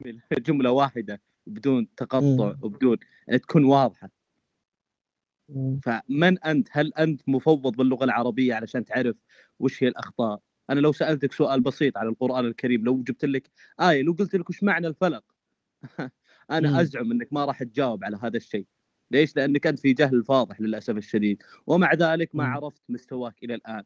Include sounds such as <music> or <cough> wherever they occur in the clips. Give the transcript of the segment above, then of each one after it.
<laughs> جملة واحدة بدون تقطع. وبدون يعني تكون واضحة. فمن أنت؟ هل أنت مفوض باللغة العربية علشان تعرف وش هي الأخطاء؟ أنا لو سألتك سؤال بسيط على القرآن الكريم لو جبت لك آية لو قلت لك وش معنى الفلق؟ <laughs> أنا مم. أزعم إنك ما راح تجاوب على هذا الشيء. ليش؟ لأنك أنت في جهل فاضح للأسف الشديد، ومع ذلك ما مم. عرفت مستواك إلى الآن.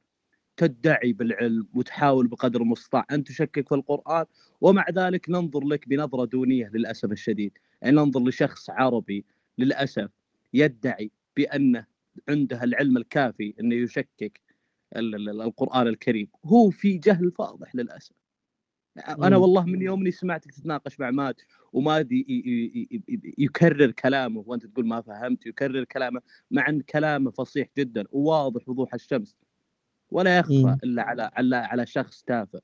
تدعي بالعلم وتحاول بقدر المستطاع أن تشكك في القرآن ومع ذلك ننظر لك بنظرة دونية للأسف الشديد، يعني ننظر لشخص عربي للأسف يدعي بأنه عنده العلم الكافي إنه يشكك ال- ال- القرآن الكريم، هو في جهل فاضح للأسف. أنا. والله من يوم اني سمعتك تتناقش مع مات ي- يكرر كلامه وأنت تقول ما فهمت يكرر كلامه مع أن كلامه فصيح جدا وواضح وضوح الشمس ولا يخفى. إلا على على على شخص تافه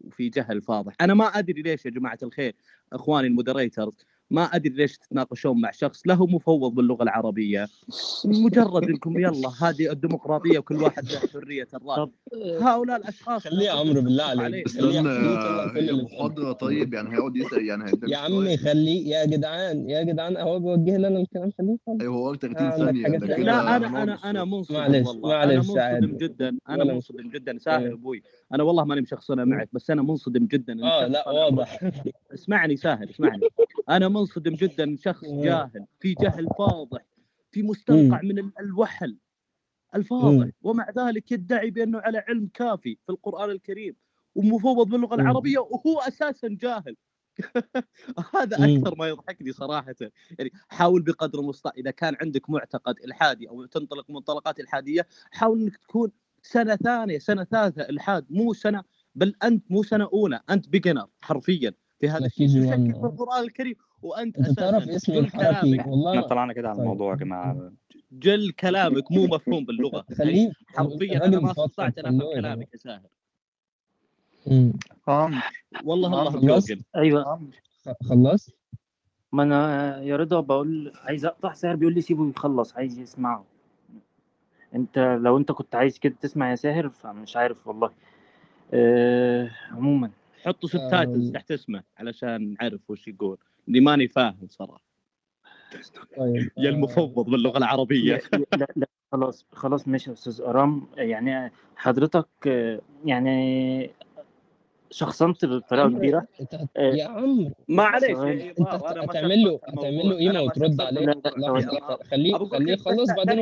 وفي جهل فاضح أنا ما أدري ليش يا جماعة الخير إخواني المودريترز ما أدري ليش تتناقشون مع شخص له مفوض باللغة العربية مجرد إنكم يلا هذه الديمقراطية وكل واحد له حرية الرأي هؤلاء الأشخاص خليه يا عمرو بالله عليك استنى. محاضرة طيب يعني هيقعد يسأل يعني يا عمي خليه يا جدعان يا جدعان هو بيوجه لنا الكلام خليه يخلص. أيوه هو 30 عندك ثانية حاجات ده تانية؟ كده لا أنا أنا أنا منصدم معلش- والله أنا معلش منصدم. جدا أنا منصدم جدا ساهل تمام. أبوي أنا والله ماني مشخصنه معك بس أنا منصدم جدا إن آه لا واضح اسمعني ساهل اسمعني أنا منصدم جدا إن شخص. جاهل في جهل فاضح في مستنقع من ال- الوحل الفاضح. ومع ذلك يدعي بأنه على علم كافي في القرآن الكريم ومفوض باللغة. العربية وهو أساسا جاهل <laughs> هذا. أكثر ما يضحكني صراحة يعني حاول بقدر المستطاع إذا كان عندك معتقد إلحادي أو تنطلق منطلقات إلحادية حاول إنك تكون سنة ثانية سنة ثالثة الحاد مو سنة بل أنت مو سنة أولى أنت بيجنر حرفيا في هذا الشيء. KG1 تشكك في. القران الكريم وأنت أنت تعرف أساسا اسمي جل الحركي كلامك. والله إحنا طلعنا كده على طيب. الموضوع يا جماعة جل كلامك مو مفهوم باللغة. <laughs> يعني خليه حرفيا أنا ما استطعت أن خلوه افهم كلامك يا ساهر. والله الله. جوجل أيوه. خلصت؟ ما أنا يا رضا بقول عايز أقطع ساهر بيقول لي سيبه يخلص عايز يسمعه. انت لو انت كنت عايز كده تسمع يا ساهر فمش عارف والله. أه عموما. حطوا subtitles آم. تحت اسمه علشان نعرف وش يقول. اني ماني فاهم صراحة. طيب. يا آه، المفوض باللغة العربية. لا لا خلاص خلاص ماشي يا أستاذ أرام. يعني حضرتك آه، يعني شخصنت بطريقة كبيرة. آه، يا معليش سؤال. يا انت هتعمل له. هتعمل له قيمه ما وترد عليه. خليه خليه يخلص بعدين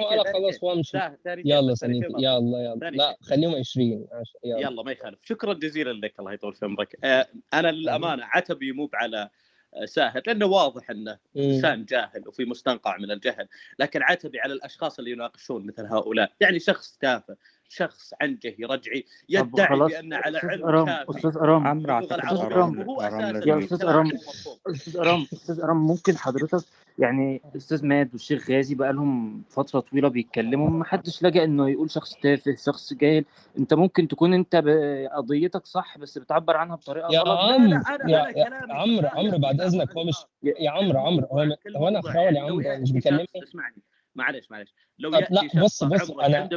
مش ساهر ثاني يلا شيء. يلا يلا. لا خليهم 20 عش- يلا. ما يخالف. شكرا جزيلا لك الله يطول في عمرك. آه، أنا للأمانة عتبي مو على آه، ساهر لأنه واضح إنه. إنسان جاهل وفي مستنقع من الجهل لكن عتبي على الأشخاص اللي يناقشون مثل هؤلاء. يعني شخص تافه. شخص عنجهي رجعي يدعي بأن على أستاذ علم أرام، كافي أستاذ أرام أساسا لازم يا أرام. مفهوم. أستاذ أرام أستاذ أرام ممكن حضرتك يعني أستاذ ماد والشيخ غازي بقى لهم فترة طويلة بيتكلموا ما حدش لجأ إنه يقول شخص تافه شخص جاهل أنت ممكن تكون أنت قضيتك صح بس بتعبر عنها بطريقة يا غلط لا، يا عمرو عمرو بعد إذنك هو مش. يا عمرو عمرو هو أنا خاول يا يعني عمرو مش يأتي بيكلمني اسمعني معلش معلش لو يأتي لا بص عمرك أنا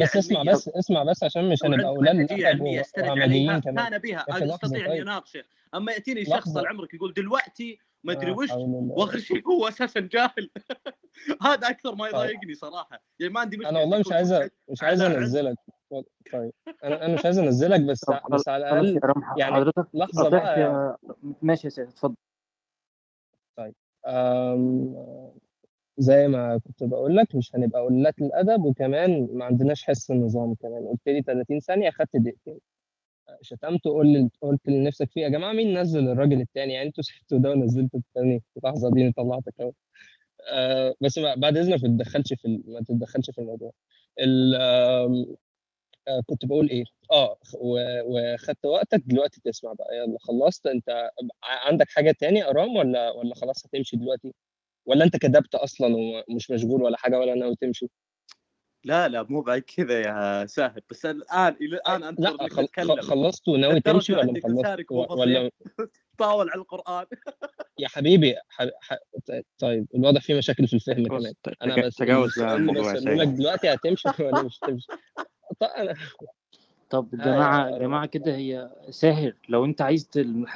بس اسمع بس اسمع بس عشان مش هنبقى عنده أولاد وهمجيين كمان كان بها يا أخي لحظة يستطيع أن طيب. يناقشه أما ياتيني شخص. طال عمرك يقول دلوقتي ما أدري لا وش. <laughs> واخر شيء هو أساسا جاهل <laughs> هذا أكثر ما يضايقني صراحة يعني ما عندي مشكلة أنا والله مش عايز مش عايز. أنزلك طيب أنا أنا مش عايز أنزلك بس بس على الأقل يعني حضرتك لحظة قطعت بقى. ماشي يا سيدي اتفضل أم، زي ما كنت بقول لك مش هنبقى قلات الأدب وكمان ما عندناش حس النظام كمان. قلت لي 30 ثانية خدت دقيقتين. شتمت وقول لي قلت لنفسك فيه يا جماعة مين نزل الراجل التاني؟ يعني أنتوا سبتوا ده ونزلتوا في اللحظه دي طلعتك اهو أه بس بعد إذنك ما تتدخلش في ما تتدخلش في الموضوع. آه كنت بقول إيه؟ آه وخدت وقتك دلوقتي تسمع بقى. يلا خلصت. أنت ع- عندك حاجة تاني أرام ولا ولا خلاص هتمشي دلوقتي؟ ولا انت كدبت أصلا ومش مشغول ولا حاجة ولا ناوي تمشي؟ لا لا مو بعد كذا يا ساهر. بس الآن إلى الآن أنت لا خل... خلصت وناوي تمشي ولا مخلص و- ولا <laughs> طاول على القرآن. يا حبيبي ح... ح... طيب الوضع فيه مشاكل في الفهم كمان. أنا بس تجاوز الموضوع دلوقتي هتمشي ولا مش هتمشي. طيب <laughs> أنا طب جماعة جماعة كده هي ساهر لو أنت عايز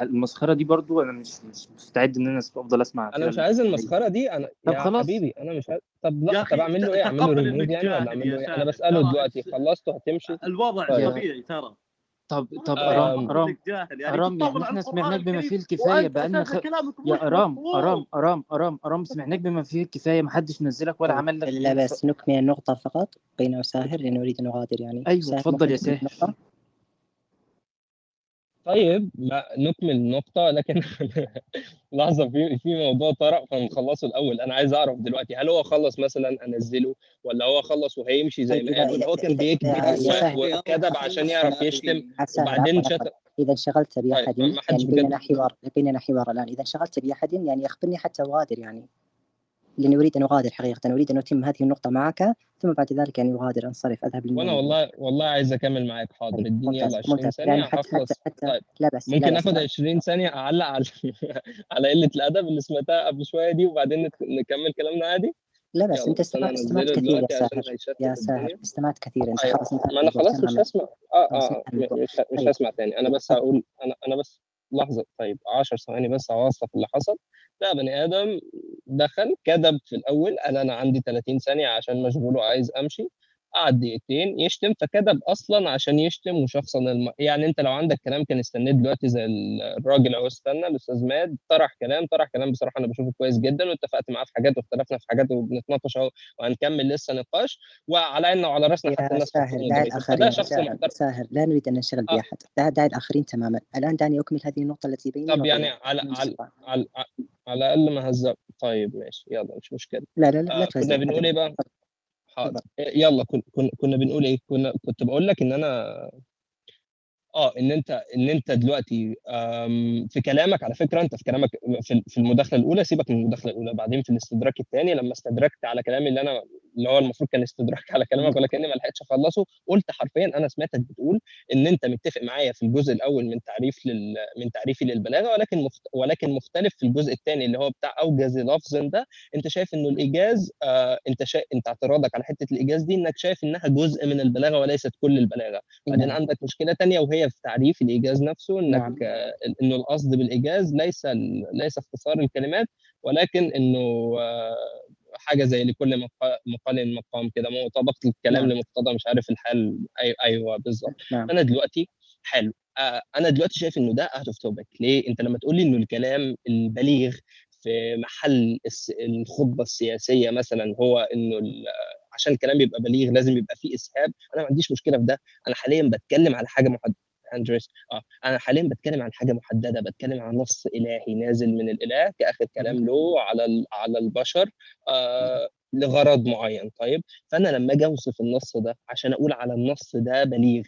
المسخرة دي برضو أنا مش مش مستعد إن أنا أفضل أسمع أنا مش كلام عايز المسخرة دي أنا طب يا خلاص. حبيبي أنا مش عايز طب لأ طب أعمل له إيه؟ أعمل له إنك يعني؟ ولا اعمل يا له إيه؟ أنا. بسأله ترى دلوقتي خلصته هتمشي؟ الوضع طيب. طبيعي ترى. طب طب آه، أرام آم، أرام يعني أرام يعني إحنا سمعناك بما فيه الكفاية وأنت بقالنا خ... يا أرام. أرام أرام أرام أرام سمعناك بما فيه الكفاية محدش نزلك ولا عمل لك لا بس نكمل النقطة فقط بين وساهر لأنه أريد أن أغادر يعني أيوه ساهر اتفضل يا ساهر؟ طيب ما نكمل النقطة لكن <laughs> لحظة في في موضوع طرق فنخلصه الأول. أنا عايز أعرف دلوقتي هل هو خلص مثلا أنزله ولا هو خلص وهيمشي زي طيب ما إذا- قال ولا هو كان بيكذب. وكذب عشان يعرف يشتم. وبعدين شتم. إذا انشغلت بأحد طيب، يعني بيننا حوار بيننا حوار الآن. إذا انشغلت بأحد يعني أخبرني حتى أغادر يعني. لأني أريد أن أغادر حقيقة أريد أن أتم هذه النقطة معك ثم بعد ذلك يعني أغادر أنصرف أذهب للنوم وأنا والله والله عايز أكمل معاك حاضر. طيب، اديني يلا 20 ممتاز. ثانية يعني حتى حتى حتى. طيب. لا بس ممكن آخد 20 ثانية اعلق على <laughs> على قلة الأدب اللي سمعتها قبل شوية دي وبعدين نكمل كلامنا عادي؟ لا بس أنا استمعت استمعت كثير يا ساهر. يا ساهر استمعت كثير. أنت أيوة خلاص ما الموضوع خلاص مش هسمع. آه آه مش طيب. هسمع تاني. أنا بس هقول أنا أنا بس لحظة طيب 10 ثواني بس أوصف اللي حصل. لا بني آدم دخل كذب في الأول قال أنا عندي 30 ثانية عشان مشغول وعايز أمشي. قعد دقيقتين يشتم فكذب أصلا عشان يشتم وشخصا الم... يعني أنت لو عندك كلام كان استنيت دلوقتي زي ال- الراجل أهو استنى الأستاذ ماد طرح كلام طرح كلام بصراحة أنا بشوفه كويس جدا واتفقت معاه في حاجات واختلفنا في حاجات وبنتناقش أهو وهنكمل لسه نقاش وعلى عيننا وعلى رأسنا حتى الناس ساهر خطهم دع ودريتهم الآخرين فده شخص ساهر, محترم. ساهر لا نريد أن ننشغل آه. بأحد دع, دع الآخرين تماما. الآن دعني أكمل هذه النقطة التي بيني طب يعني على على. على على الأقل ما هزق طيب ماشي يلا مش مشكلة. لا لا لا, لا آه تهزم كنا بنقول إيه بقى؟ حاضر. إيه، يلا كن كن كنا بنقول إيه؟ كنا كنت بقول لك إن أنا آه إن أنت إن أنت دلوقتي في كلامك على فكرة أنت في كلامك في المداخلة الأولى سيبك من المداخلة الأولى بعدين في الاستدراك الثاني لما استدركت على كلامي اللي أنا اللي هو المفروض كان استدراك على كلامك ولكني ما لحقتش أخلصه قلت حرفيا أنا سمعتك بتقول إن أنت متفق معايا في الجزء الأول من تعريف لل من تعريفي للبلاغة ولكن مخت... ولكن مختلف في الجزء الثاني اللي هو بتاع اوجز لفظ ده أنت شايف إنه الإيجاز آه أنت شا... أنت اعتراضك على حتة الإيجاز دي إنك شايف إنها جزء من البلاغة وليست كل البلاغة بعدين نعم. عندك مشكلة تانية وهي في تعريف الإيجاز نفسه إنك. آه، إنه القصد بالإيجاز ليس ليس اختصار الكلمات ولكن إنه آه، حاجة زي لكل مقا- مقال مقام كده مو طبقة الكلام نعم. لمقتضى مش عارف الحال أي أيوه بالظبط. نعم. أنا دلوقتي حلو. آه، أنا دلوقتي شايف إنه ده out of topic ليه؟ أنت لما تقول لي إنه الكلام البليغ في محل الخطبة السياسية مثلا هو إنه عشان الكلام يبقى بليغ لازم يبقى فيه إسهاب أنا ما عنديش مشكلة في ده. أنا حاليا بتكلم على حاجة محددة. اندريس آه أنا حاليا بتكلم عن حاجة محددة بتكلم عن نص إلهي نازل من الإله كآخر كلام له على على البشر آه لغرض معين. طيب فأنا لما آجي أوصف النص ده عشان أقول على النص ده بليغ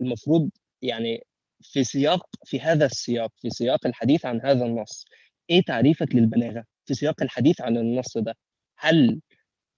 المفروض يعني في سياق في هذا السياق في سياق الحديث عن هذا النص إيه تعريفك للبلاغة؟ في سياق الحديث عن النص ده هل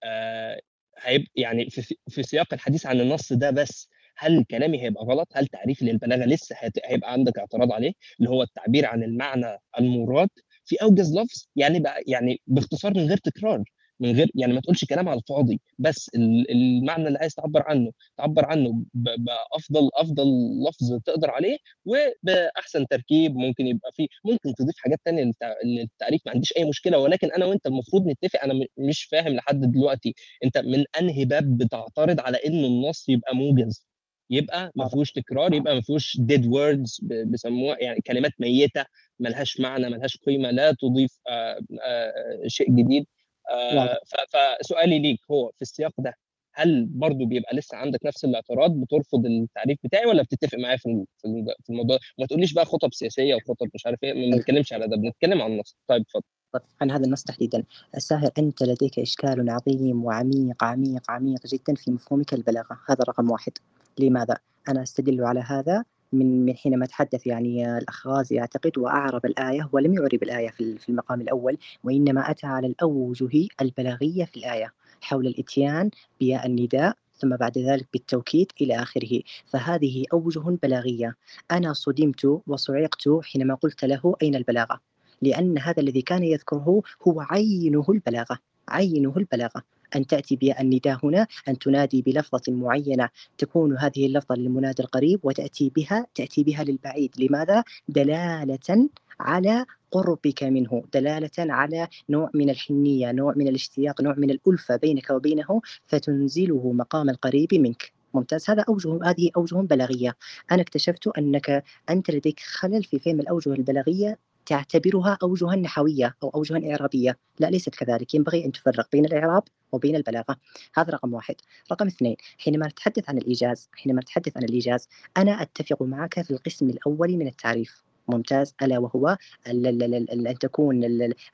آه هيبقى يعني في, في سياق الحديث عن النص ده بس هل كلامي هيبقى غلط؟ هل تعريفي للبلاغة لسه هيبقى عندك اعتراض عليه؟ اللي هو التعبير عن المعنى المراد في أوجز لفظ؟ يعني بقى يعني باختصار من غير تكرار من غير يعني ما تقولش كلام على الفاضي بس ال- المعنى اللي عايز تعبر عنه تعبر عنه بافضل أفضل لفظ تقدر عليه وبأحسن تركيب ممكن يبقى فيه ممكن تضيف حاجات تانية للتع- للتعريف ما عنديش أي مشكلة ولكن أنا وأنت المفروض نتفق أنا مش فاهم لحد دلوقتي أنت من أنهي باب بتعترض على إنه النص يبقى موجز؟ يبقى ما فيهوش تكرار يبقى ما فيهوش words ب- بيسموها يعني كلمات ميتة ملهاش معنى ملهاش قيمة لا تضيف آه، آه، شيء جديد. آه، واضح. ف- فسؤالي ليك هو في السياق ده هل برضو بيبقى لسه عندك نفس الاعتراض بترفض التعريف بتاعي ولا بتتفق معايا في في الم- في الموضوع ما تقوليش بقى خطب سياسية وخطب مش عارف إيه ما بنتكلمش على ده بنتكلم عن النص طيب اتفضل. طيب، عن هذا النص تحديدا. الساهر أنت لديك إشكال عظيم وعميق عميق عميق جدا في مفهومك البلاغة. هذا رقم واحد. لماذا؟ أنا أستدل على هذا من من حينما تحدث يعني الأخ غازي أعتقد وأعرب الآية ولم يعرب الآية في المقام الأول وإنما أتى على الأوجه البلاغية في الآية حول الإتيان بياء النداء ثم بعد ذلك بالتوكيد إلى آخره. فهذه أوجه بلاغية. أنا صدمت وصعقت حينما قلت له أين البلاغة؟ لأن هذا الذي كان يذكره هو عينه البلاغة عينه البلاغة. أن تأتي بالنداء هنا أن تنادي بلفظة معينة تكون هذه اللفظة للمنادى القريب وتأتي بها تأتي بها للبعيد. لماذا؟ دلالة على قربك منه دلالة على نوع من الحنية نوع من الاشتياق نوع من الألفة بينك وبينه فتنزله مقام القريب منك. ممتاز. هذا أوجه هذه أوجه بلاغية. أنا اكتشفت أنك أنت لديك خلل في فهم الأوجه البلاغية تعتبرها أوجها نحوية أو أوجها إعرابية. لا ليست كذلك. ينبغي أن تفرق بين الإعراب وبين البلاغة. هذا رقم واحد. رقم اثنين حينما نتحدث عن الإيجاز حينما نتحدث عن الإيجاز أنا أتفق معك في القسم الأول من التعريف. ممتاز. ألا وهو أن تكون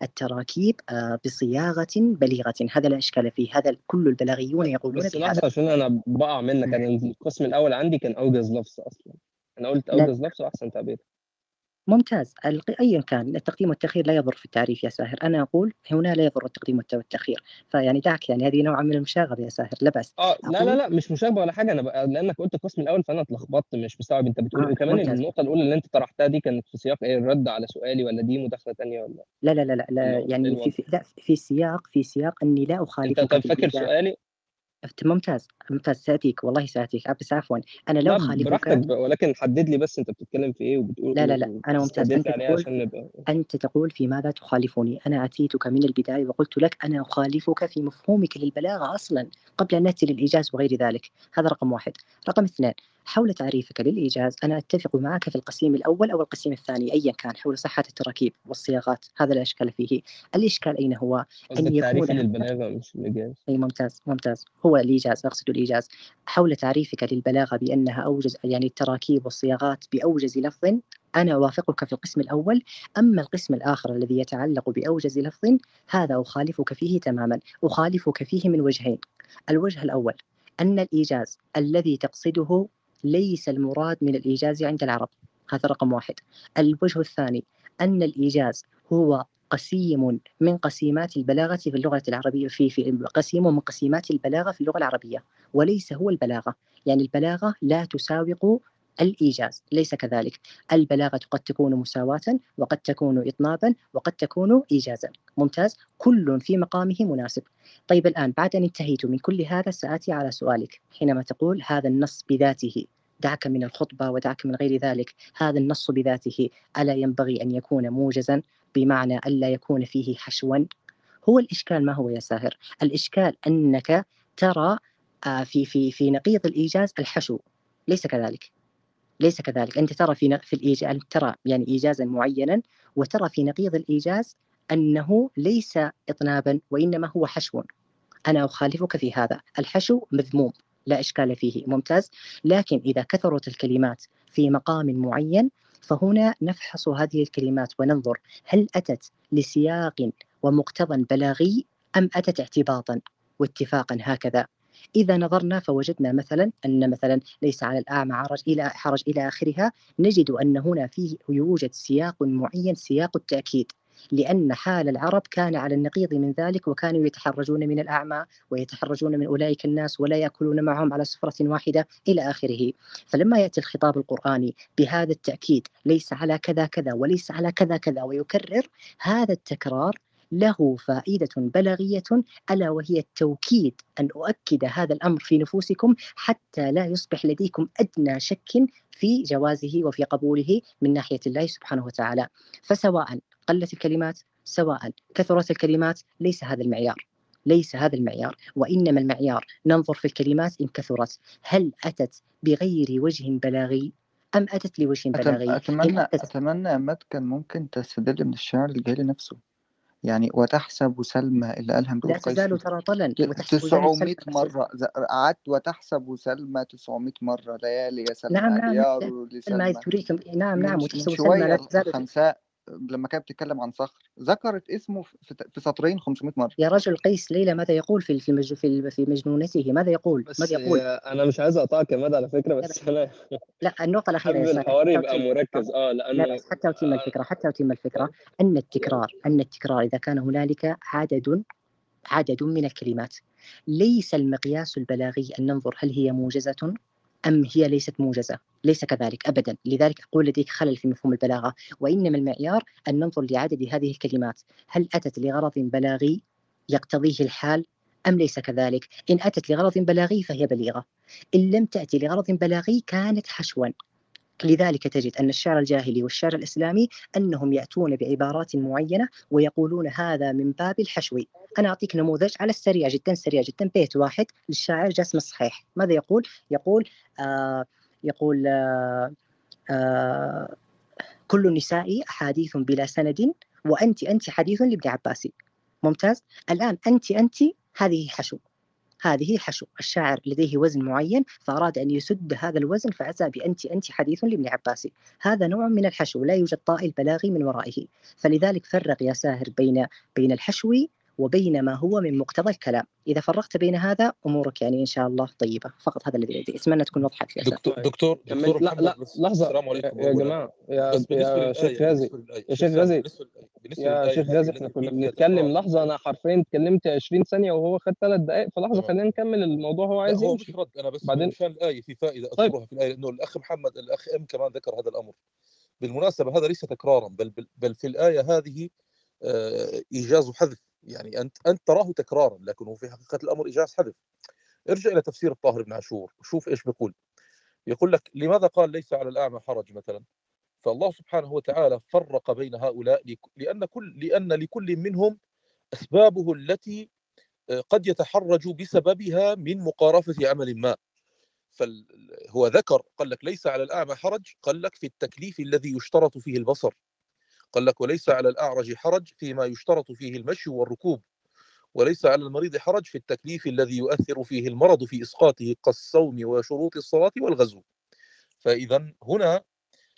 التراكيب آه، بصياغة بليغة. هذا لا إشكال فيه. هذا كل البلاغيون يقولون بس لحظة عشان أنا بقع منك. أنا القسم الأول عندي كان أوجز لفظ أصلا. أنا قلت أوجز لفظ وأحسن تعبير. ممتاز. ايا كان التقديم والتأخير لا يضر في التعريف يا ساهر. أنا أقول هنا لا يضر التقديم والتأخير. فيعني دعك يعني هذه نوعا من المشاغبة يا ساهر لا بأس. آه لا لا لا مش مشاغبة ولا حاجة أنا بقى لأنك قلت القسم الأول فأنا اتلخبطت مش مستوعب أنت بتقول آه وكمان ممتاز. النقطة الأولى اللي أنت طرحتها دي كانت في سياق إيه الرد على سؤالي ولا دي مداخلة ثانية ولا لا لا لا لا, لا يعني في, في لا في سياق في سياق أني لا أخالفك أنت فاكر سؤالي؟ ممتاز ممتاز سأتيك والله سأتيك بس عفوا أنا لو خالفك براحتك ولكن حدد لي بس أنت بتتكلم في إيه وبتقول لا لا لا أنا ممتاز. أنت تقول أنت تقول في ماذا تخالفني؟ أنا أتيتك من البداية وقلت لك أنا أخالفك في مفهومك للبلاغة أصلا قبل أن نأتي للإيجاز وغير ذلك. هذا رقم واحد. رقم اثنين حول تعريفك للإيجاز أنا أتفق معك في القسيم الأول أو القسيم الثاني أيا كان حول صحة التراكيب والصياغات هذا لا إشكال فيه. الإشكال أين هو؟ أن يكون للبلاغة مش الإيجاز أي ممتاز ممتاز. هو الإيجاز أقصد الإيجاز. حول تعريفك للبلاغة بأنها أوجز يعني التراكيب والصياغات بأوجز لفظ أنا أوافقك في القسم الأول. أما القسم الآخر الذي يتعلق بأوجز لفظ هذا أخالفك فيه تماما أخالفك فيه من وجهين. الوجه الأول أن الإيجاز الذي تقصده ليس المراد من الإيجاز عند العرب. هذا رقم واحد. الوجه الثاني أن الإيجاز هو قسيم من قسيمات البلاغة في اللغة العربية في في قسيم من قسيمات البلاغة في اللغة العربية وليس هو البلاغة. يعني البلاغة لا تساوق الإيجاز ليس كذلك. البلاغة قد تكون مساواة وقد تكون إطنابا وقد تكون إيجازا. ممتاز. كل في مقامه مناسب. طيب الآن بعد أن انتهيت من كل هذا سآتي على سؤالك. حينما تقول هذا النص بذاته. دعك من الخطبة ودعك من غير ذلك. هذا النص بذاته. ألا ينبغي أن يكون موجزا بمعنى ألا يكون فيه حشوا؟ هو الإشكال ما هو يا ساهر؟ الإشكال أنك ترى آه، في في في نقيض الإيجاز الحشو. ليس كذلك. ليس كذلك. أنت ترى في في الإيجاز ترى يعني إيجازا معينا وترى في نقيض الإيجاز أنه ليس إطنابا وإنما هو حشو. أنا أخالفك في هذا. الحشو مذموم لا إشكال فيه ممتاز. لكن إذا كثرت الكلمات في مقام معين فهنا نفحص هذه الكلمات وننظر هل أتت لسياق ومقتضى بلاغي أم أتت اعتباطا واتفاقا هكذا. إذا نظرنا فوجدنا مثلا أن مثلا ليس على الأعمى حرج إلى حرج إلى آخرها نجد أن هنا فيه يوجد سياق معين سياق التأكيد لأن حال العرب كان على النقيض من ذلك وكانوا يتحرجون من الأعمى ويتحرجون من أولئك الناس ولا يأكلون معهم على سفرة واحدة إلى آخره. فلما يأتي الخطاب القرآني بهذا التأكيد ليس على كذا كذا وليس على كذا كذا ويكرر هذا التكرار له فائدة بلاغية ألا وهي التوكيد أن أؤكد هذا الأمر في نفوسكم حتى لا يصبح لديكم أدنى شك في جوازه وفي قبوله من ناحية الله سبحانه وتعالى. فسواء قلت الكلمات سواء كثرت الكلمات ليس هذا المعيار. ليس هذا المعيار. وإنما المعيار ننظر في الكلمات إن كثرت. هل أتت بغير وجه بلاغي؟ أم أتت لوجه بلاغي؟ أتمنى أتمنى مات كان ممكن تستدل من الشعر الجاهلي نفسه. يعني وتحسب سلمى اللي قالها امرؤ لا تزال ترى طلا 900 مرة قعدت وتحسب سلمى 900 مرة ليالي يا سلمى نعم نعم لسلمى. تريكم نعم نعم وتحسب سلمى لا تزال لما كانت بتتكلم عن صخر ذكرت اسمه في سطرين 500 مرة. يا رجل قيس ليلى ماذا يقول في في المج... في في مجنونته؟ ماذا يقول؟ بس ماذا يقول؟ أنا مش عايز أقطعك يا مدى على فكرة بس أنا لا النقطة الأخيرة حابب الحوار يبقى مركز. آه لأنه لا بس حتى اتم الفكرة حتى اتم الفكرة. أن التكرار أن التكرار إذا كان هنالك عدد عدد من الكلمات. ليس المقياس البلاغي أن ننظر هل هي موجزة؟ أم هي ليست موجزة؟ ليس كذلك أبدا. لذلك أقول لديك خلل في مفهوم البلاغة. وإنما المعيار أن ننظر لعدد هذه الكلمات. هل أتت لغرض بلاغي يقتضيه الحال؟ أم ليس كذلك؟ إن أتت لغرض بلاغي فهي بليغة. إن لم تأتي لغرض بلاغي كانت حشوا. لذلك تجد أن الشعر الجاهلي والشعر الإسلامي أنهم يأتون بعبارات معينة ويقولون هذا من باب الحشو. أنا أعطيك نموذج على السريع جدا سريع جدا بيت واحد للشاعر جاسم الصحيح ماذا يقول؟ يقول آه يقول آه آه كل النساء أحاديث بلا سند وأنت أنت حديث لابن عباس. ممتاز؟ الآن أنت أنت هذه حشو. هذه حشو الشاعر لديه وزن معين فأراد أن يسد هذا الوزن فأتى بأنت أنت حديث لابن عباس. هذا نوع من الحشو لا يوجد طائل بلاغي من ورائه. فلذلك فرق يا ساهر بين بين الحشو وبين ما هو من مقتضى الكلام. إذا فرقت بين هذا أمورك يعني إن شاء الله طيبة. فقط هذا الذي أتمنى تكون وضحت يا ساهر دكتور دكتور دكتور لا لا لحظة. السلام يا عليكم. يا جماعة يا يا شيخ غازي. يا شيخ غازي. يا شيخ غازي إحنا كنا <laughs> بنتكلم لحظة أنا حرفيا اتكلمت 20 ثانية وهو خد ثلاث دقائق فلحظة تمام خلينا نكمل الموضوع هو عايز هو مش رد أنا بس بعدين؟ مشان الآية في فائدة طيب. أذكرها في الآية لأنه الأخ محمد الأخ إم كمان ذكر هذا الأمر. بالمناسبة هذا ليس تكرارا بل بل, بل في الآية هذه آه، إيجاز حذف. يعني أنت أنت تراه تكرارا لكن هو في حقيقة الأمر إيجاز حذف. ارجع إلى تفسير الطاهر بن عاشور وشوف إيش بيقول. يقول لك لماذا قال ليس على الأعمى حرج مثلا؟ فالله سبحانه وتعالى فرق بين هؤلاء لأن كل لأن لكل منهم أسبابه التي آه، قد يتحرج بسببها من مقارفة عمل ما. فهو ذكر قال لك ليس على الأعمى حرج؟ قال لك في التكليف الذي يشترط فيه البصر. قال لك وليس على الأعرج حرج فيما يشترط فيه المشي والركوب وليس على المريض حرج في التكليف الذي يؤثر فيه المرض في إسقاطه كالصوم وشروط الصلاة والغزو. فإذا هنا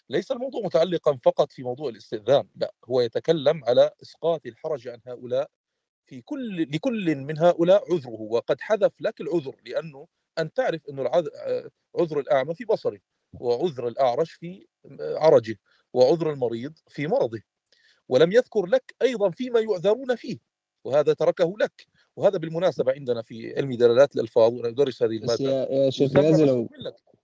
ليس الموضوع متعلقا فقط في موضوع الاستئذان لا هو يتكلم على إسقاط الحرج عن هؤلاء في كل لكل من هؤلاء عذره وقد حذف لك العذر لأنه أن تعرف أنه العذ- عذر الأعمى في بصره وعذر الأعرج في عرجه. وعذر المريض في مرضه ولم يذكر لك أيضا فيما يعذرون فيه وهذا تركه لك وهذا بالمناسبة عندنا في علم دلالات الألفاظ وأنا أدرس هذه المادة يا شيخ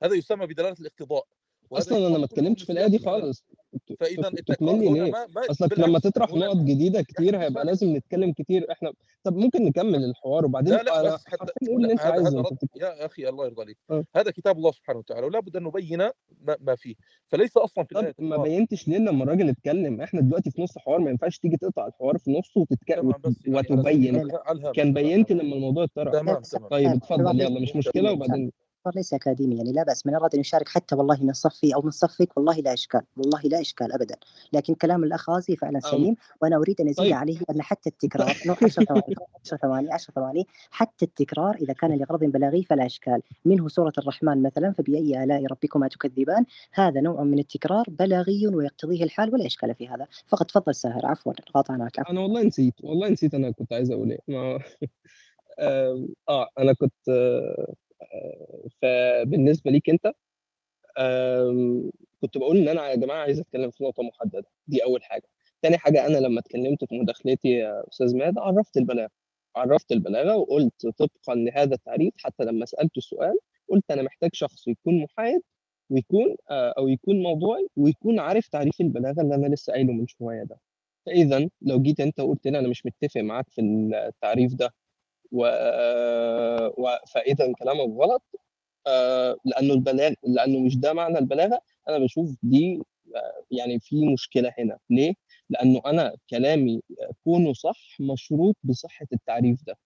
هذا يسمى بدلالة الاقتضاء. أصلا أنا ما اتكلمتش في الايه دي خالص. ت- التكرار تكملني هنا ليه؟ اصلك لما تطرح نقط جديدة <laughs> كتير هيبقى لازم نتكلم كتير. إحنا طب ممكن نكمل الحوار وبعدين لا لا بس حتى قول اللي أنت عايزه. يا أخي الله يرضى عليك. آه. هذا كتاب الله سبحانه وتعالى ولا بد أن نبين ما, ما فيه. فليس أصلا في طب الايه ما بينتش ليه لما الراجل اتكلم إحنا دلوقتي في نص حوار ما ينفعش تيجي تقطع الحوار في نصه وتتك... تمام وت... بس يعني وتبين. كان بينت لما الموضوع اتطرح طيب اتفضل. يلا مش مشكلة وبعدين الحوار ليس أكاديمي يعني لا بأس من أراد أن يشارك حتى والله من صفي أو من صفك والله لا إشكال والله لا إشكال أبدا لكن كلام الأخ غازي فعلا. سليم وأنا أريد أن أزيد طيب عليه أن حتى التكرار نو 10 ثواني <laughs> 10 ثواني 10 ثواني حتى التكرار إذا كان لغرض بلاغي فلا إشكال منه سورة الرحمن مثلا فبأي آلاء ربكما تكذبان هذا نوع من التكرار بلاغي ويقتضيه الحال ولا إشكال في هذا فقط تفضل ساهر عفوا قاطعناك عفوا أنا والله نسيت والله نسيت أنا كنت عايز أقول إيه. آم، <laughs> آه أنا كنت آه، آه، فبالنسبة ليك أنت كنت بقول إن أنا يا جماعة عايز أتكلم في نقطة محددة دي أول حاجة. تاني حاجة أنا لما اتكلمت في مداخلتي يا أستاذ ماد عرفت البلاغة عرفت البلاغة وقلت طبقا لهذا التعريف حتى لما سألته السؤال قلت أنا محتاج شخص يكون محايد ويكون آه، أو يكون موضوعي ويكون عارف تعريف البلاغة اللي أنا لسه قايله من شوية ده. فاذا لو جيت أنت وقلت لي أنا مش متفق معاك في التعريف ده و... و... فاذا كلامك غلط آه، لأنه البلاغ لأنه مش ده معنى البلاغة. أنا بشوف دي يعني في مشكلة هنا. ليه؟ لأنه أنا كلامي كونه صح مشروط بصحة التعريف ده.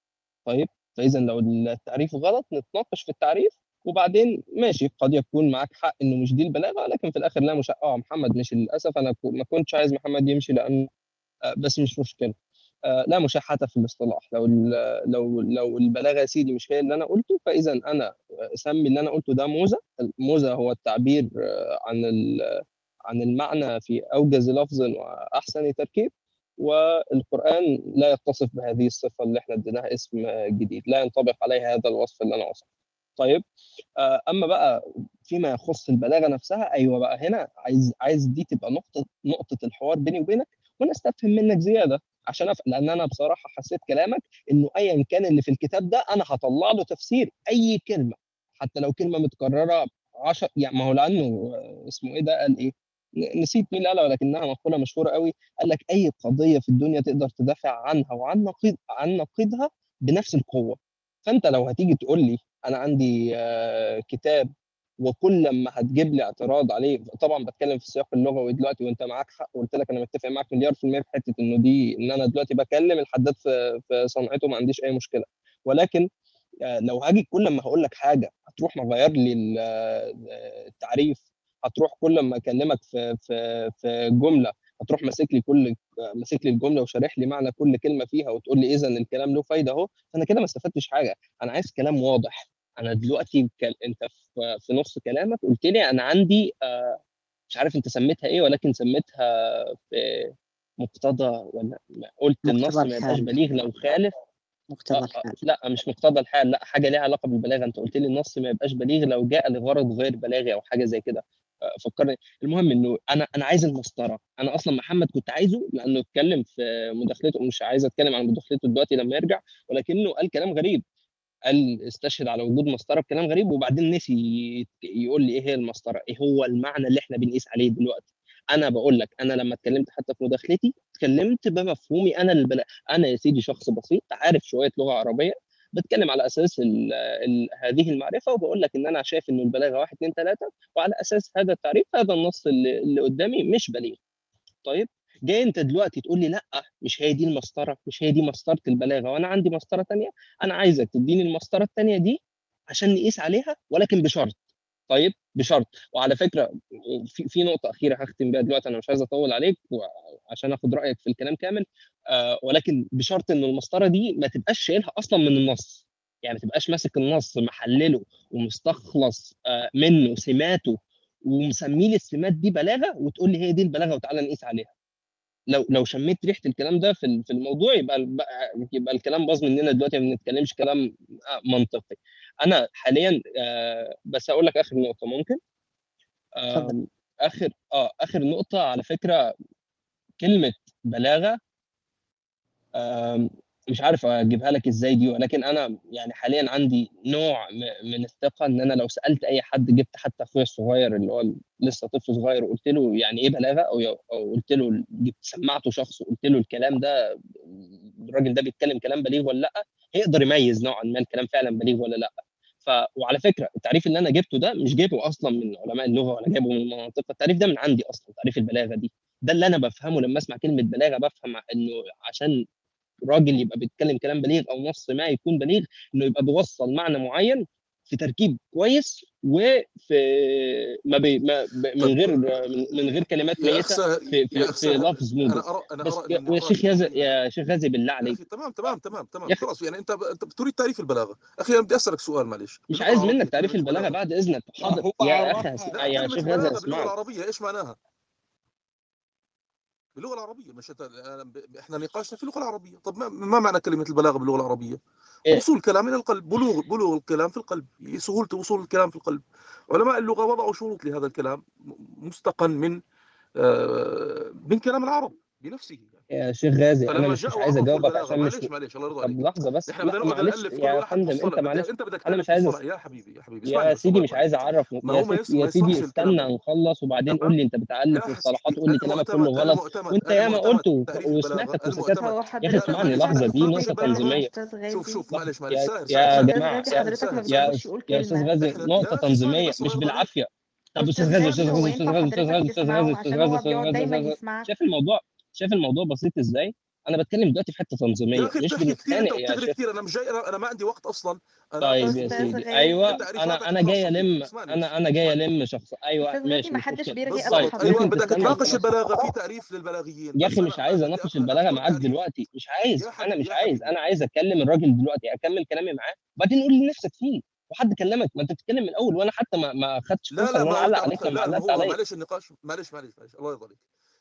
طيب فإذا لو التعريف غلط نتناقش في التعريف وبعدين ماشي قد يكون معاك حق إنه مش دي البلاغة لكن في الآخر لا مش آه محمد مش للأسف أنا ما كنتش عايز محمد يمشي لأنه آه، بس مش مشكلة. لا مشاحة في الاصطلاح لو لو لو البلاغة يا سيدي مش هي اللي أنا قلته فإذا أنا سمي اللي أنا قلته ده موزة. الموزة هو التعبير آه، عن عن المعنى في أوجز لفظ وأحسن تركيب. والقرآن لا يتصف بهذه الصفة اللي إحنا اديناها اسم آه، جديد. لا ينطبق عليه هذا الوصف اللي أنا وصفه طيب آه، أما بقى فيما يخص البلاغة نفسها أيوه بقى هنا عايز عايز دي تبقى نقطة نقطة الحوار بيني وبينك. وأنا استفهم منك زيادة. عشان أف... لأن أنا بصراحة حسيت كلامك إنه ايا كان اللي في الكتاب ده أنا هطلع له تفسير أي كلمة حتى لو كلمة متكررة 10 يعني ما هو لأنه اسمه إيه ده؟ قال إيه؟ نسيت مين قالها ولكنها مقولة مشهورة قوي قال لك أي قضية في الدنيا تقدر تدافع عنها وعن نقيض عن نقيضها بنفس القوة. فأنت لو هتيجي تقول لي أنا عندي كتاب وكل لما هتجيب لي اعتراض عليه طبعا بتكلم في السياق اللغوي دلوقتي وأنت معاك حق قلت لك أنا متفق معاك مليار في المية في حتة إنه دي إن أنا دلوقتي بكلم الحداد في في صنعته ما عنديش أي مشكلة. ولكن آه، لو هاجي كل لما هقول لك حاجة هتروح مغير لي آه، التعريف هتروح كل لما أكلمك في في في جملة هتروح ماسك لي كل ماسك لي الجملة وشارح لي معنى كل كلمة فيها وتقول لي اذا الكلام له فايدة أهو. فأنا كده ما استفدتش حاجة. أنا عايز كلام واضح. أنا دلوقتي. أنت في... في نص كلامك قلت لي أنا عندي آه مش عارف أنت سميتها إيه ولكن سميتها مقتضى ولا قلت النص ما يبقاش. بليغ لو خالف. مقتضى آه، آه، الحال. لا مش مقتضى الحال لا حاجة ليها علاقة بالبلاغة. أنت قلت لي النص ما يبقاش بليغ لو جاء لغرض غير بلاغي أو حاجة زي كده. آه، فكرني. المهم إنه أنا أنا عايز المسطرة. أنا أصلا محمد كنت عايزه لأنه اتكلم في مداخلته مش عايز أتكلم عن مداخلته دلوقتي لما يرجع ولكنه قال كلام غريب. قال استشهد على وجود مسطره بكلام غريب وبعدين نسي يقول لي إيه هي المسطره؟ إيه هو المعنى اللي إحنا بنقيس عليه دلوقتي؟ أنا بقول لك أنا لما اتكلمت حتى في مداخلتي اتكلمت بمفهومي أنا البلا... أنا يا سيدي شخص بسيط عارف شوية لغة عربية بتكلم على أساس ال ال هذه المعرفة وبقول لك إن أنا شايف إنه البلاغة واحد اثنين ثلاثة وعلى أساس هذا التعريف هذا النص اللي, اللي قدامي مش بليغ. طيب؟ جاي أنت دلوقتي تقول لي لأ مش هي دي المسطرة مش هي دي مسطرة البلاغة وأنا عندي مسطرة ثانية أنا عايزك تديني المسطرة الثانية دي عشان نقيس عليها ولكن بشرط. طيب؟ بشرط. وعلى فكرة في في نقطة أخيرة هختم بيها دلوقتي أنا مش عايز أطول عليك عشان آخد رأيك في الكلام كامل. آه ولكن بشرط إن المسطرة دي ما تبقاش شايلها أصلا من النص. يعني ما تبقاش ماسك النص محلله ومستخلص آه منه سماته ومسمي لي السمات دي بلاغة وتقول لي هي دي البلاغة وتعالى نقيس عليها. لو لو شميت ريحة الكلام ده في في الموضوع يبقى يبقى الكلام باظ مننا دلوقتي ما بنتكلمش كلام آه، منطقي أنا حاليا آه، بس هقول لك آخر نقطة ممكن آه،. آخر آه آخر نقطة على فكرة كلمة بلاغة مش عارف أجيبها لك إزاي دي ولكن أنا يعني حاليا عندي نوع من الثقة إن أنا لو سألت أي حد جبت حتى أخويا الصغير اللي هو لسه طفل صغير وقلت له يعني إيه بلاغة؟ أو أو قلت له جبت سمعته شخص وقلت له الكلام ده الراجل ده بيتكلم كلام بليغ ولا لأ؟ هيقدر يميز نوعا ما الكلام فعلا بليغ ولا لأ. ف وعلى فكرة التعريف اللي أنا جبته ده مش جايبه أصلا من علماء اللغة ولا جايبه من منطقه التعريف ده من عندي أصلا تعريف البلاغة دي. ده اللي أنا بفهمه لما أسمع كلمة بلاغة بفهم إنه عشان راجل يبقى بيتكلم كلام بليغ أو نص ما يكون بليغ إنه يبقى بيوصل معنى معين في تركيب كويس وفي ما, بي ما من غير من غير كلمات ميته في في, في لفظ موجز أنا أرى أنا يا شيخ يكون يا شيخ غازي بالله عليك. تمام تمام تمام تمام. خلاص يعني أنت أنت بتريد تعريف البلاغة. أخي أنا بدي أسألك سؤال معلش. مش عايز منك تعريف البلاغة بلاغة. بعد إذنك. حاضر. هو يا أخي يا شيخ غازي اسمعك. العربيه إيش معناها؟ باللغة العربية مش إحنا نقاشنا في اللغة العربية طب ما, ما معنى كلمة البلاغة باللغة العربية؟ إيه؟ وصول الكلام إلى القلب بلوغ بلوغ الكلام في القلب سهولة وصول الكلام في القلب علماء اللغة وضعوا شروط لهذا الكلام م- مستقن من آه، من كلام العرب بنفسه يا شيخ غازي أنا مش مش عايز اجاوبك عشان مش معلش معلش الله يرضى طب عليك. لحظة بس إحنا نالف كل يا واحد فندم أنت معلش أنت بدك أنا مش عايز يا حبيبي يا حبيبي يا سيدي مش عايز أعرف ما يا هو ما سيدي استنى نخلص وبعدين قول لي أنت بتألف يا مصطلحات قول لي كلامك كله غلط وانت ياما قلته وسمعتك البلاغة وسكت المعتمد هو يا أخي اسمعني لحظة دي نقطه تنظيمية. شوف شوف معلش معلش يا جماعة يا أستاذ غازي نقطه تنظيميه مش بالعافيه طب أستاذ غازي أستاذ غازي أستاذ غازي أستاذ غازي أستاذ غازي أستاذ غازي أستاذ غازي شايف الموضوع شايف الموضوع بسيط إزاي؟ أنا بتكلم دلوقتي في حتة تنظيمية مش بتحكي كثير أنت بنتخانق يا شيخ. كثير أنا مش جاي أنا, أنا ما عندي وقت أصلا. أنا طيب يا سيدي أيوه أنا أنا جاي ألم أنا أنا جاي ألم شخص. أيوه ماشي ما حدش بيرغي طيب أيوه بدك تناقش البلاغة في تعريف للبلاغيين. يا أخي مش عايز أناقش البلاغة معاك دلوقتي مش عايز. أنا مش عايز. أنا عايز أكلم الراجل دلوقتي أكمل كلامي معاه وبعدين قول لي نفسك فيه. وحد كلمك ما أنت بتتكلم من الأول وأنا حتى ما ما خدتش لا لا ما انت عليك لا ما علقت هو عليا. معلش النقاش معلش معلش معلش الله يرضى عليك.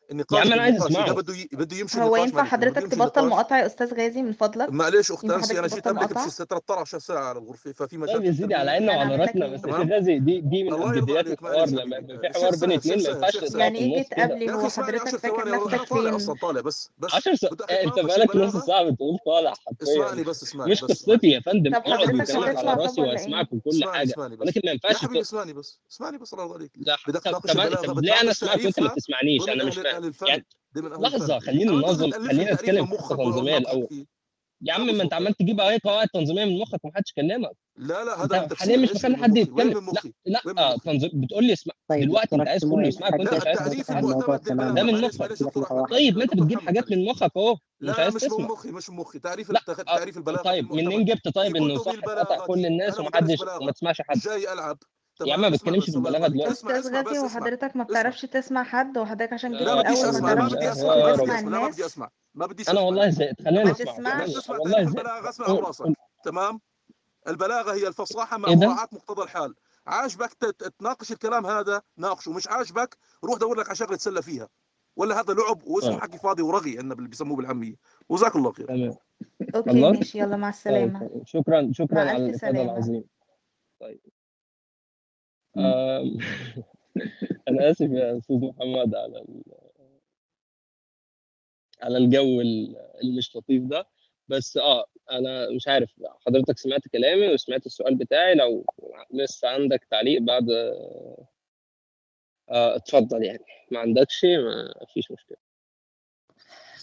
يا النقاش عم أنا عايز أسمعه. بده ي... بده يمشي هو ينفع حضرتك تبطل مقاطعة يا أستاذ غازي من فضلك؟ معلش اخت انسي أنا جيت قبلك بشي 13 ساعه على الغرفه ففي طيب مشاكل يا سيدي على عيننا يعني وعلى راسنا. بس يا غازي دي دي من عليك الحوار لما في حوار بين شيخ ما ينفعش يعني إيه جيت قبلي يا هو حضرتك 10 فاكر نفسك طالع فين؟ أصلا طالع بس بس عشر س... بدي احكي أنت بقالك نص ساعة بتقول طالع حرفيا. اسمعني بس اسمعني مش بس قصتي يا فندم. اقعد وكلامك على راسي واسمعك وكل اسمعني حاجة. بس. ولكن ما ينفعش. اسمعني بس اسمعني بس. الله يرضى عليك لا بدك طب تناقش ليه أنا اسمعك وانت ما بتسمعنيش ضمن أنا مش فاهم الفن يعني ضمن أهل لحظة خلينا ننظم خلينا نتكلم من في حتة مخك ولا تنظيمية ناطحك الأول. يا عم ما أنت عمال تجيب اهي قواعد تنظيمية من مخك ومحدش كلمك لا لا أنت هذا من حاليا مش مخلي من حد يتكلم. من لا لا من آه، تنظيم بتقول لي اسمع طيب دلوقتي انت عايز تركتموني اسمعك وأنت مش عايز ده من مخك. طيب ما أنت بتجيب حاجات من مخك أهو. لا مش من مخي مش من مخي. تعريف آه، تعريف البلاغة طيب منين جبت؟ طيب إنه صح كل الناس ومحدش وما تسمعش حد. جاي ألعب. يا عم ما بتكلمش بس في الله البلاغه يرضى عليك دلوقتي اسمع غازي وحضرتك ما اسمع. بتعرفش تسمع حد؟ وحضرتك عشان جيت لا ما تعرفش يا أسمع ما بدي راجل تسمع. أسمع. لا ما بدي الناس أسمع. ما بديش أنا أسمع. والله زهقت. خلينا نسمع والله البلاغة اسمع قول. تمام؟ البلاغة هي الفصاحة مع ده؟ مراعاه مقتضى الحال. عاجبك تناقش الكلام هذا ناقشه. مش عاجبك روح دور لك على شغلة تسلى فيها. ولا هذا لعب واسمه طيب حكي فاضي ورغي عندنا اللي بيسموه بالعامية. وجزاك الله خير. تمام. أوكي الله؟ ماشي. يلا مع طيب السلامة. طيب. شكرا شكرا على الافاده العظيمة. طيب. أنا آسف يا أستاذ محمد على على الجو ال- اللي مش لطيف ده. بس آه أنا مش عارف حضرتك سمعت كلامي وسمعت السؤال بتاعي. لو لسه عندك تعليق بعد آه اتفضل يعني. ما عندكش؟ ما فيش مشكلة.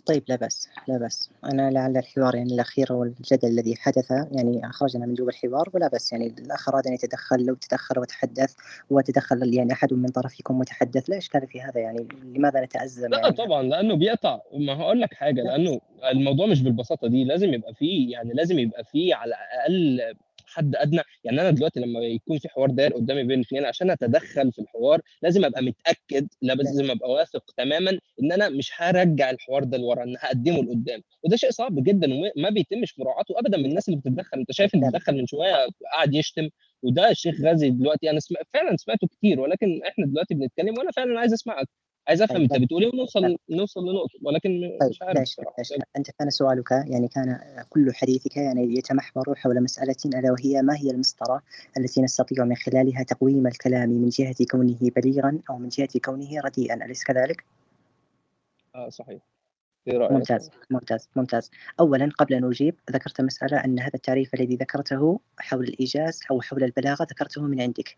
طيب لا بأس لا بأس. أنا لعل الحوار يعني الأخير والجدل الذي حدث يعني أخرجنا من جو الحوار ولا بأس. يعني الأخ أراد أن يتدخل لو تدخل وتحدث وتدخل يعني أحد من طرفكم متحدث لا إشكال في هذا. يعني لماذا نتأزم؟ لا يعني طبعا لأنه بيقطع. ما هقول لك حاجة لأنه الموضوع مش بالبساطة دي لازم يبقى فيه يعني لازم يبقى فيه على الأقل حد أدنى. يعني أنا دلوقتي لما يكون في حوار داير قدامي بين اثنين عشان أتدخل في الحوار لازم أبقى متأكد لا لازم أبقى واثق تماما إن أنا مش هرجع الحوار ده لورا إن هقدمه لقدام. وده شيء صعب جدا وما بيتمش مراعاته ابدا من الناس اللي بتتدخل. أنت شايف اللي بيتدخل من شوية قاعد يشتم وده الشيخ غازي دلوقتي أنا سمع فعلا سمعته كتير ولكن إحنا دلوقتي بنتكلم وأنا فعلا عايز أسمعك. عايز أفهم طيب أنت لا بتقول إيه ونوصل لا نوصل لنقطة ولكن طيب مش عارف إشكال أنت كان سؤالك يعني كان كل حديثك يعني يتمحور حول مسألة ألا وهي ما هي المسطرة التي نستطيع من خلالها تقويم الكلام من جهة كونه بليغا أو من جهة كونه رديئا أليس كذلك؟ آه صحيح. رأيك؟ ممتاز ممتاز ممتاز. اولا قبل أن أجيب ذكرت مسألة أن هذا التعريف الذي ذكرته حول الإيجاز أو حول البلاغة ذكرته من عندك.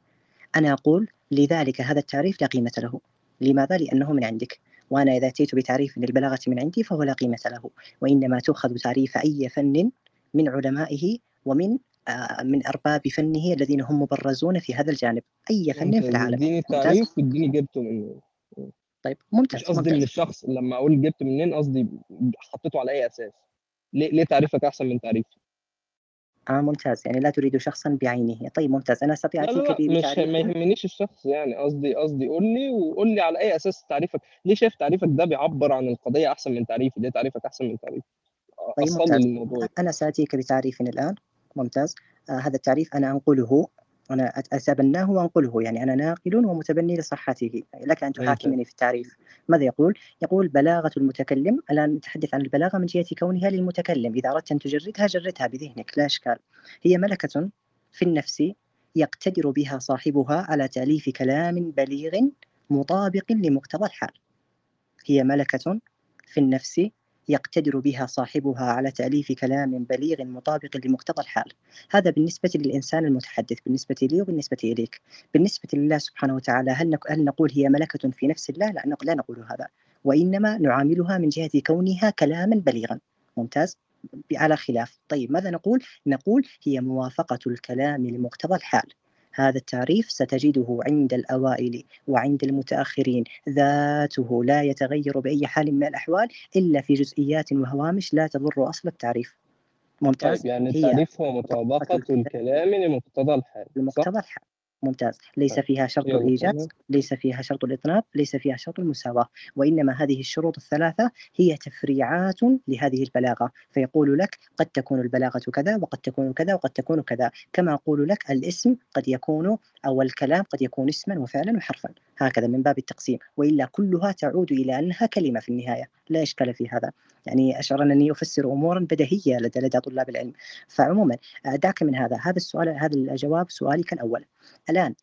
أنا أقول لذلك هذا التعريف لا قيمة له. لماذا؟ لأنه من عندك. وأنا إذا أتيت بتعريف للبلاغة من عندي فهو لا قيمة له. وإنما تؤخذ تعريف أي فن من علمائه ومن آه، من أرباب فنه الذين هم مبرزون في هذا الجانب. أي فن في العالم. اديني التعريف واديني جبته منين. طيب مش ممتاز. قصدي من الشخص لما أقول جبت منين قصدي حطيته على أي أساس. ليه ليه تعريفك أحسن من تعريفي؟ آه ممتاز. يعني لا تريد شخصا بعينه. طيب ممتاز. أنا أستطيع لا لا أتيك لا ب- مش ما يهمنيش الشخص يعني. قصدي قصدي قول لي وقول لي على أي أساس تعريفك. ليه شايف تعريفك ده بيعبر عن القضية أحسن من تعريفي؟ ليه تعريفك أحسن من تعريفي؟ طيب ممتاز. أنا سأتيك بتعريف الآن. ممتاز. آه هذا التعريف أنا أنقله أنا أت- أتبناه وأنقله يعني أنا ناقل ومتبني لصحته. لك أن ممتاز تحاكمني في التعريف. ماذا يقول؟ يقول بلاغة المتكلم الآن نتحدث عن البلاغة من جهة كونها للمتكلم. إذا أردت أن تجردها جردها بذهنك لا إشكال. هي ملكة في النفس يقتدر بها صاحبها على تأليف كلام بليغ مطابق لمقتضى الحال. هي ملكة في النفس يقتدر بها صاحبها على تأليف كلام بليغ مطابق لمقتضى الحال. هذا بالنسبة للإنسان المتحدث بالنسبة لي وبالنسبة إليك. بالنسبة لله سبحانه وتعالى هل. هل نقول هي ملكة في نفس الله؟ لا, لا نقول هذا. وإنما نعاملها من جهة كونها كلاما بليغا. ممتاز؟ على خلاف. طيب ماذا نقول؟ نقول هي موافقة الكلام لمقتضى الحال. هذا التعريف ستجده عند الأوائل وعند المتأخرين. ذاته لا يتغير بأي حال من الأحوال إلا في جزئيات وهوامش لا تضر أصل التعريف. ممتاز. طيب يعني التعريف هو مطابقة الكلام. لمقتضى الحال؟ لمقتضى الحال. ممتاز. ليس طيب فيها شرط الإيجاز ليس فيها شرط الإطناب ليس فيها شرط المساواة وإنما هذه الشروط الثلاثة هي تفريعات لهذه البلاغة. فيقول لك قد تكون البلاغة كذا وقد تكون كذا وقد تكون كذا. كما أقول لك الاسم قد يكون أو الكلام قد يكون اسما وفعلا وحرفا. هكذا من باب التقسيم. وإلا كلها تعود إلى أنها كلمة في النهاية. لا إشكال في هذا. يعني أشعر أنني أفسر أمورا بديهية لدى لدى طلاب العلم. فعموما دعك من هذا. هذا السؤال هذا الجواب سؤالك الأول. الآن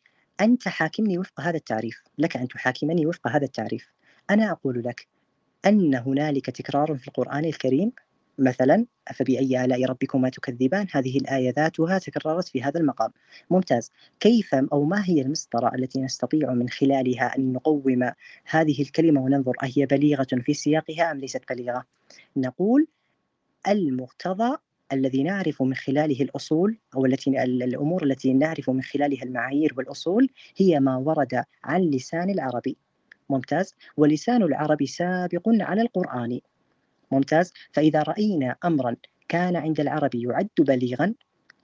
أنت حاكمني وفق هذا التعريف لك أن تحاكمني وفق هذا التعريف. أنا أقول لك أن هنالك تكرار في القرآن الكريم. مثلا فبأي آلاء ربكما تكذبان؟ هذه الآية ذاتها تكررت في هذا المقام. ممتاز. كيف أو ما هي المسطرة التي نستطيع من خلالها أن نقوم هذه الكلمة وننظر أهي بليغة في سياقها أم ليست بليغة؟ نقول المقتضى الذي نعرف من خلاله الأصول أو التي ال- الأمور التي نعرف من خلالها المعايير والأصول هي ما ورد عن لسان العربي. ممتاز؟ ولسان العرب سابق على القرآن. ممتاز؟ فإذا رأينا أمرا كان عند العرب يعد بليغا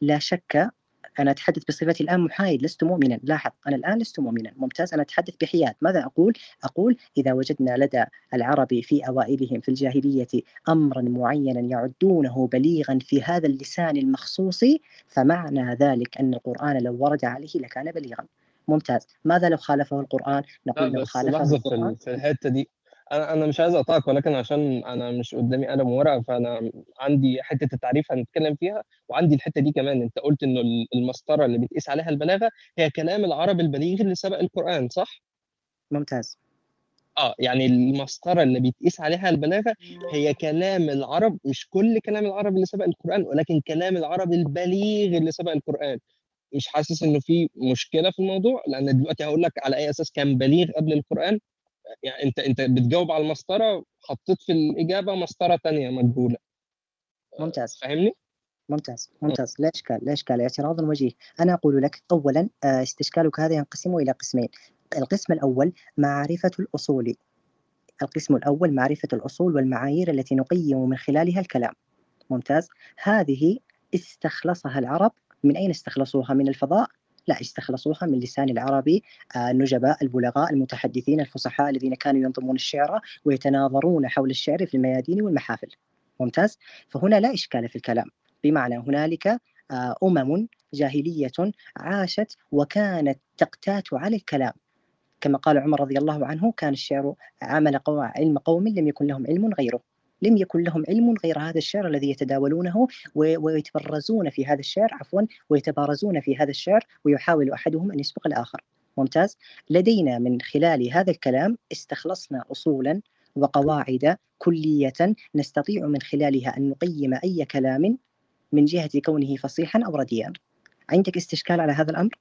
لا شك أنا أتحدث بصفتي الآن محايد لست مؤمنا. لاحظ أنا الآن لست مؤمنا. ممتاز أنا أتحدث بحياد. ماذا أقول؟ أقول إذا وجدنا لدى العرب في أوائلهم في الجاهلية أمرا معينا يعدونه بليغا في هذا اللسان المخصوص فمعنى ذلك أن القرآن لو ورد عليه لكان بليغا. ممتاز. ماذا لو خالفه القرآن؟ نقول لو خالفه القرآن. ال- في الحتة دي أنا أنا مش عايز أقطعك ولكن عشان أنا مش قدامي قلم وورقة فأنا عندي حتة التعريف هنتكلم فيها وعندي الحتة دي كمان. أنت قلت إنه ال- المسطرة اللي بتقيس عليها البلاغة هي كلام العرب البليغ اللي سبق القرآن صح؟ ممتاز. آه يعني المسطرة اللي بيتقيس عليها البلاغة هي كلام العرب مش كل كلام العرب اللي سبق القرآن ولكن كلام العرب البليغ اللي سبق القرآن. مش حاسس إنه في مشكلة في الموضوع؟ لأن دلوقتي هقول لك على أي أساس كان بليغ قبل القرآن؟ يعني انت انت بتجاوب على المسطرة حطيت في الإجابة مسطرة تانية مجهولة. ممتاز. فاهمني؟ ممتاز ممتاز. لا إشكال لا إشكال. اعتراض وجيه أنا أقول لك اولا آه، استشكالك هذا ينقسم إلى قسمين. القسم الأول معرفة الأصول. القسم الأول معرفة الأصول والمعايير التي نقيم من خلالها الكلام. ممتاز. هذه استخلصها العرب. من أين استخلصوها؟ من الفضاء لا استخلصوها من لسان العربي آه، النجباء البلغاء المتحدثين الفصحاء الذين كانوا ينظمون الشعر ويتناظرون حول الشعر في الميادين والمحافل. ممتاز؟ فهنا لا إشكال في الكلام. بمعنى هنالك آه، أمم جاهلية عاشت وكانت تقتات على الكلام. كما قال عمر رضي الله عنه كان الشعر عمل علم قوم لم يكن لهم علم غيره. لم يكن لهم علم غير هذا الشعر الذي يتداولونه ويتبرزون في هذا الشعر عفوا ويتبارزون في هذا الشعر ويحاول أحدهم أن يسبق الآخر. ممتاز. لدينا من خلال هذا الكلام استخلصنا أصولا وقواعد كلية نستطيع من خلالها أن نقيم أي كلام من جهة كونه فصيحا أو رديئا عندك استشكال على هذا الأمر؟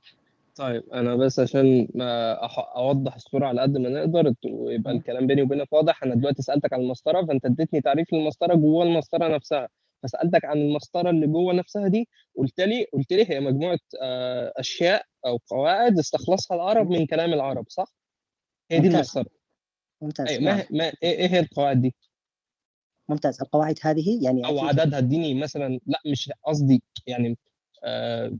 طيب أنا بس عشان ما أح- أوضح الصورة على قد ما نقدر ويبقى الكلام بيني وبينك واضح. أنا دلوقتي سألتك عن المسطرة فأنت اديتني تعريف للمسطرة جوه المسطرة نفسها. فسألتك عن المسطرة اللي جوه نفسها دي قلت لي قلت لي هي مجموعة آه، أشياء أو قواعد استخلصها العرب من كلام العرب صح؟ هي دي ممتاز. المسطرة. ممتاز. أي نعم. ما ما إيه إيه هي القواعد دي؟ ممتاز. القواعد هذه يعني أو أكيد- عددها اديني مثلا لا مش قصدي يعني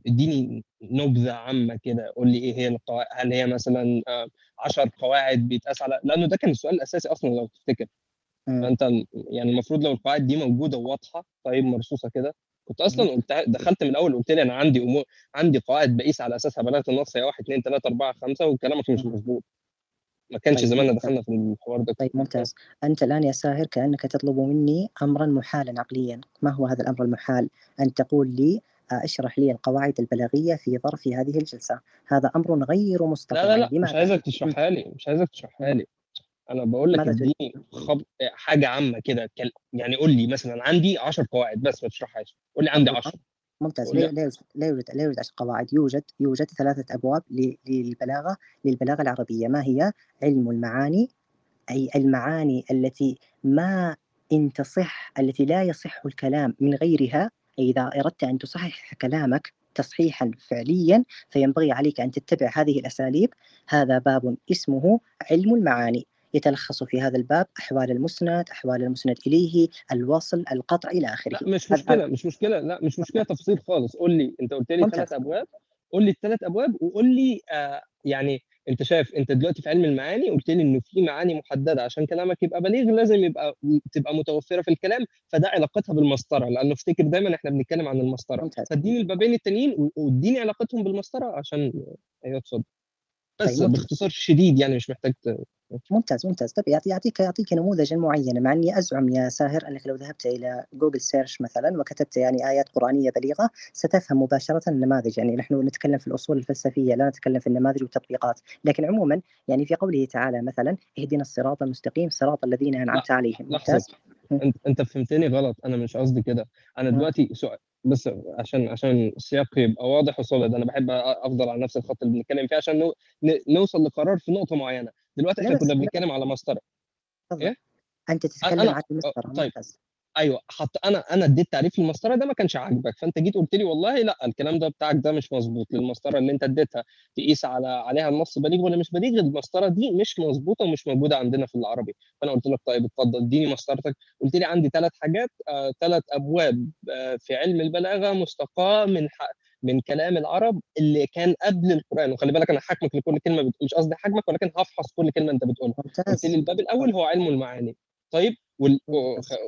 اديني نبذة عامة كده قول لي إيه هي القواعد هل هي مثلا 10 قواعد بيتقاس على لأنه ده كان السؤال الاساسي أصلا لو تفتكر. فأنت يعني المفروض لو القواعد دي موجودة وواضحه طيب مرصوصة كده كنت أصلا قلت دخلت من الأول قلت لي أنا عندي أمور عندي قواعد بقيس على أساسها بلاغه النص هي 1 2 3 4 5 وكلامك مش مظبوط. ما كانش طيب. زماننا دخلنا في الحوار ده. طيب ممتاز. أنت الآن يا ساهر كأنك تطلب مني أمرا محالا عقليا. ما هو هذا الأمر المحال؟ أن تقول لي آه، أشرح لي القواعد البلاغية في ظرف هذه الجلسة. هذا أمر غير مستطاع لا لا لا مش؟ عايزك تشرحها لي مش عايزك تشرحها لي. أنا بقول لك؟ إديني خب... حاجة عامة كده. يعني قول لي مثلا عندي 10 قواعد بس ما تشرحهاش. قول لي عندي 10 ممتاز. لا يوجد لا يوجد لا يوجد عشر قواعد. يوجد يوجد ثلاثة أبواب للبلاغة للبلاغة العربية. ما هي؟ علم المعاني أي المعاني التي ما إن تصح التي لا يصح الكلام من غيرها إذا أردت أن تصحح كلامك تصحيحا فعليا فينبغي عليك أن تتبع هذه الأساليب. هذا باب اسمه علم المعاني. يتلخص في هذا الباب أحوال المسند أحوال المسند إليه الوصل القطع إلى آخره. لا مش مشكلة مش مشكلة لا مش مشكلة تفصيل خالص. قول لي أنت قلت لي. ثلاث أبواب. قول لي الثلاث أبواب وقول لي آه يعني أنت شايف أنت دلوقتي في علم المعاني قلت لي إنه في معاني محددة عشان كلامك يبقى بليغ لازم يبقى تبقى متوفرة في الكلام فده علاقتها بالمسطرة لأنه افتكر دايما إحنا بنتكلم عن المسطرة فاديني البابين التانيين واديني علاقتهم بالمسطرة عشان أيوه اتفضل بس طيب،. باختصار شديد يعني مش محتاج ت... ممتاز ممتاز. طيب يعطي- يعطيك يعطيك نموذجا معينا مع إني أزعم يا ساهر أنك لو ذهبت إلى جوجل search مثلا وكتبت يعني آيات قرآنية بليغة ستفهم مباشرة النماذج. يعني نحن نتكلم في الأصول الفلسفية لا نتكلم في النماذج والتطبيقات. لكن عموما يعني في قوله تعالى مثلا اهدنا الصراط المستقيم صراط الذين أنعمت عليهم. ممتاز؟ أنت أنت فهمتني غلط. أنا مش قصدي كده. أنا. دلوقتي سؤال بس عشان عشان السياق يبقى واضح وصولد أنا بحب أفضل على نفس الخط اللي بنتكلم فيه عشان نو... نوصل لقرار في نقطة معينة. دلوقتي إحنا كنا. بنتكلم على مسطرة إيه؟ أنت تتكلم أنا- عن المسطرة طيب. ممتاز أيوه حط أنا أنا اديت تعريف المسطرة ده ما كانش عاجبك فأنت جيت قلت لي والله لأ الكلام ده بتاعك ده مش مظبوط للمسطره اللي أنت اديتها تقيس على عليها النص بليغ ولا مش بليغ المسطرة دي مش مظبوطة ومش موجودة عندنا في العربي فأنا قلت لك طيب اتفضل اديني مسطرتك قلت لي عندي ثلاث حاجات ثلاث أبواب آه في علم البلاغة مستقاة من ح- من كلام العرب اللي كان قبل القرآن. وخلي بالك أنا حاكمك لكل كلمة بت... مش قصدي حاكمك ولكن هفحص كل كلمة أنت بتقولها. قلت لي الباب الأول هو علم المعاني. طيب وال-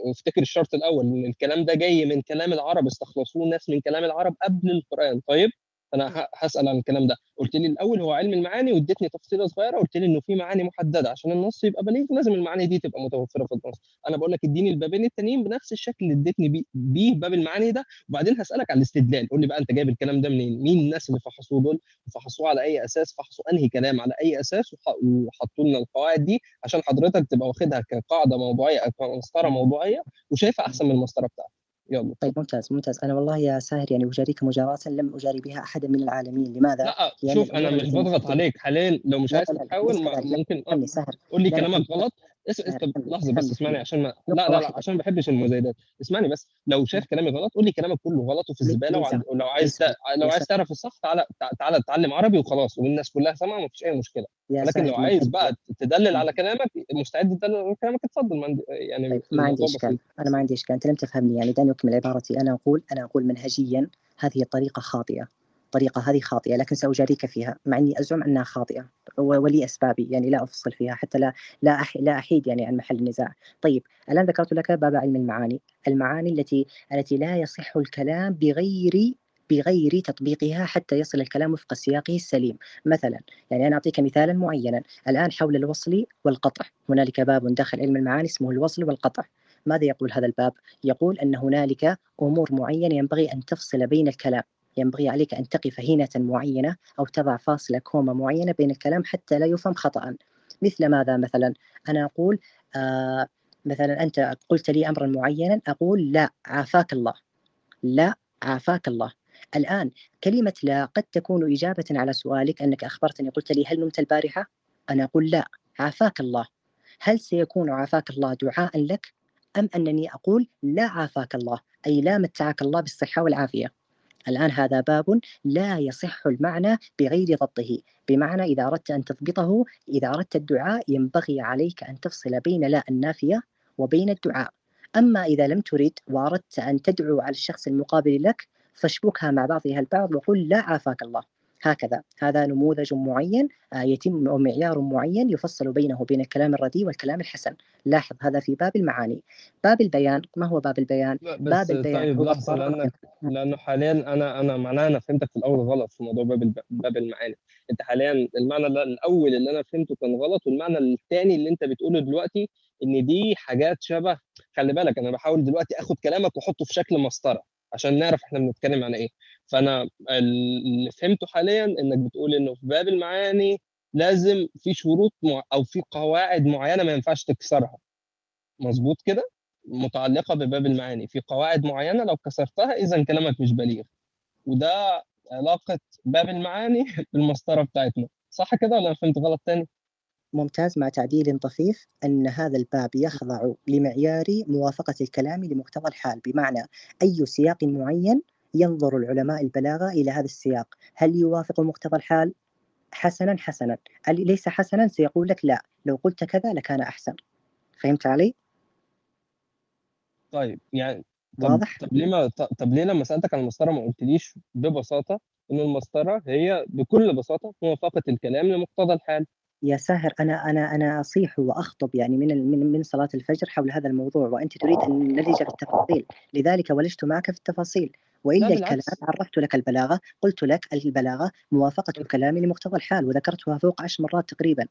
وافتكر الشرط الأول. ان الكلام ده جاي من كلام العرب استخلصوه الناس من كلام العرب قبل القرآن. طيب أنا هسأل عن الكلام ده. قلت لي الأول هو علم المعاني واديتني تفصيلة صغيرة قلت لي إنه في معاني محددة. عشان النص يبقى بليغ لازم المعاني دي تبقى متوفرة في النص. أنا بقول لك اديني البابين التانيين بنفس الشكل اللي اديتني بيه, باب المعاني ده. وبعدين هسألك على الاستدلال. قول لي بقى أنت جايب الكلام ده منين؟ مين الناس اللي فحصوه دول؟ فحصوه على أي أساس؟ فحصوا أنهي كلام على أي أساس؟ وح- وحطوا لنا القواعد دي عشان حضرتك تبقى واخدها كقاعدة موضوعية أو كمسطرة موضوعية وشايفها أحسن من المسطرة بتاعتك. يلا طيب ممتاز ممتاز. أنا والله يا ساهر يعني أجاريك مجاراة لم أجاري بها أحدا من العالمين. لماذا؟ لا لأن شوف أنا مش بضغط عليك حاليا لو مش عايز تحاول ممكن فهمني سهر قول لي لا لا كلامك غلط. اس... سهر طب فهمني لحظة بس اسمعني عشان ما لا لا عشان ما بحبش المزايدات. اسمعني بس لو شايف كلامي غلط قول لي كلامك كله غلط وفي الزبالة. ولو عايز. لو عايز تعرف الصح تعالى تع- تعالى اتعلم عربي وخلاص والناس كلها سامعة ومفيش أي مشكلة. يا ولكن لو عايز بقى تدلل على كلامك مستعد تدلل على كلامك اتفضل ما عندي... يعني طيب ما عندي بسيط. أنا ما عندي إشكال أنت لم تفهمني. يعني دعني أكمل عبارتي. أنا أقول أنا أقول منهجيا هذه الطريقة خاطئة. الطريقة هذه خاطئة لكن سأجاريك فيها مع أني أزعم أنها خاطئة ولي أسبابي يعني لا أفصل فيها حتى لا لا لا أحيد يعني عن محل النزاع. طيب الآن ذكرت لك باب علم المعاني. المعاني التي التي لا يصح الكلام بغير بغير تطبيقها حتى يصل الكلام وفق سياقه السليم. مثلا يعني أنا أعطيك مثالا معينا. الآن حول الوصل والقطع. هنالك باب داخل علم المعاني اسمه الوصل والقطع. ماذا يقول هذا الباب؟ يقول أن هنالك أمور معينة ينبغي أن تفصل بين الكلام. ينبغي عليك أن تقف هينة معينة أو تضع فاصلة كومة معينة بين الكلام حتى لا يفهم خطأ. مثل ماذا مثلا؟ أنا أقول آه مثلا أنت قلت لي أمرا معينا أقول لا عافاك الله. لا عافاك الله. الآن كلمة لا قد تكون إجابة على سؤالك أنك أخبرتني قلت لي هل نمت البارحة؟ أنا أقول لا عافاك الله. هل سيكون عافاك الله دعاء لك؟ أم أنني أقول لا عافاك الله. أي لا متعك الله بالصحة والعافية. الآن هذا باب لا يصح المعنى بغير ضبطه. بمعنى إذا أردت أن تضبطه إذا أردت الدعاء ينبغي عليك أن تفصل بين لا النافية وبين الدعاء. أما إذا لم ترد وأردت أن تدعو على الشخص المقابل لك فاشبكها مع بعضها البعض وقل لا عافاك الله. هكذا. هذا نموذج معين آه، يتم أو معيار معين يفصل بينه وبين الكلام الرديء والكلام الحسن. لاحظ هذا في باب المعاني. باب البيان ما هو باب البيان؟ باب البيان طيب الضرر لأنك لأنه حاليا أنا أنا معناها أنا فهمتك في الأول غلط في موضوع باب الب... باب المعاني. أنت حاليا المعنى الأول اللي أنا فهمته كان غلط والمعنى الثاني اللي أنت بتقوله دلوقتي إن دي حاجات شبه خلي بالك أنا بحاول دلوقتي آخد كلامك وأحطه في شكل مسطرة عشان نعرف إحنا بنتكلم عن إيه. فأنا اللي فهمته حاليا إنك بتقول إنه في باب المعاني لازم في شروط. أو في قواعد معينة ما ينفعش تكسرها. مظبوط كده؟ متعلقة بباب المعاني. في قواعد معينة لو كسرتها اذا كلامك مش بليغ. وده علاقة باب المعاني <laughs> بالمسطرة بتاعتنا. صح كده ولا فهمت غلط تاني؟ ممتاز. مع تعديل طفيف أن هذا الباب يخضع لمعيار موافقة الكلام لمقتضى الحال. بمعنى أي سياق معين ينظر العلماء البلاغة إلى هذا السياق. هل يوافق مقتضى الحال؟ حسنا حسنا. ليس حسنا؟ سيقول لك لا. لو قلت كذا لكان أحسن. فهمت علي؟ طيب يعني طب واضح؟ طب ليه ما طب ليه لما سألتك عن المسطرة ما قلتليش ببساطة إن المسطرة هي بكل بساطة موافقة الكلام لمقتضى الحال؟ يا ساهر أنا أنا أنا أصيح وأخطب يعني من من من صلاة الفجر حول هذا الموضوع وأنت تريد أن نلج في التفاصيل. لذلك ولجت معك في التفاصيل. وإلا لا الكلام عرفت لك البلاغة قلت لك البلاغة موافقة الكلام لمقتضى الحال وذكرتها فوق عشر مرات تقريبا.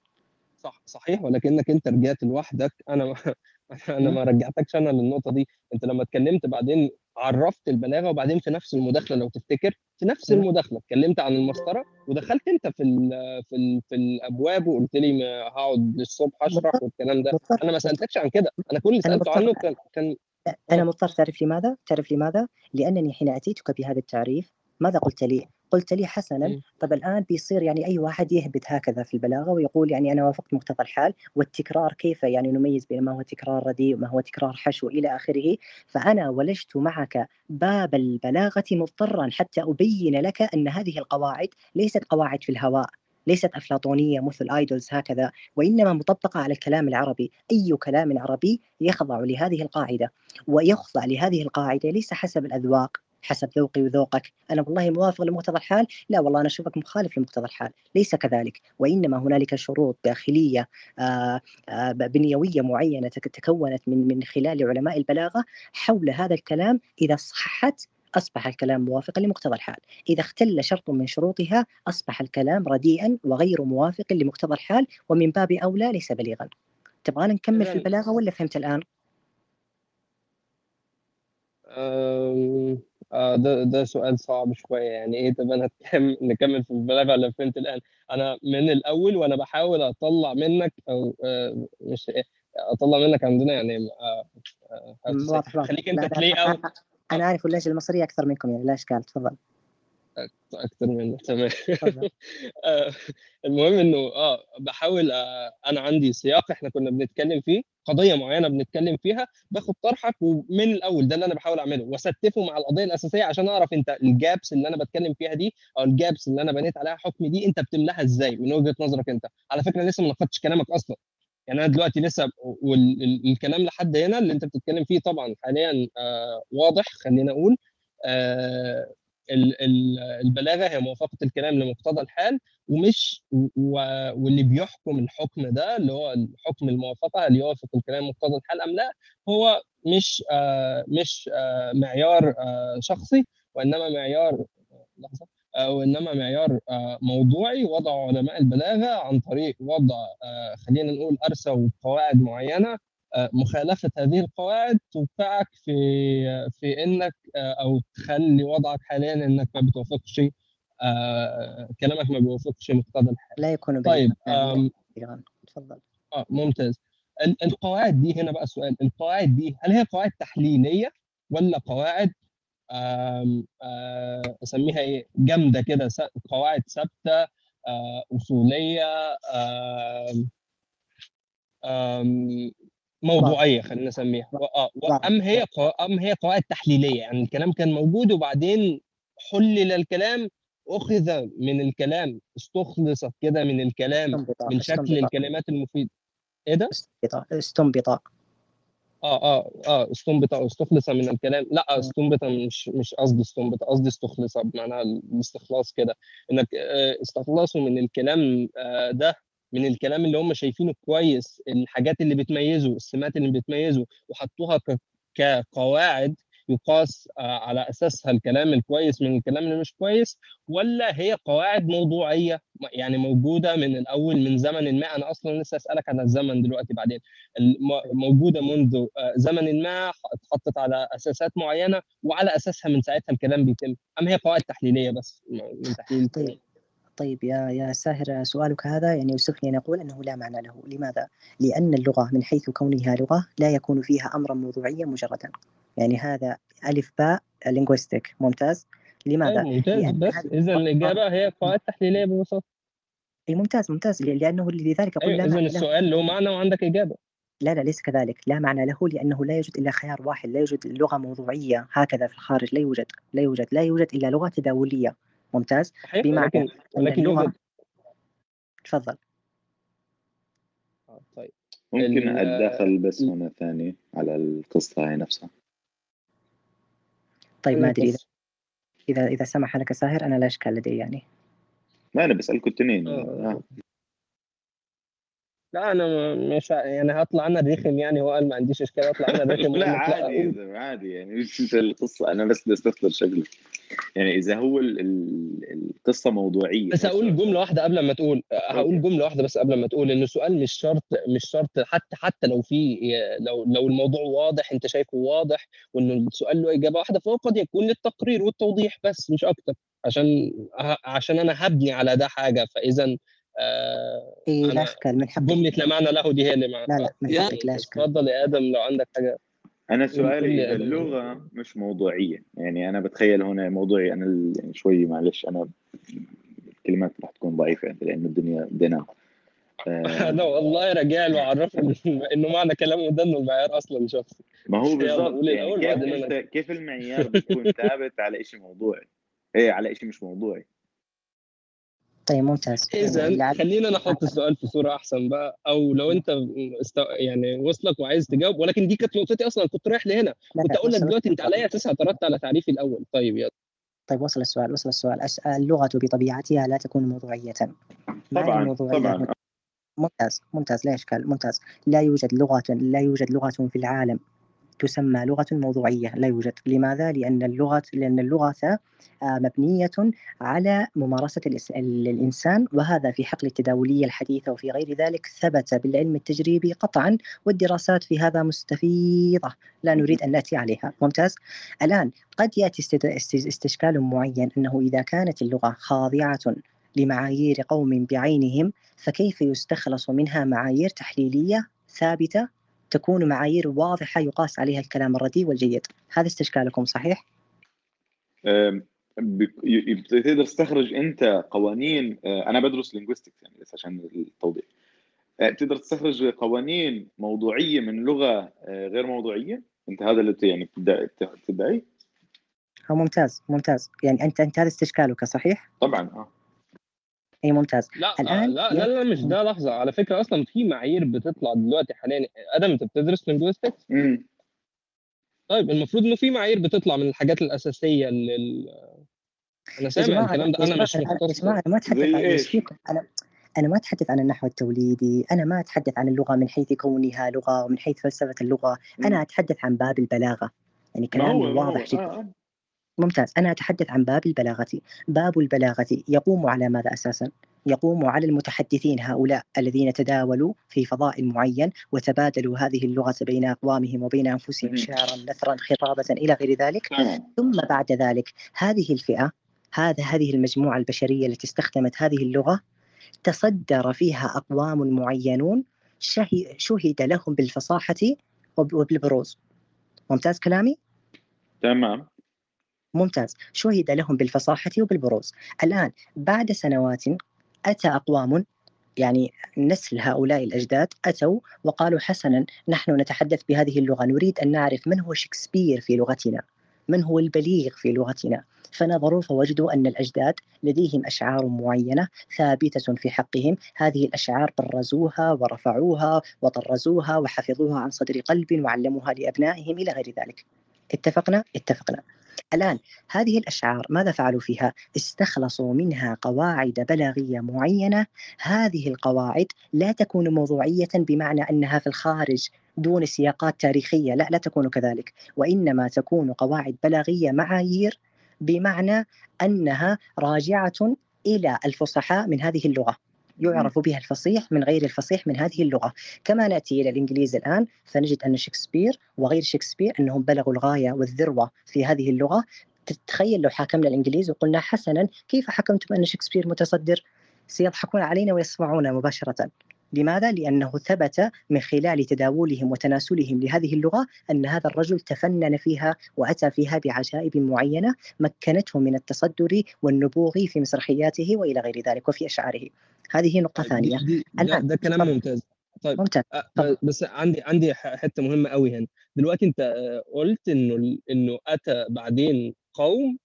صح صحيح. ولكنك أنت رجعت لوحدك. أنا ما <laughs> أنا? ما رجعتكش أنا للنقطة دي. أنت لما اتكلمت بعدين عرفت البلاغة وبعدين في نفس المداخلة لو تفتكر في نفس? المداخلة. اتكلمت عن المسطرة ودخلت أنت في ال في ال في الأبواب وقلت لي ما هقعد للصبح أشرح والكلام ده. أنا ما سألتكش عن كده. أنا كل اللي سألته عنه كان كان أنا مضطر تعرف لماذا؟ تعرف لماذا؟ لأنني حين أتيتك بهذا التعريف ماذا قلت لي؟ قلت لي حسنا مم. طب الآن بيصير يعني أي واحد يهبط هكذا في البلاغة ويقول يعني أنا وافقت مقتضى الحال والتكرار كيف يعني نميز بين ما هو تكرار رديء وما هو تكرار حشو إلى آخره فأنا ولجت معك باب البلاغة مضطرا حتى أبين لك أن هذه القواعد ليست قواعد في الهواء ليست أفلاطونية مثل ايدولز هكذا وإنما مطبقة على الكلام العربي. أي كلام عربي يخضع لهذه القاعدة ويخضع لهذه القاعدة ليس حسب الأذواق حسب ذوقي وذوقك. أنا والله موافق لمقتضى الحال. لا والله أنا أشوفك مخالف لمقتضى الحال. ليس كذلك. وإنما هنالك شروط داخلية آه، آه، بنيوية معينة تك- تكونت من من خلال علماء البلاغة حول هذا الكلام إذا صحت أصبح الكلام موافقا لمقتضى الحال، إذا اختل شرط من شروطها أصبح الكلام رديئا وغير موافق لمقتضى الحال ومن باب أولى ليس بليغا. تبغانا نكمل في تمام. البلاغة ولا فهمت الآن؟ آم، آه ده ده سؤال صعب شوية. يعني إيه؟ طب أنا نكمل في البلاغة ولا فهمت الآن؟ أنا من الأول وأنا بحاول أطلع منك أو آه مش إيه، أطلع منك عندنا يعني آه آه خليك أنت لا تلاقي أنا عارف اللهجه المصرية أكثر منكم يعني لا اشكال تفضل. أكتر منك تمام. <laughs> آه، المهم إنه آه بحاول آه أنا عندي سياق إحنا كنا بنتكلم فيه قضية معينة بنتكلم فيها باخد طرحك ومن الأول ده اللي أنا بحاول أعمله واستفه مع القضية الأساسية عشان أعرف أنت الجابس اللي أنا بتكلم فيها دي أو الجابس اللي أنا بنيت عليها حكمي دي أنت بتملاها إزاي من وجهة نظرك أنت؟ على فكرة لسه ما ناقشتش كلامك أصلا. يعني أنا دلوقتي لسه والكلام لحد هنا اللي أنت بتتكلم فيه طبعا حاليا آه واضح خلينا أقول. آه ال- ال- البلاغة هي موافقة الكلام لمقتضى الحال ومش واللي بيحكم الحكم ده اللي هو الحكم الموافقة هل يوافق الكلام مقتضى الحال أم لا هو مش آه مش معيار شخصي وإنما معيار لحظة. وانما معيار آه موضوعي وضعه علماء البلاغة عن طريق وضع آه خلينا نقول ارسى قواعد معينة. آه، مخالفة هذه القواعد توقعك في في إنك أو تخلي وضعك حاليا إنك ما بتوافقش كلامك ما بيوافقش مقتضى الحال لا يكون طيب تفضل. آه ممتاز. ال- القواعد دي هنا بقى السؤال القواعد دي هل هي قواعد تحليلية ولا قواعد أسميها إيه؟ جامدة كده قواعد ثابتة آه، أصولية موضوعية خلينا نسميها. واضح. أم هي أم هي قواعد تحليلية يعني الكلام كان موجود وبعدين حلل الكلام أخذ من الكلام استخلص كده من الكلام من شكل الكلمات المفيدة. إيه ده؟ استنبط استنبط آه آه آه استنبط أو استخلص من الكلام. لا استنبط مش مش قصدي استنبط قصدي استخلص بمعنى الاستخلاص كده. إنك آه، استخلصوا من الكلام آه، ده من الكلام اللي هم شايفينه كويس الحاجات اللي بتميزه السمات اللي بتميزه وحطوها كقواعد يقاس آه، على أساسها الكلام الكويس من الكلام اللي مش كويس ولا هي قواعد موضوعية يعني موجودة من الأول من زمن ما؟ أنا أصلا لسه اسالك عن الزمن دلوقتي بعدين. موجودة منذ آه، زمن ما اتحطت على أساسات معينة وعلى أساسها من ساعتها الكلام بيتم. أم هي قواعد تحليلية بس من تحليل؟ طيب طيب يا يا ساهر سؤالك هذا يعني يوسفني أن أقول أنه لا معنى له، لماذا؟ لأن اللغة من حيث كونها لغة لا يكون فيها امرا موضوعيا مجردا. يعني هذا ألف باء لينغويستيك ممتاز؟ لماذا؟ طيب ممتاز. بس هذه اذا الإجابة هي قواعد تحليلية ببساطة. إي ممتاز ممتاز. لأنه لذلك أقول أيوه لا اذا السؤال له معنى وعندك إجابة. لا لا ليس كذلك. لا معنى له لأنه لا يوجد إلا خيار واحد لا يوجد لغة موضوعية هكذا في الخارج لا يوجد لا يوجد لا يوجد إلا لغة تداولية. ممتاز؟ بمعنى ولكن أن ولكن اللغة يوجد. تفضل. آه، طيب. ممكن اتدخل بس هنا ثاني على القصة هي نفسها. طيب ما أدري إذا القصة. إذا إذا سمح لك ساهر أنا لا إشكال لدي يعني ما أنا بسألكم التنين آه. لا أنا مش يعني هطلع أنا الرخم يعني هو قال ما عنديش إشكال أطلع أنا <laughs> الرخم. لا عادي. عادي يعني. مش القصة أنا بس بستفسر شغله يعني إذا هو ال- ال- القصة موضوعية بس هقول جملة واحدة قبل ما تقول. هقول. جملة واحدة بس قبل ما تقول ان السؤال مش شرط مش شرط حتى حتى لو في لو لو الموضوع واضح أنت شايفه واضح وإن السؤال له إجابة واحدة فهو قد يكون للتقرير والتوضيح بس مش أكتر. عشان عشان أنا هبني على ده حاجة فإذا آه إي لا أنا إشكال من حقك جمله لا معنى له دي هي اللي معنى لا لا من يا- حقك لا إشكال اتفضل يا آدم لو عندك حاجة. أنا سؤالي لي إذا. اللغة مش موضوعية. يعني أنا بتخيل هنا موضوعي أنا ال- يعني شوي معلش أنا الكلمات راح تكون ضعيفة عندي لأنه الدنيا بدي انام آه، <laughs> أنا والله راجع له وعرفه <laughs> إنه معنى كلامه ده انه المعيار أصلا شخصي. ما هو قول يعني كيف أنا كيف المعيار بيكون ثابت على شيء موضوعي؟ إيه على شيء مش موضوعي. طيب ممتاز. اذا لعل خلينا نحط السؤال في صورة أحسن بقى. أو لو أنت است... يعني وصلك وعايز تجاوب ولكن دي كانت نقطتي أصلا كنت رايح لهنا. لا كنت أقول لك دلوقتي أنت عليا تسعة تردت على تعريفي الأول. طيب يلا. طيب وصل السؤال وصل السؤال. اللغة بطبيعتها لا تكون موضوعية. معنى طبعا الموضوعية؟ طبعا. ممتاز ممتاز لا إشكال ممتاز. لا يوجد لغة لا يوجد لغة في العالم تسمى لغة موضوعية لا يوجد. لماذا؟ لأن اللغة لأن اللغة آه، مبنية على ممارسة الإنسان وهذا في حقل التداولية الحديثة وفي غير ذلك ثبت بالعلم التجريبي قطعا والدراسات في هذا مستفيضة. لا نريد أن نأتي عليها. ممتاز؟ الآن قد يأتي استشكال معين أنه إذا كانت اللغة خاضعة لمعايير قوم بعينهم فكيف يستخلص منها معايير تحليلية ثابتة؟ تكون معايير واضحة يقاس عليها الكلام الرديء والجيد. هذا استشكالكم صحيح؟ بتقدر تستخرج أنت قوانين آه، أنا بدرس لينغويستكس يعني بس عشان التوضيح. آه، بتقدر تستخرج قوانين موضوعية من لغة آه، غير موضوعية؟ أنت هذا اللي يعني بتدعي ممتاز ممتاز. يعني أنت أنت هذا استشكالك صحيح؟ طبعا آه. أي ممتاز. لا الآن لا لا لا مش ده لحظة. على فكرة أصلا في معايير بتطلع دلوقتي حاليا. آدم أنت بتدرس لينجويستكس امم طيب المفروض إنه في معايير بتطلع من الحاجات الأساسية اللي ال- أنا سامع الكلام ده. أنا مش مختص ما عن إيش؟ فيكم أنا ما أتحدث عن النحو التوليدي. أنا ما أتحدث عن اللغة من حيث كونها لغة ومن حيث فلسفة اللغة. أنا. أتحدث عن باب البلاغة. يعني هو. واضح جدا. آه. آه. ممتاز أنا أتحدث عن باب البلاغة باب البلاغة يقوم على ماذا أساسا؟ يقوم على المتحدثين هؤلاء الذين تداولوا في فضاء معين وتبادلوا هذه اللغة بين أقوامهم وبين أنفسهم. شعرا نثرا خطابة إلى غير ذلك تمام ثم بعد ذلك هذه الفئة هذا هذه المجموعة البشرية التي استخدمت هذه اللغة تصدر فيها أقوام معينون شهد لهم بالفصاحة وب- وبالبروز ممتاز كلامي؟ تمام ممتاز. شهد لهم بالفصاحة وبالبروز. الآن بعد سنوات أتى أقوام يعني نسل هؤلاء الأجداد أتوا وقالوا حسنا نحن نتحدث بهذه اللغة نريد أن نعرف من هو شكسبير في لغتنا؟ من هو البليغ في لغتنا؟ فنظروا فوجدوا أن الأجداد لديهم أشعار معينة ثابتة في حقهم. هذه الأشعار برزوها ورفعوها وطرزوها وحفظوها عن صدر قلب وعلموها لأبنائهم إلى غير ذلك. اتفقنا؟ اتفقنا. الآن هذه الأشعار ماذا فعلوا فيها؟ استخلصوا منها قواعد بلاغية معينة. هذه القواعد لا تكون موضوعية بمعنى أنها في الخارج دون سياقات تاريخية لا لا تكون كذلك. وإنما تكون قواعد بلاغية معايير بمعنى أنها راجعة إلى الفصحاء من هذه اللغة. يعرف بها الفصيح من غير الفصيح من هذه اللغة. كما نأتي إلى الإنجليزي الآن فنجد أن شكسبير وغير شكسبير أنهم بلغوا الغاية والذروة في هذه اللغة. تتخيل لو حاكمنا الإنجليز وقلنا حسنا كيف حكمتم أن شكسبير متصدر؟ سيضحكون علينا ويصفعون مباشرة. لماذا؟ لأنه ثبت من خلال تداولهم وتناسلهم لهذه اللغة أن هذا الرجل تفنن فيها وأتى فيها بعجائب معينة مكنته من التصدر والنبوغ في مسرحياته وإلى غير ذلك وفي أشعاره. هذه نقطة دي ثانية. دي ده, كلام. ممتاز. طيب ممتاز. أه، تفضل. ب- بس عندي عندي حتة مهمة قوي هنا. دلوقتي أنت آه، قلت إنه إنه أتى بعدين قوم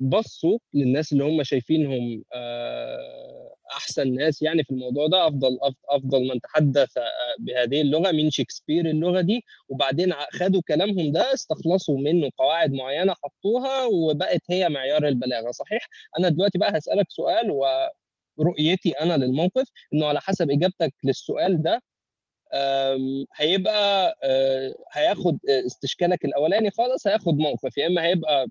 بصوا للناس اللي هم شايفينهم آه، أحسن ناس يعني في الموضوع ده أفضل أفضل من تحدث آه، بهذه اللغة من شكسبير اللغة دي وبعدين خدوا كلامهم ده استخلصوا منه قواعد معينة حطوها وبقت هي معيار البلاغة صحيح؟ أنا دلوقتي بقى هسألك سؤال ورؤيتي أنا للموقف إنه على حسب إجابتك للسؤال ده هيبقى آه، هياخد آه، استشكالك الأولاني خالص هياخد موقف يا إما هيبقى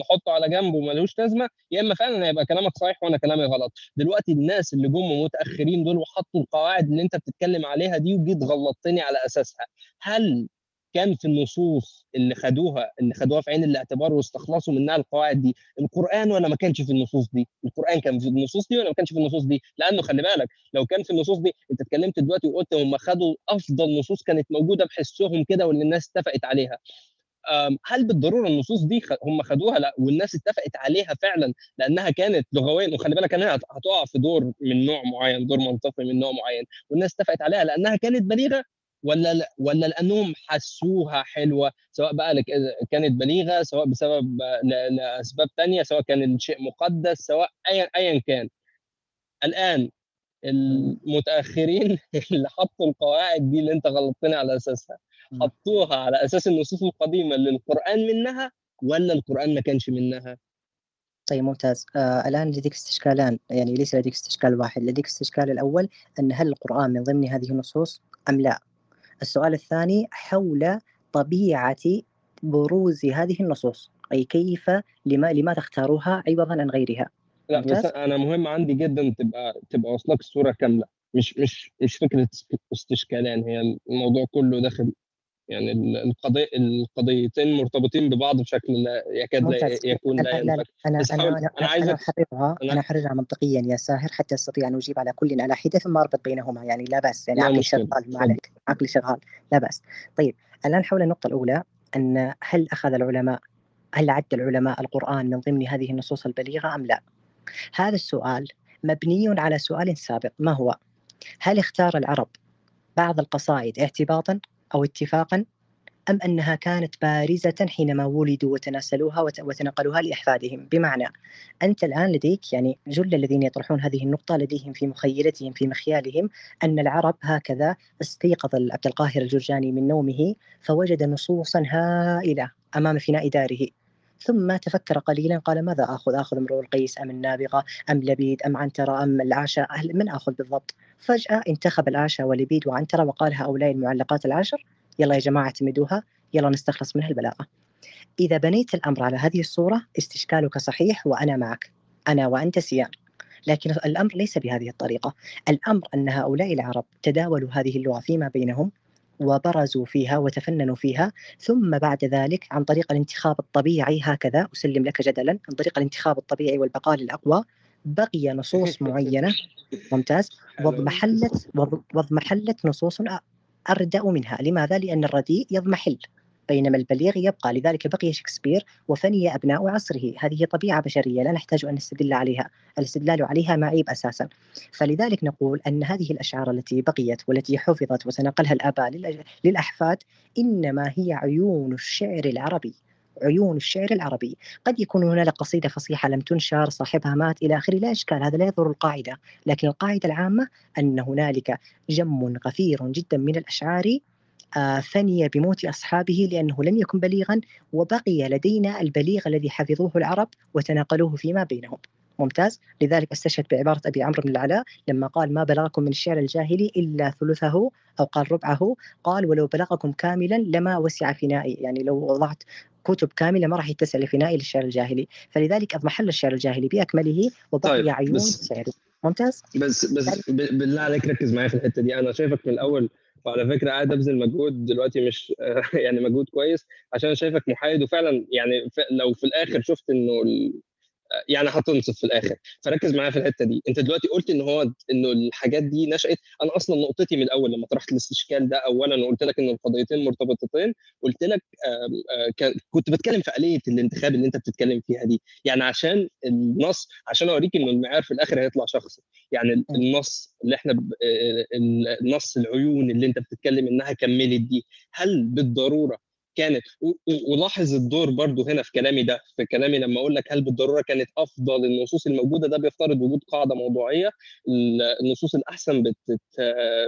نحطه على جنب وملوش لازمة يا إما فعلا هيبقى كلامك صحيح وأنا كلامي غلط. دلوقتي الناس اللي جم متأخرين دول وحطوا القواعد اللي أنت بتتكلم عليها دي وجيت غلطتني على أساسها هل كان في النصوص اللي خدوها اللي خدوها في عين الاعتبار واستخلصوا منها القواعد دي القرآن ولا ما كانش في النصوص دي؟ القرآن كان في النصوص دي ولا ما كانش في النصوص دي؟ لأنه خلي بالك لو كان في النصوص دي أنت اتكلمت دلوقتي وقلت هم خدوا أفضل نصوص كانت موجودة بحسهم كده واللي الناس اتفقت عليها. هل بالضرورة النصوص دي هم خدوها؟ لا والناس اتفقت عليها فعلا لأنها كانت لغويا وخلي بالك إنها هت- هتقع في دور من نوع معين دور منطقي من نوع معين والناس اتفقت عليها لأنها كانت بليغة ولا لا ولا لأنهم حسوها حلوة سواء بقى كانت بليغة سواء بسبب لأسباب تانية سواء كان الشيء مقدس سواء ايا ايا كان. الآن المتأخرين <laughs> اللي حطوا القواعد دي اللي أنت غلطتني على أساسها. حطوها على أساس النصوص القديمة اللي القران منها ولا القرآن ما كانش منها؟ طيب ممتاز. آه الآن لديك استشكالان يعني ليس لديك استشكال واحد لديك استشكال الأول أن هل القرآن من ضمن هذه النصوص أم لا؟ السؤال الثاني حول طبيعة بروز هذه النصوص. أي كيف لما لماذا اختاروها؟ عوضا عن غيرها. لا بس أنا مهم عندي جدا تبقى تبقى واصلك الصورة كاملة. مش مش مش فكرة استشكالان هي الموضوع كله داخل يعني ال- القضية القضيتين مرتبطين ببعض بشكل لا يكاد لا يكون أنا لا ينفك. أنا أنا أنا أنا أنا عايزك أحررها أنا أنا أحررها منطقيا يا ساهر حتى أستطيع أن أجيب على كل على حدة ثم أربط بينهما يعني لا بأس يعني عقلي شغال ما عليك عقلي شغال لا بأس. طيب الآن حول النقطة الأولى أن هل أخذ العلماء هل عد العلماء القرآن من ضمن هذه النصوص البليغة أم لا؟ هذا السؤال مبني على سؤال سابق ما هو؟ هل اختار العرب بعض القصائد اعتباطا؟ أو اتفاقا أم أنها كانت بارزة حينما ولدوا وتناسلوها وت- وتنقلوها لأحفادهم؟ بمعنى أنت الآن لديك يعني جل الذين يطرحون هذه النقطة لديهم في مخيلتهم في مخيالهم أن العرب هكذا استيقظ عبد القاهر الجرجاني من نومه فوجد نصوصا هائلة أمام فناء داره. ثم تفكر قليلا قال ماذا آخذ؟ آخذ امرؤ القيس أم النابغة أم لبيد أم عنترة أم العاشة أهل- من آخذ بالضبط؟ فجأة انتخب العاشة ولبيد وعنترة وقال هؤلاء المعلقات العشر يلا يا جماعة اعتمدوها يلا نستخلص منها البلاغة. إذا بنيت الأمر على هذه الصورة استشكالك صحيح وأنا معك أنا وأنت سيان لكن الأمر ليس بهذه الطريقة. الأمر أن هؤلاء العرب تداولوا هذه اللغة فيما بينهم وبرزوا فيها وتفننوا فيها. ثم بعد ذلك عن طريق الانتخاب الطبيعي هكذا أسلم لك جدلا عن طريق الانتخاب الطبيعي والبقاء للأقوى بقي نصوص <laughs> معينة. ممتاز. <laughs> واضمحلت واض- واضمحلت نصوص أردأ منها. لماذا؟ لأن الرديء يضمحل. بينما البليغ يبقى لذلك بقي شكسبير وفني أبناء عصره. هذه طبيعة بشرية لا نحتاج أن نستدل عليها الاستدلال عليها معيب أساسا. فلذلك نقول أن هذه الأشعار التي بقيت والتي حفظت وتنقلها الآباء للأحفاد إنما هي عيون الشعر العربي. عيون الشعر العربي. قد يكون هنالك قصيدة فصيحة لم تنشر صاحبها مات إلى آخره لا إشكال هذا لا يضر القاعدة. لكن القاعدة العامة أن هنالك جم غفير جدا من الأشعار فني بموت أصحابه لأنه لم يكن بليغا وبقي لدينا البليغ الذي حفظوه العرب وتناقلوه فيما بينهم. ممتاز. لذلك استشهد بعبارة أبي عمرو بن العلاء لما قال ما بلغكم من الشعر الجاهلي إلا ثلثه أو قال ربعه. قال ولو بلغكم كاملا لما وسع فنائي يعني لو وضعت كتب كاملة ما راح يتسع لفنائي للشعر الجاهلي. فلذلك أضمحل الشعر الجاهلي بأكمله وبقي طيب عيون شعري ممتاز؟ بس بس ب- بالله عليك ركز معايا في الحتة دي. أنا شايفك من الأول وعلى فكرة قاعد ابذل مجهود دلوقتي مش <laughs> يعني مجهود كويس عشان شايفك محايد وفعلا يعني لو في الآخر شفت إنه يعني هتنصف في الآخر. فركز معايا في الحتة دي. أنت دلوقتي قلت إن هو إنه الحاجات دي نشأت. أنا أصلا نقطتي من الأول لما طرحت الاستشكال ده اولا وقلت لك إن القضيتين مرتبطتين قلت لك آه، كنت بتكلم في آلية الانتخاب اللي أنت بتتكلم فيها دي. يعني عشان النص عشان أوريك ان المعيار في الآخر هيطلع شخصي. يعني. النص اللي إحنا ب- آه، ال- النص العيون اللي أنت بتتكلم إنها كملت دي هل بالضرورة كانت ولاحظ الدور برضو هنا في كلامي ده في كلامي لما أقول لك هل بالضرورة كانت أفضل النصوص الموجودة ده بيفترض وجود قاعدة موضوعية ال- النصوص الأحسن بتت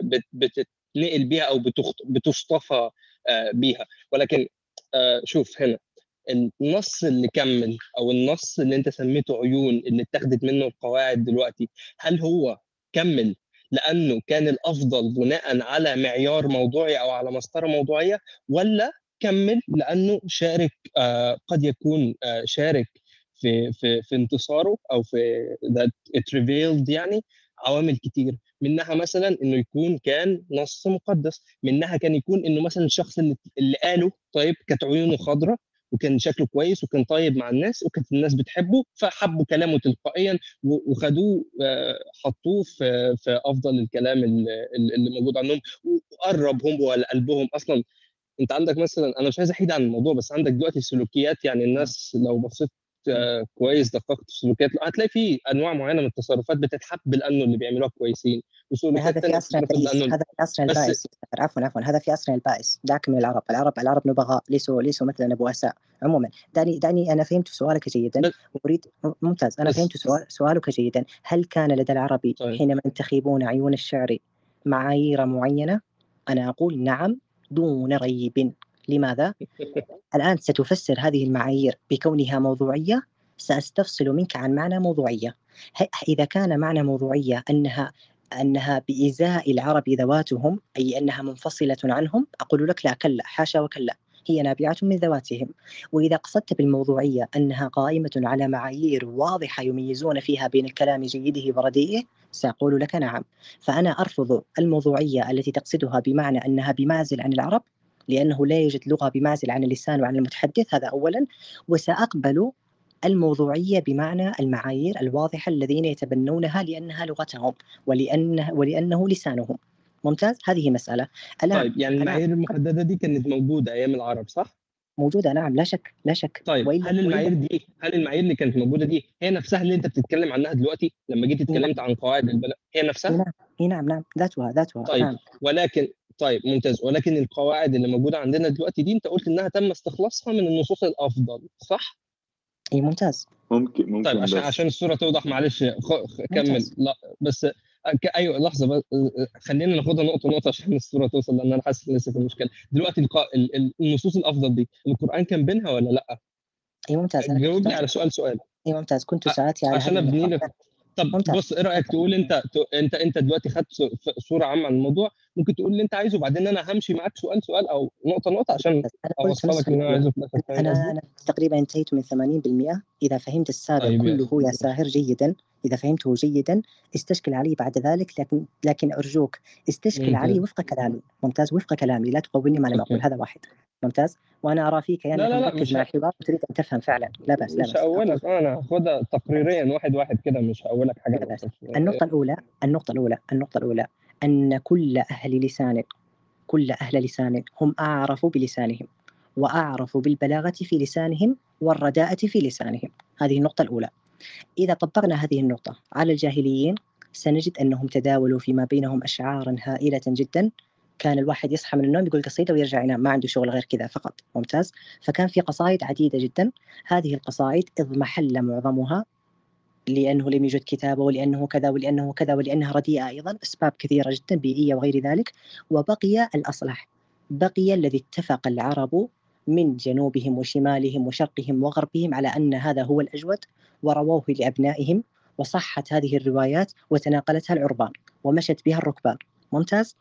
بت- بتتنقل بيها أو بتصطفى آه، بيها. ولكن آه، شوف هنا النص اللي كمل أو النص اللي أنت سميته عيون اللي اتخذت منه القواعد دلوقتي هل هو كمل لأنه كان الأفضل بناء على معيار موضوعي أو على مسطرة موضوعية؟ ولا كمل لأنه شارك آه قد يكون آه شارك في في في انتصاره أو في it revealed يعني عوامل كتير. منها مثلا إنه يكون كان نص مقدس منها كان يكون إنه مثلا الشخص اللي, قاله طيب كانت عيونه خضراء وكان شكله كويس وكان طيب مع الناس وكانت الناس بتحبه فحبوا كلامه تلقائيا وخدوه آه، حطوه في في أفضل الكلام اللي موجود عندهم وقربهم وقلبهم أصلا أنت عندك مثلا أنا مش عايز أحيد عن الموضوع بس عندك دلوقتي سلوكيات يعني الناس لو بصيت آه، كويس دققت في السلوكيات هتلاقي في أنواع معينة من التصرفات بتتحب لأنه اللي بيعملوها كويسين وسلوكيات هذا في لأنه هذا في بس البائس. عفوا عفوا هذا في عصرنا البائس. دعك من العرب العرب العرب نبغاء ليسوا ليسوا مثلنا بؤساء عموما دعني دعني أنا فهمت سؤالك جيدا. بس واريد ممتاز أنا فهمت سؤال سؤالك جيدا. هل كان لدى العرب طيب. حينما ينتخبون عيون الشعر معايير معينة؟ أنا أقول نعم. دون ريب. لماذا؟ الآن ستفسر هذه المعايير بكونها موضوعية. سأستفصل منك عن معنى موضوعية. إذا كان معنى موضوعية أنها أنها بإزاء العرب ذواتهم أي أنها منفصلة عنهم أقول لك لا كلا حاشا وكلا. هي نابعة من ذواتهم. وإذا قصدت بالموضوعية أنها قائمة على معايير واضحة يميزون فيها بين الكلام جيده ورديئه سأقول لك نعم. فأنا أرفض الموضوعية التي تقصدها بمعنى أنها بمعزل عن العرب لأنه لا يوجد لغة بمعزل عن اللسان وعن المتحدث هذا أولا. وسأقبل الموضوعية بمعنى المعايير الواضحة الذين يتبنونها لأنها لغتهم ولأنه, ولأنه لسانهم. ممتاز؟ هذه مسألة. طيب يعني المعايير المحددة دي كانت موجودة أيام العرب صح؟ موجودة. نعم لا شك لا شك. طيب وإلا هل المعايير دي هل المعايير اللي كانت موجودة دي؟ هي نفسها اللي أنت بتتكلم عنها دلوقتي لما جيت نعم. اتكلمت عن قواعد البلاغ هي نفسها؟ نعم إي نعم نعم. ذاتها ذاتها. طيب نعم. ولكن طيب ممتاز. ولكن القواعد اللي موجودة عندنا دلوقتي دي أنت قلت إنها تم استخلاصها من النصوص الأفضل صح؟ إي ممتاز. ممكن طيب ممكن عشان بس. عشان الصورة توضح معلش خ... خ... كمل. ممتاز. لا بس. أيوه لحظة بس خلينا ناخدها نقطة نقطة عشان الصورة توصل لأن أنا حاسس لسه في مشكلة. دلوقتي الق... ال- ال- النصوص الأفضل دي القرآن كان بينها ولا لأ؟ إي ممتاز جاوبني على سؤال سؤال. إي ممتاز كنت سآتي على عشان أبني لك طب ممتاز. بص إيه رأيك تقول أنت أنت أنت دلوقتي خدت صورة عامة عن الموضوع؟ ممكن تقول اللي انت عايزه وبعدين أنا همشي معاك سؤال سؤال أو نقطة نقطة عشان أوصلك اللي أنا عايزه في الآخر. قصدي؟ أنا تقريبا انتهيت من 80% إذا فهمت السابق طيب يا كله يا ساهر جيدا. إذا فهمته جيدا استشكل علي بعد ذلك. لكن لكن أرجوك استشكل علي ممتاز وفق كلامي. ممتاز وفق كلامي. لا تقولني ما أقول أوكي هذا واحد. ممتاز؟ وأنا أرى فيك لا أنك لا لا مركز مش مع. الحوار وتريد أن تفهم فعلا. لا بأس لا مش بأس. أقول. هقولك آه أنا هاخدها تقريريا واحد واحد كده مش هقولك حاجة لا بأس. النقطة الأولى النقطة الأولى النقطة الأولى. أن كل أهل لسان كل أهل لسان هم أعرف بلسانهم وأعرف بالبلاغة في لسانهم والرداءة في لسانهم. هذه النقطة الأولى. إذا طبقنا هذه النقطة على الجاهليين سنجد أنهم تداولوا فيما بينهم أشعارا هائلة جدا. كان الواحد يصحى من النوم يقول قصيدة ويرجع ينام ما عنده شغل غير كذا فقط. ممتاز. فكان في قصائد عديدة جدا. هذه القصائد اضمحل معظمها لأنه لم يوجد كتابة ولأنه كذا ولأنه كذا ولأنها رديئة أيضا أسباب كثيرة جدا بيئية وغير ذلك وبقي الأصلح. بقي الذي اتفق العرب من جنوبهم وشمالهم وشرقهم وغربهم على أن هذا هو الأجود ورووه لأبنائهم وصحت هذه الروايات وتناقلتها العربان ومشت بها الركبان. ممتاز؟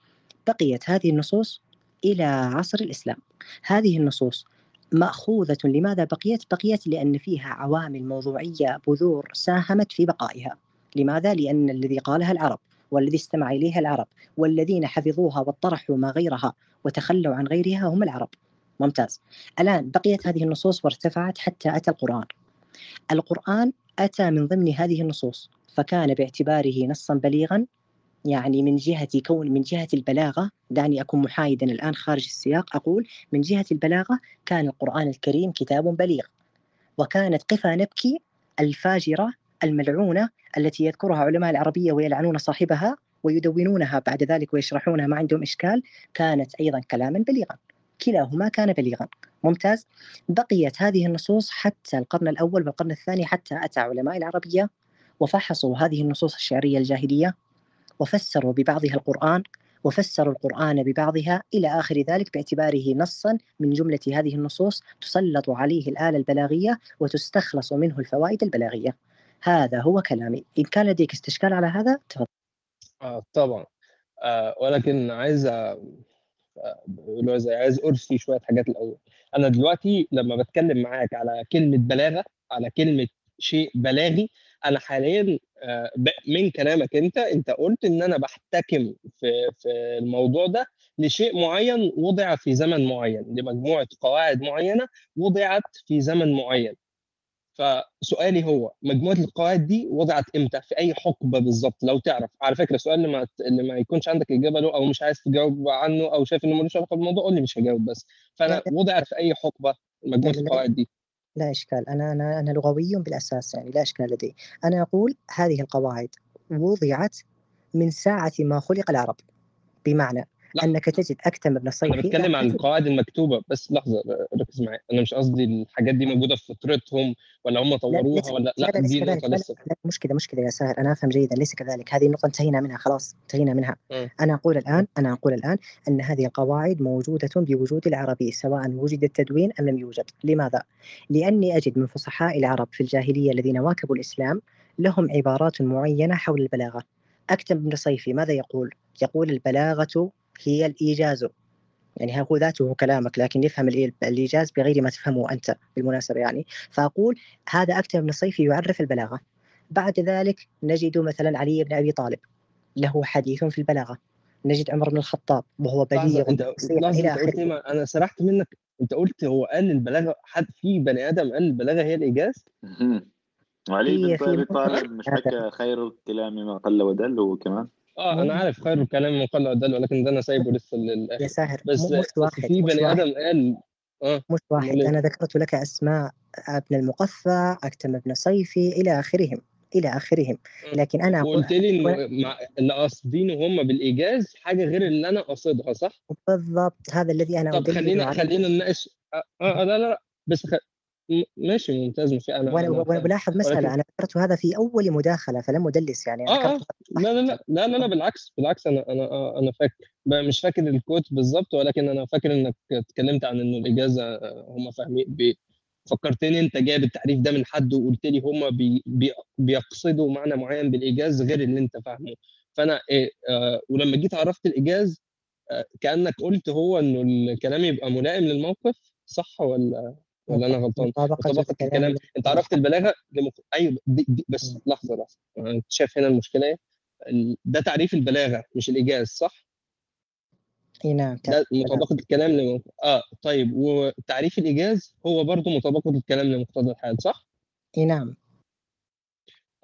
بقيت هذه النصوص إلى عصر الإسلام. هذه النصوص مأخوذة لماذا بقيت؟ بقيت لأن فيها عوامل موضوعية بذور ساهمت في بقائها لماذا؟ لأن الذي قالها العرب والذي استمع إليها العرب والذين حفظوها واطرحوا ما غيرها وتخلوا عن غيرها هم العرب ممتاز الآن بقيت هذه النصوص وارتفعت حتى أتى القرآن القرآن أتى من ضمن هذه النصوص فكان باعتباره نصا بليغا يعني من جهة كون من جهة البلاغة دعني أكون محايدا الآن خارج السياق أقول من جهة البلاغة كان القرآن الكريم كتاب بليغ وكانت قفا نبكي الفاجرة الملعونة التي يذكرها علماء العربية ويلعنون صاحبها ويدونونها بعد ذلك ويشرحونها ما عندهم إشكال كانت أيضا كلاما بليغا كلاهما كان بليغا. ممتاز. بقيت هذه النصوص حتى القرن الأول والقرن الثاني حتى أتى علماء العربية وفحصوا هذه النصوص الشعرية الجاهلية. وفسروا ببعضها القرآن وفسروا القرآن ببعضها إلى آخر ذلك باعتباره نصا من جملة هذه النصوص تسلط عليه الآلة البلاغية وتستخلص منه الفوائد البلاغية. هذا هو كلامي. إن كان لديك استشكال على هذا تفضل. آه طبعا. آه ولكن عايز آه، عايز أرسي شوية حاجات الأول. أنا دلوقتي لما بتكلم معاك على كلمة بلاغة على كلمة شيء بلاغي أنا حاليا آه، من كلامك أنت أنت قلت إن أنا بحتكم في في الموضوع ده لشيء معين وضع في زمن معين لمجموعة قواعد معينة وضعت في زمن معين. فسؤالي هو مجموعة القواعد دي وضعت إمتى؟ في أي حقبة بالظبط؟ لو تعرف. على فكرة السؤال اللي ما اللي ما يكونش عندك إجابة له أو مش عايز تجاوب عنه أو شايف إنه ملوش علاقة بالموضوع قول لي مش هجاوب بس. فأنا. وضعت في أي حقبة مجموعة. القواعد دي؟ لا إشكال أنا أنا أنا لغوي بالأساس يعني لا إشكال لدي. أنا أقول هذه القواعد وضعت من ساعة ما خلق العرب بمعنى لا. أنك تجد أكتم بن أنا الصيفي بتكلم عن لا، القواعد المكتوبه بس لحظة ركز معايا. أنا مش قصدي الحاجات دي موجودة في فطرتهم ولا هم لا طوروها ليس ولا لا لا لا دي نقطة لا, لسه. لا مش كذا مش كذا يا ساهر. أنا أفهم جيدا. ليس كذلك. هذه النقطة انتهينا منها خلاص. انتهينا منها. مم. أنا أقول الآن أنا أقول الآن أن هذه القواعد موجودة بوجود العربي سواء وجد التدوين أم لم يوجد. لماذا؟ لأني أجد من فصحاء العرب في الجاهلية الذين واكبوا الإسلام لهم عبارات معينة حول البلاغة. أكتم بن صيفي ماذا يقول؟ يقول البلاغة هي الإيجاز. يعني هو ذاته كلامك لكن يفهم الإي- الإيجاز بغير ما تفهمه أنت بالمناسبة يعني. فأقول هذا أكتم بن الصيفي يعرف البلاغة. بعد ذلك نجد مثلا علي بن أبي طالب له حديث في البلاغة. نجد عمر بن الخطاب وهو بليغ أنت قلت أنا سرحت منك. أنت قلت هو قال البلاغه حد في بني آدم قال البلاغه هي الإيجاز؟ في بن أبي طالب مش هذا حكى خير الكلام ما قل ودل هو كمان آه أنا عارف خير الكلام من قل ودل ولكن ده أنا سايبه لسه يا للاخر ساهر بس مش واحد في بني آدم قال آه مش واحد. امال إيه أنا ذكرت لك أسماء أبن المقفى أكتم بن صيفي إلى آخرهم إلى آخرهم. آه. لكن أقول وقلت لي انه مع اللي قاصدينه هم بالإيجاز حاجة غير اللي أنا قاصدها صح؟ بالضبط هذا الذي أنا طب خلينا خلينا نناقش آه, آه لا لا لا بس خ... ماشي ممتاز مش أنا وأنا أنا وأنا فاهم بلاحظ مساله أنا ذكرت هذا في أول مداخلة فلم أدلس يعني آه ذكرت لا لا لا لا لا, لا بالعكس بالعكس أنا أنا آه أنا فاكر مش فاكر ال quote بالظبط ولكن أنا فاكر إنك اتكلمت عن إنه الإيجاز آه، هم فاهمين بي فكرتني أنت جايب التعريف ده من حد وقلت لي هم بي بي بيقصدوا معنى معين بالايجاز غير اللي أنت فاهمه. فأنا إيه آه ولما جيت عرفت الايجاز آه كأنك قلت هو إنه الكلام يبقى ملائم للموقف صح ولا؟ ولا أنا غلطان؟ مطابقه الكلام. أنت عرفت البلاغة؟ لمق... أيوه دي دي بس. لحظة لحظة. انت شايف هنا المشكلة إيه؟ ده تعريف البلاغة مش الإيجاز صح؟ اي نعم ده. مطابقة الكلام لم... آه طيب. وتعريف الإيجاز هو برضو مطابقة الكلام لمقتضى الحال صح؟ اي نعم.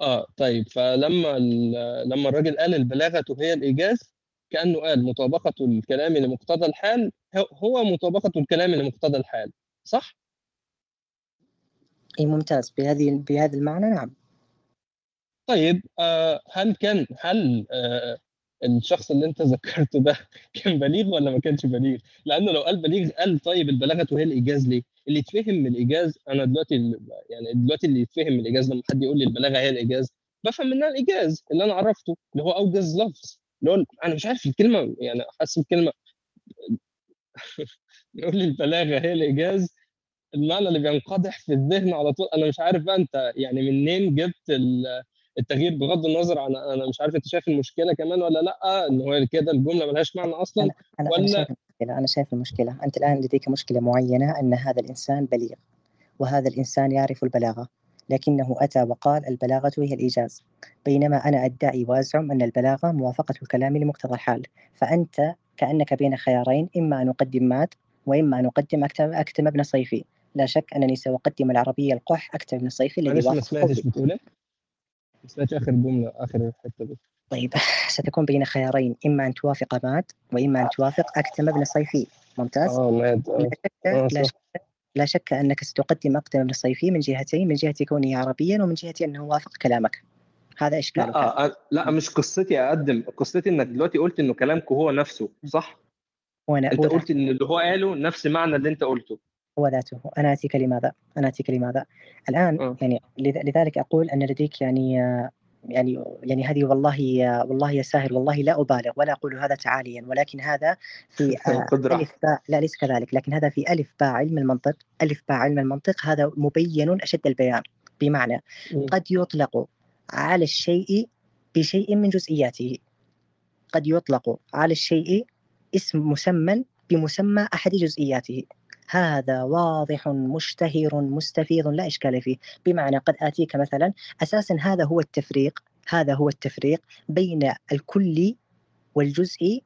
آه طيب. فلما ال- لما الراجل قال البلاغة هي الإيجاز كأنه قال مطابقة الكلام لمقتضى الحال هو مطابقة الكلام لمقتضى الحال صح؟ إي ممتاز بهذه بهذا المعنى نعم طيب آه هل كان هل آه الشخص اللي أنت ذكرته ده <laughs> كان بليغ ولا ما كانش بليغ؟ لأنه لو قال بليغ قال طيب البلاغه هي الإيجاز ليه؟ اللي يتفهم من الإيجاز أنا دلوقتي يعني دلوقتي اللي يتفهم من الإيجاز لما حد يقول لي البلاغة هي الإيجاز بفهم منها الإيجاز اللي أنا عرفته اللي هو أوجز لفظ اللي هو أنا مش عارف الكلمة يعني حاسس الكلمة <laughs> يقول لي البلاغة هي الإيجاز المعنى اللي بينقدح في الذهن على طول أنا مش عارف بقى أنت يعني منين جبت ال- التغيير بغض النظر عن أنا مش عارف أنت شايف المشكلة كمان ولا لأ إن هو كده الجملة ملهاش معنى أصلا أنا ولا شايف المشكلة أنا شايف المشكلة. أنت الآن لديك مشكلة معينة إن هذا الإنسان بليغ وهذا الإنسان يعرف البلاغة لكنه أتى وقال البلاغة هي الإيجاز. بينما أنا أدعي وأزعم أن البلاغة موافقة الكلام لمقتضى الحال. فأنت كأنك بين خيارين إما أن أقدم مات وإما أن أقدم اكتب أكتم ابن صيفي. لا شك أنني سأقدم العربية القح اكتم ابن صيفي الذي ما سمعتش قولي بتقول إيه؟ ما سمعتش آخر جملة آخر الحته دي طيب <laughs> ستكون بين خيارين إما أن توافق مات وإما أن توافق اكتم ابن صيفي. ممتاز؟ آه ماد لا آه شك آه لا شك لا شك أنك ستقدم اقدم ابن الصيفي من جهتين من جهة كونه عربيا ومن جهة أنه وافق كلامك. هذا إشكالك. لا أ- لا مش قصتي أقدم. قصتي إنك دلوقتي قلت إنه كلامك هو نفسه صح؟ وأنا أنت قلت إن اللي هو قاله نفس معنى اللي أنت قلته. هو ذاته أنا أتيك لماذا؟ أنا أتيك لماذا؟ الآن آه يعني لذ- لذلك أقول أن لديك يعني آه، يعني يعني هذه والله آه، والله يا ساهر والله لا أبالغ ولا أقول هذا تعاليا ولكن هذا في <laughs> آه، راحتك ألف باء لا ليس كذلك لكن هذا في ألف باء علم المنطق ألف باء علم المنطق هذا مبين أشد البيان بمعنى م. قد يطلق على الشيء بشيء من جزئياته قد يطلق على الشيء اسم مسمى بمسمى أحد جزئياته هذا واضح مشتهر مستفيض لا إشكال فيه. بمعنى قد آتيك مثلا أساسا هذا هو التفريق هذا هو التفريق بين الكل والجزء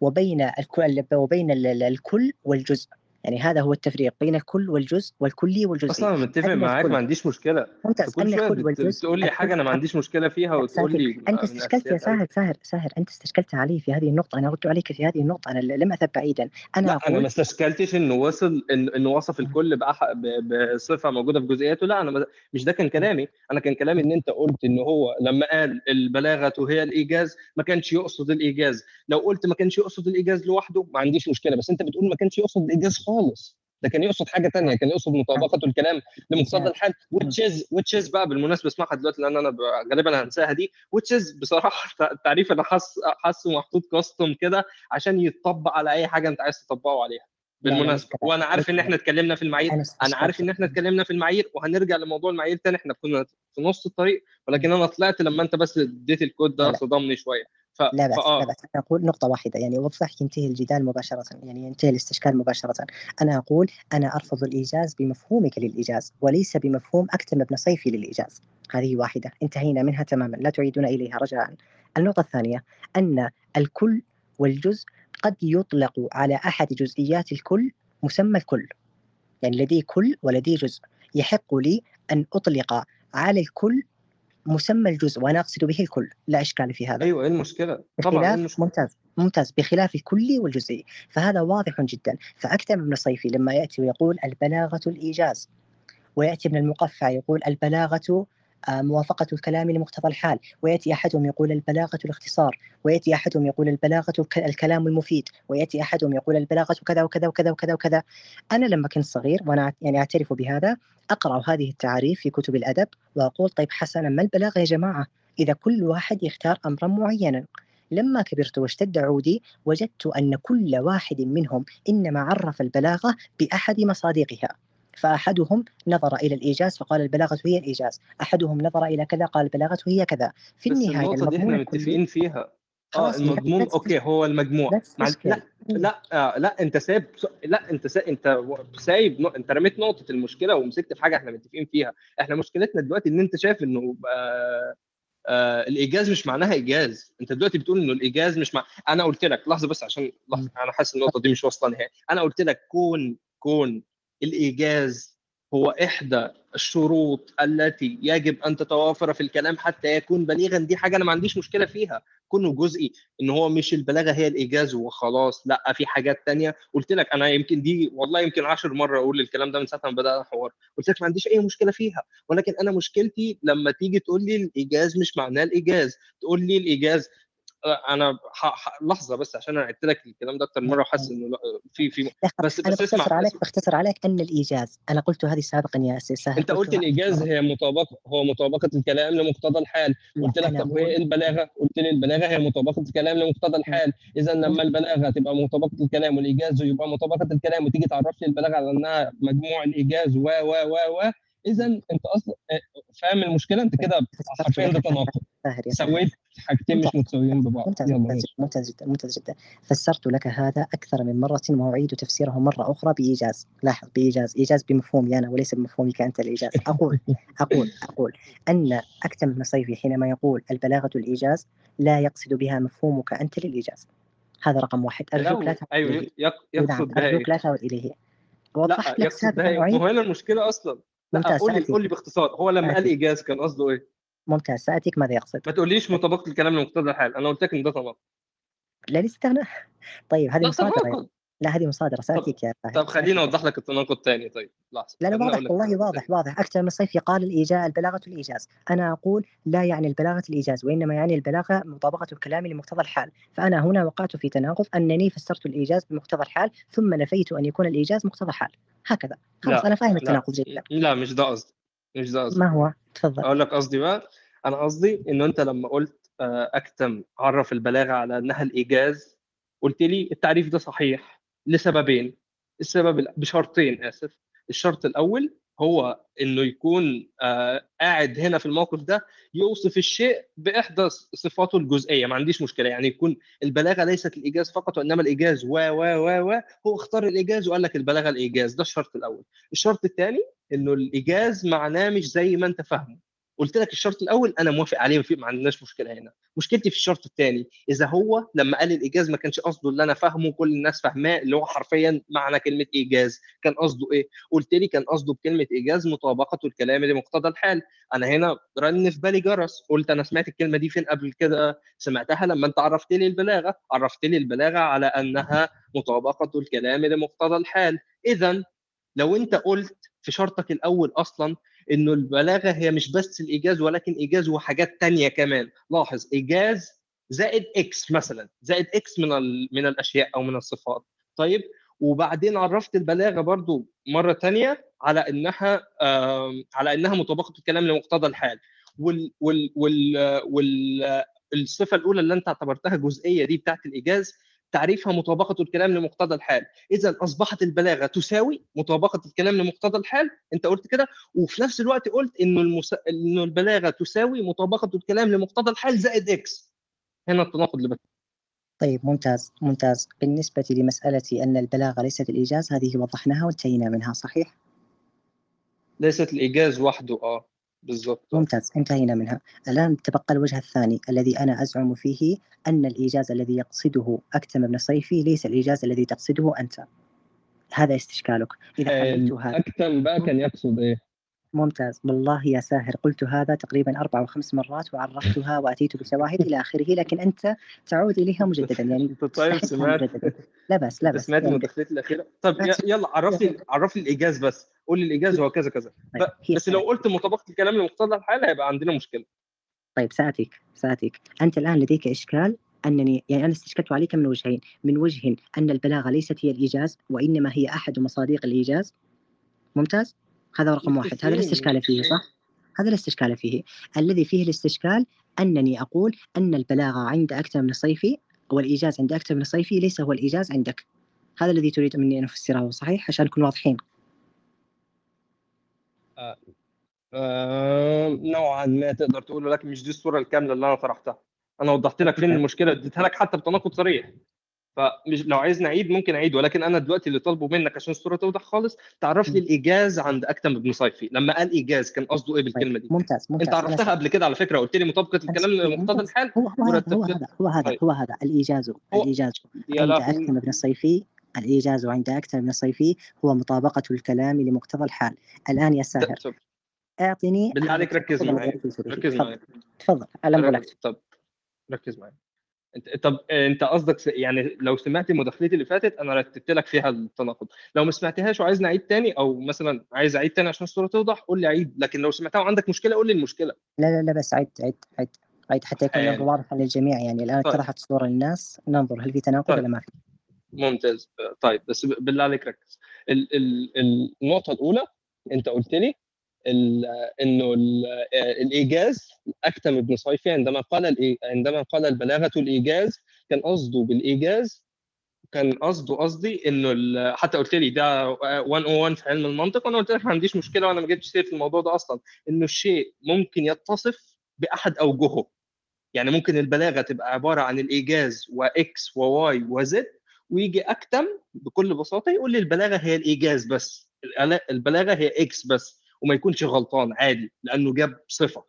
وبين الكل وبين ال- ال- الكل والجزء. يعني هذا هو التفريق بين الكل والجزء والكلي والجزئي. أصلا متفق معاك الكل. ما عنديش مشكلة. أنت ممتاز كل الكل والجزء. بتقول لي حاجة أنا ما عنديش مشكلة فيها وتقول لي أنت من استشكلت يا ساهر ساهر ساهر أنت استشكلت علي في هذه النقطة أنا ردت عليك في هذه النقطة أنا لم اذهب بعيدا أنا لا أنا ما استشكلتش إنه وصل إنه وصف الكل بأح... ب- بصفة موجودة في جزئياته. لا أنا مش ده كان كلامي. أنا كان كلامي إن أنت قلت إن هو لما قال البلاغة هي الإيجاز ما كانش يقصد الإيجاز. لو قلت ما كانش يقصد الإيجاز لوحده ما عنديش مشكلة. بس أنت بتقول ما كانش يقصد الإيجاز خالص. ده كان يقصد حاجة تانية كان يقصد مطابقة الكلام لمقتضى. الحال which is بقى بالمناسبة اسمعها دلوقتي لأن أنا غالبا هنساها دي is بصراحة <laughs> التعريف أنا حاسه محطوط كاستم كده عشان يتطبق على أي حاجة أنت عايز تطبقه عليها. بالمناسبة. كده. وأنا عارف إن. إحنا اتكلمنا في المعايير. أنا عارف إن إحنا اتكلمنا في المعايير وهنرجع لموضوع المعايير تاني. إحنا كنا في نص الطريق ولكن أنا طلعت لما أنت بس اديت الكود ده. صدمني شوية. ف... لا بأس فآه. لا بأس أنا أقول نقطة واحدة. يعني وضح ينتهي الجدال مباشرة. يعني ينتهي الاستشكال مباشرة. أنا أقول أنا أرفض الإيجاز بمفهومك للإيجاز وليس بمفهوم أكتم ابن صيفي للإيجاز. هذه واحدة. انتهينا منها تماما. لا تعيدون إليها. رجاء. النقطة الثانية أن الكل والجزء قد يطلق على أحد جزئيات الكل مسمى الكل. يعني لدي كل ولدي جزء. يحق لي أن أطلق على الكل مسمى الجزء وأنا أقصد به الكل. لا إشكال في هذا. أيوه إيه المشكلة؟ طبعا بخلاف المشكلة؟ ممتاز. ممتاز. بخلاف الكلي والجزئي. فهذا واضح جدا. فأكتم ابن صيفي لما يأتي ويقول البلاغة الإيجاز. ويأتي ابن المقفع يقول البلاغة موافقة الكلام لمقتضى الحال. ويأتي أحدهم يقول البلاغة الاختصار. ويأتي أحدهم يقول البلاغة الك- الكلام المفيد. ويأتي أحدهم يقول البلاغة كذا وكذا وكذا وكذا وكذا. أنا لما كنت صغير وأنا يعني أعترف بهذا أقرأ هذه التعاريف في كتب الأدب وأقول طيب حسنا ما البلاغة يا جماعة؟ إذا كل واحد يختار أمرا معينا. لما كبرت واشتد عودي وجدت أن كل واحد منهم إنما عرف البلاغة بأحد مصادقها. فأحدهم نظر إلى الإيجاز فقال البلاغة هي الإيجاز. أحدهم نظر إلى كذا قال البلاغة هي كذا. في النهاية النقطة دي إحنا متفقين فيها. آه المضمون okay هو المجموع. لا مع... لا لا آه لا أنت سايب لا أنت سا... أنت سايب أنت رميت نقطة المشكلة ومسكت في حاجة إحنا متفقين فيها. إحنا مشكلتنا دلوقتي إن أنت شايف إنه آه آه الإيجاز مش معناها إيجاز. أنت دلوقتي بتقول إنه الإيجاز مش مع... أنا قلت لك لحظة بس عشان لحظة أنا حاسس النقطة دي مش واصلة نهائي. أنا قلت لك كون كون الإيجاز هو إحدى الشروط التي يجب أن تتوافر في الكلام حتى يكون بليغا. دي حاجة أنا ما عنديش مشكلة فيها. كونه جزئي إن هو مش البلاغة هي الإيجاز وخلاص لأ في حاجات تانية. قلت لك أنا يمكن دي والله يمكن عشر مرة أقول الكلام ده من ساعة ما بدانا الحوار. قلت لك ما عنديش أي مشكلة فيها. ولكن أنا مشكلتي لما تيجي تقول لي الإيجاز مش معناه الإيجاز. تقول لي الإيجاز آه، أنا ح... ح... لحظة بس عشان أنا قلت لك الكلام ده أكتر من مرة وحاسس إنه في في بس أنا بس اسمع بختصر عليك. بختصر عليك أن الإيجاز أنا قلت هذه سابقا يا أستاذ ساهر أنت قلت الإيجاز هي مطابقة هو مطابقة الكلام لمقتضى الحال. قلت لك طب أقول البلاغة؟ قلت لي البلاغة هي مطابقة الكلام لمقتضى الحال. اذا لما البلاغة تبقى مطابقة الكلام والإيجاز يبقى مطابقة الكلام وتيجي تعرف لي البلاغة على إنها مجموع الإيجاز و و و و اذا أنت أصلا آه، فاهم المشكلة؟ أنت كده حرفيا ده تناقض. سويت حاجتين مش متساويين ببعض. ممتاز ممتاز ممتاز جدا ممتاز جدا. فسرت لك هذا أكثر من مرة وأعيد تفسيره مرة أخرى بإيجاز. لاحظ بإيجاز. إيجاز بمفهومي أنا وليس بمفهومك أنت الإيجاز. أقول <laughs> أقول أقول أن أكتم بن صيفي حينما يقول البلاغة الإيجاز لا يقصد بها مفهومك أنت للإيجاز. هذا رقم واحد. أرجوك لا تعود أيوه نعم يقصد بها أرجوك إيه لا تعود إليه. لا وضحت لك سابقا هنا المشكلة أصلا. ممتاز قول لي قول لي باختصار. هو لما قال إيجاز كان قصده إيه؟ ممتاز سآتيك ماذا يقصد؟ ما تقوليش مطابقة الكلام لمقتضى الحال. أنا قلت لك إن ده تناقض لا ليس طيب هذه تناقض لا هذه مصادرة طب سآتيك يا طاهر طب خليني أوضح لك التناقض تاني طيب لحظة. لا لا واضح أقول والله واضح واضح. أكثر من صيفي قال الإيجاز البلاغة الإيجاز. أنا أقول لا يعني البلاغة الإيجاز وإنما يعني البلاغة مطابقة الكلام لمقتضى الحال. فأنا هنا وقعت في تناقض أنني فسرت الإيجاز بمقتضى الحال ثم نفيت أن يكون الإيجاز مقتضى الحال هكذا. خلاص لا أنا فاهم التناقض جيدا لا مش ده قصدي مش ده قصدي. ما هو؟ تفضل. أقول لك قصدي بقى. أنا قصدي ان أنت لما قلت آه، أكتم عرف البلاغة على أنها الإيجاز قلت لي التعريف ده صحيح. لسببين. السبب ال- بشرطين آسف. الشرط الأول هو إنه يكون آه قاعد هنا في الموقف ده يوصف الشيء بإحدى صفاته الجزئية. ما عنديش مشكلة يعني يكون البلاغة ليست الإيجاز فقط وإنما الإيجاز و و و و هو اختار الإيجاز وقال لك البلاغة الإيجاز. ده الشرط الأول. الشرط الثاني إنه الإيجاز معناه مش زي ما أنت فاهمه. قلت لك الشرط الأول أنا موافق عليه ما عندناش مشكلة هنا. مشكلتي في الشرط الثاني إذا هو لما قال الإيجاز ما كانش قصده اللي أنا فاهمه كل الناس فاهماه اللي هو حرفيا معنى كلمة إيجاز. كان قصده إيه؟ قلت لي كان قصده بكلمة إيجاز مطابقة الكلام لمقتضى الحال. أنا هنا رن في بالي جرس. قلت أنا سمعت الكلمة دي فين قبل كده؟ سمعتها لما أنت عرفت لي البلاغة. عرفت لي البلاغة على أنها مطابقة الكلام لمقتضى الحال. اذا لو أنت قلت في شرطك الأول أصلا إنه البلاغة هي مش بس الإيجاز ولكن إيجاز وحاجات تانية كمان لاحظ إيجاز زائد X مثلا زائد X من. من الأشياء أو من الصفات طيب وبعدين عرفت البلاغة برضو مرة تانية على إنها على إنها مطابقة الكلام لمقتضى الحال وال وال, وال الصفة الأولى اللي أنت اعتبرتها جزئية دي بتاعت الإيجاز تعريفها مطابقة الكلام لمقتضى الحال. إذا أصبحت البلاغة تساوي مطابقة الكلام لمقتضى الحال. أنت قلت كده وفي نفس الوقت قلت إنه المس... إنه البلاغة تساوي مطابقة الكلام لمقتضى الحال زائد إكس. هنا التناقض اللي بت... طيب ممتاز ممتاز. بالنسبة لمسألة أن البلاغة ليست الإيجاز هذه وضحناها وانتهينا منها صحيح؟ ليست الإيجاز وحده آه. بالضبط. ممتاز انتهينا منها. الآن تبقى الوجه الثاني الذي أنا أزعم فيه أن الإيجاز الذي يقصده أكتم بن صيفي ليس الإيجاز الذي تقصده أنت. هذا استشكالك إذا حللت هذا أكتم بقى كان يقصد إيه؟ ممتاز. والله يا ساهر قلت هذا تقريبا أربع أو خمس مرات وعرفتها وأتيت بشواهد إلى آخره لكن أنت تعود إليها مجددا يعني <laughs> طيب سمعت. لا بس لا بس سمعت المداخلات الأخيرة. طب يلا عرف لي عرف لي الإيجاز بس. قول لي الإيجاز هو كذا كذا. بس لو قلت مطابقة الكلام لمقتضى الحال هيبقى عندنا مشكلة. طيب سأتيك سأتيك أنت الآن لديك إشكال أنني يعني أنا استشكلت عليك من وجهين من وجه أن البلاغة ليست هي الإيجاز وإنما هي أحد مصادق الإيجاز. ممتاز؟ هذا رقم واحد. هذا الاستشكال فيه صح؟ هذا الاستشكال فيه. الذي فيه الاستشكال أنني أقول أن البلاغة عند أكثر من الصيفي والإيجاز عند أكثر من الصيفي ليس هو الإيجاز عندك. هذا الذي تريد مني أن أفسره صحيح؟ عشان نكون واضحين. آه. آه. نوعا ما تقدر تقول لكن مش دي الصورة الكاملة اللي أنا طرحتها. أنا وضحت لك فين المشكلة اديتها لك حتى بتناقض صريح. فمش لو عايز نعيد ممكن أعيد ولكن أنا دلوقتي اللي طالبه منك عشان الصورة توضح خالص تعرف لي الإيجاز عند أكتم بن صيفي. لما قال إيجاز كان قصده إيه بالكلمة دي؟ ممتاز ممتاز أنت عرفتها قبل كده على فكرة قلت لي مطابقة الكلام لمقتضى الحال هو هو هذا هو هذا هو هذا طيب. هو هذا الإيجاز الإيجاز. عند. أكثر من الصيفي الإيجاز عند أكثر من الصيفي هو مطابقة الكلام لمقتضى الحال. الآن يا ساهر طب- أعطني بالله عليك ركز سيدي. ركز معايا تفضل الأمر لك طب ركز معايا انت طب أنت قصدك يعني لو سمعت مداخلتي اللي فاتت أنا رتبت لك فيها التناقض. لو ما سمعتهاش وعايز نعيد تاني أو مثلا عايز أعيد تاني عشان الصورة توضح قول لي عيد. لكن لو سمعتها وعندك مشكلة قول لي المشكلة. لا لا لا بس عد عد عد عد حتى يكون. الأمر واضحا للجميع. يعني الآن طيب. اتضحت الصورة للناس ننظر هل في تناقض طيب. ولا ما في؟ ممتاز. طيب بس بالله عليك ركز. ال- ال- النقطة الأولى أنت قلت لي إنه ال- الإيجاز أكتم ابن صيفي عندما قال عندما قال البلاغة الإيجاز كان قصده بالإيجاز كان قصده قصدي إنه حتى قلت لي ده 101 في علم المنطق وأنا قلت لك ما عنديش مشكلة وأنا ما جبتش سيرة الموضوع ده أصلا إنه الشيء ممكن يتصف بأحد أوجهه. يعني ممكن البلاغة تبقى عبارة عن الإيجاز واكس وواي وزد ويجي أكتم بكل بساطة يقول لي البلاغة هي الإيجاز بس البلاغة هي X بس. وما يكونش غلطان عادي لأنه جاب صفة.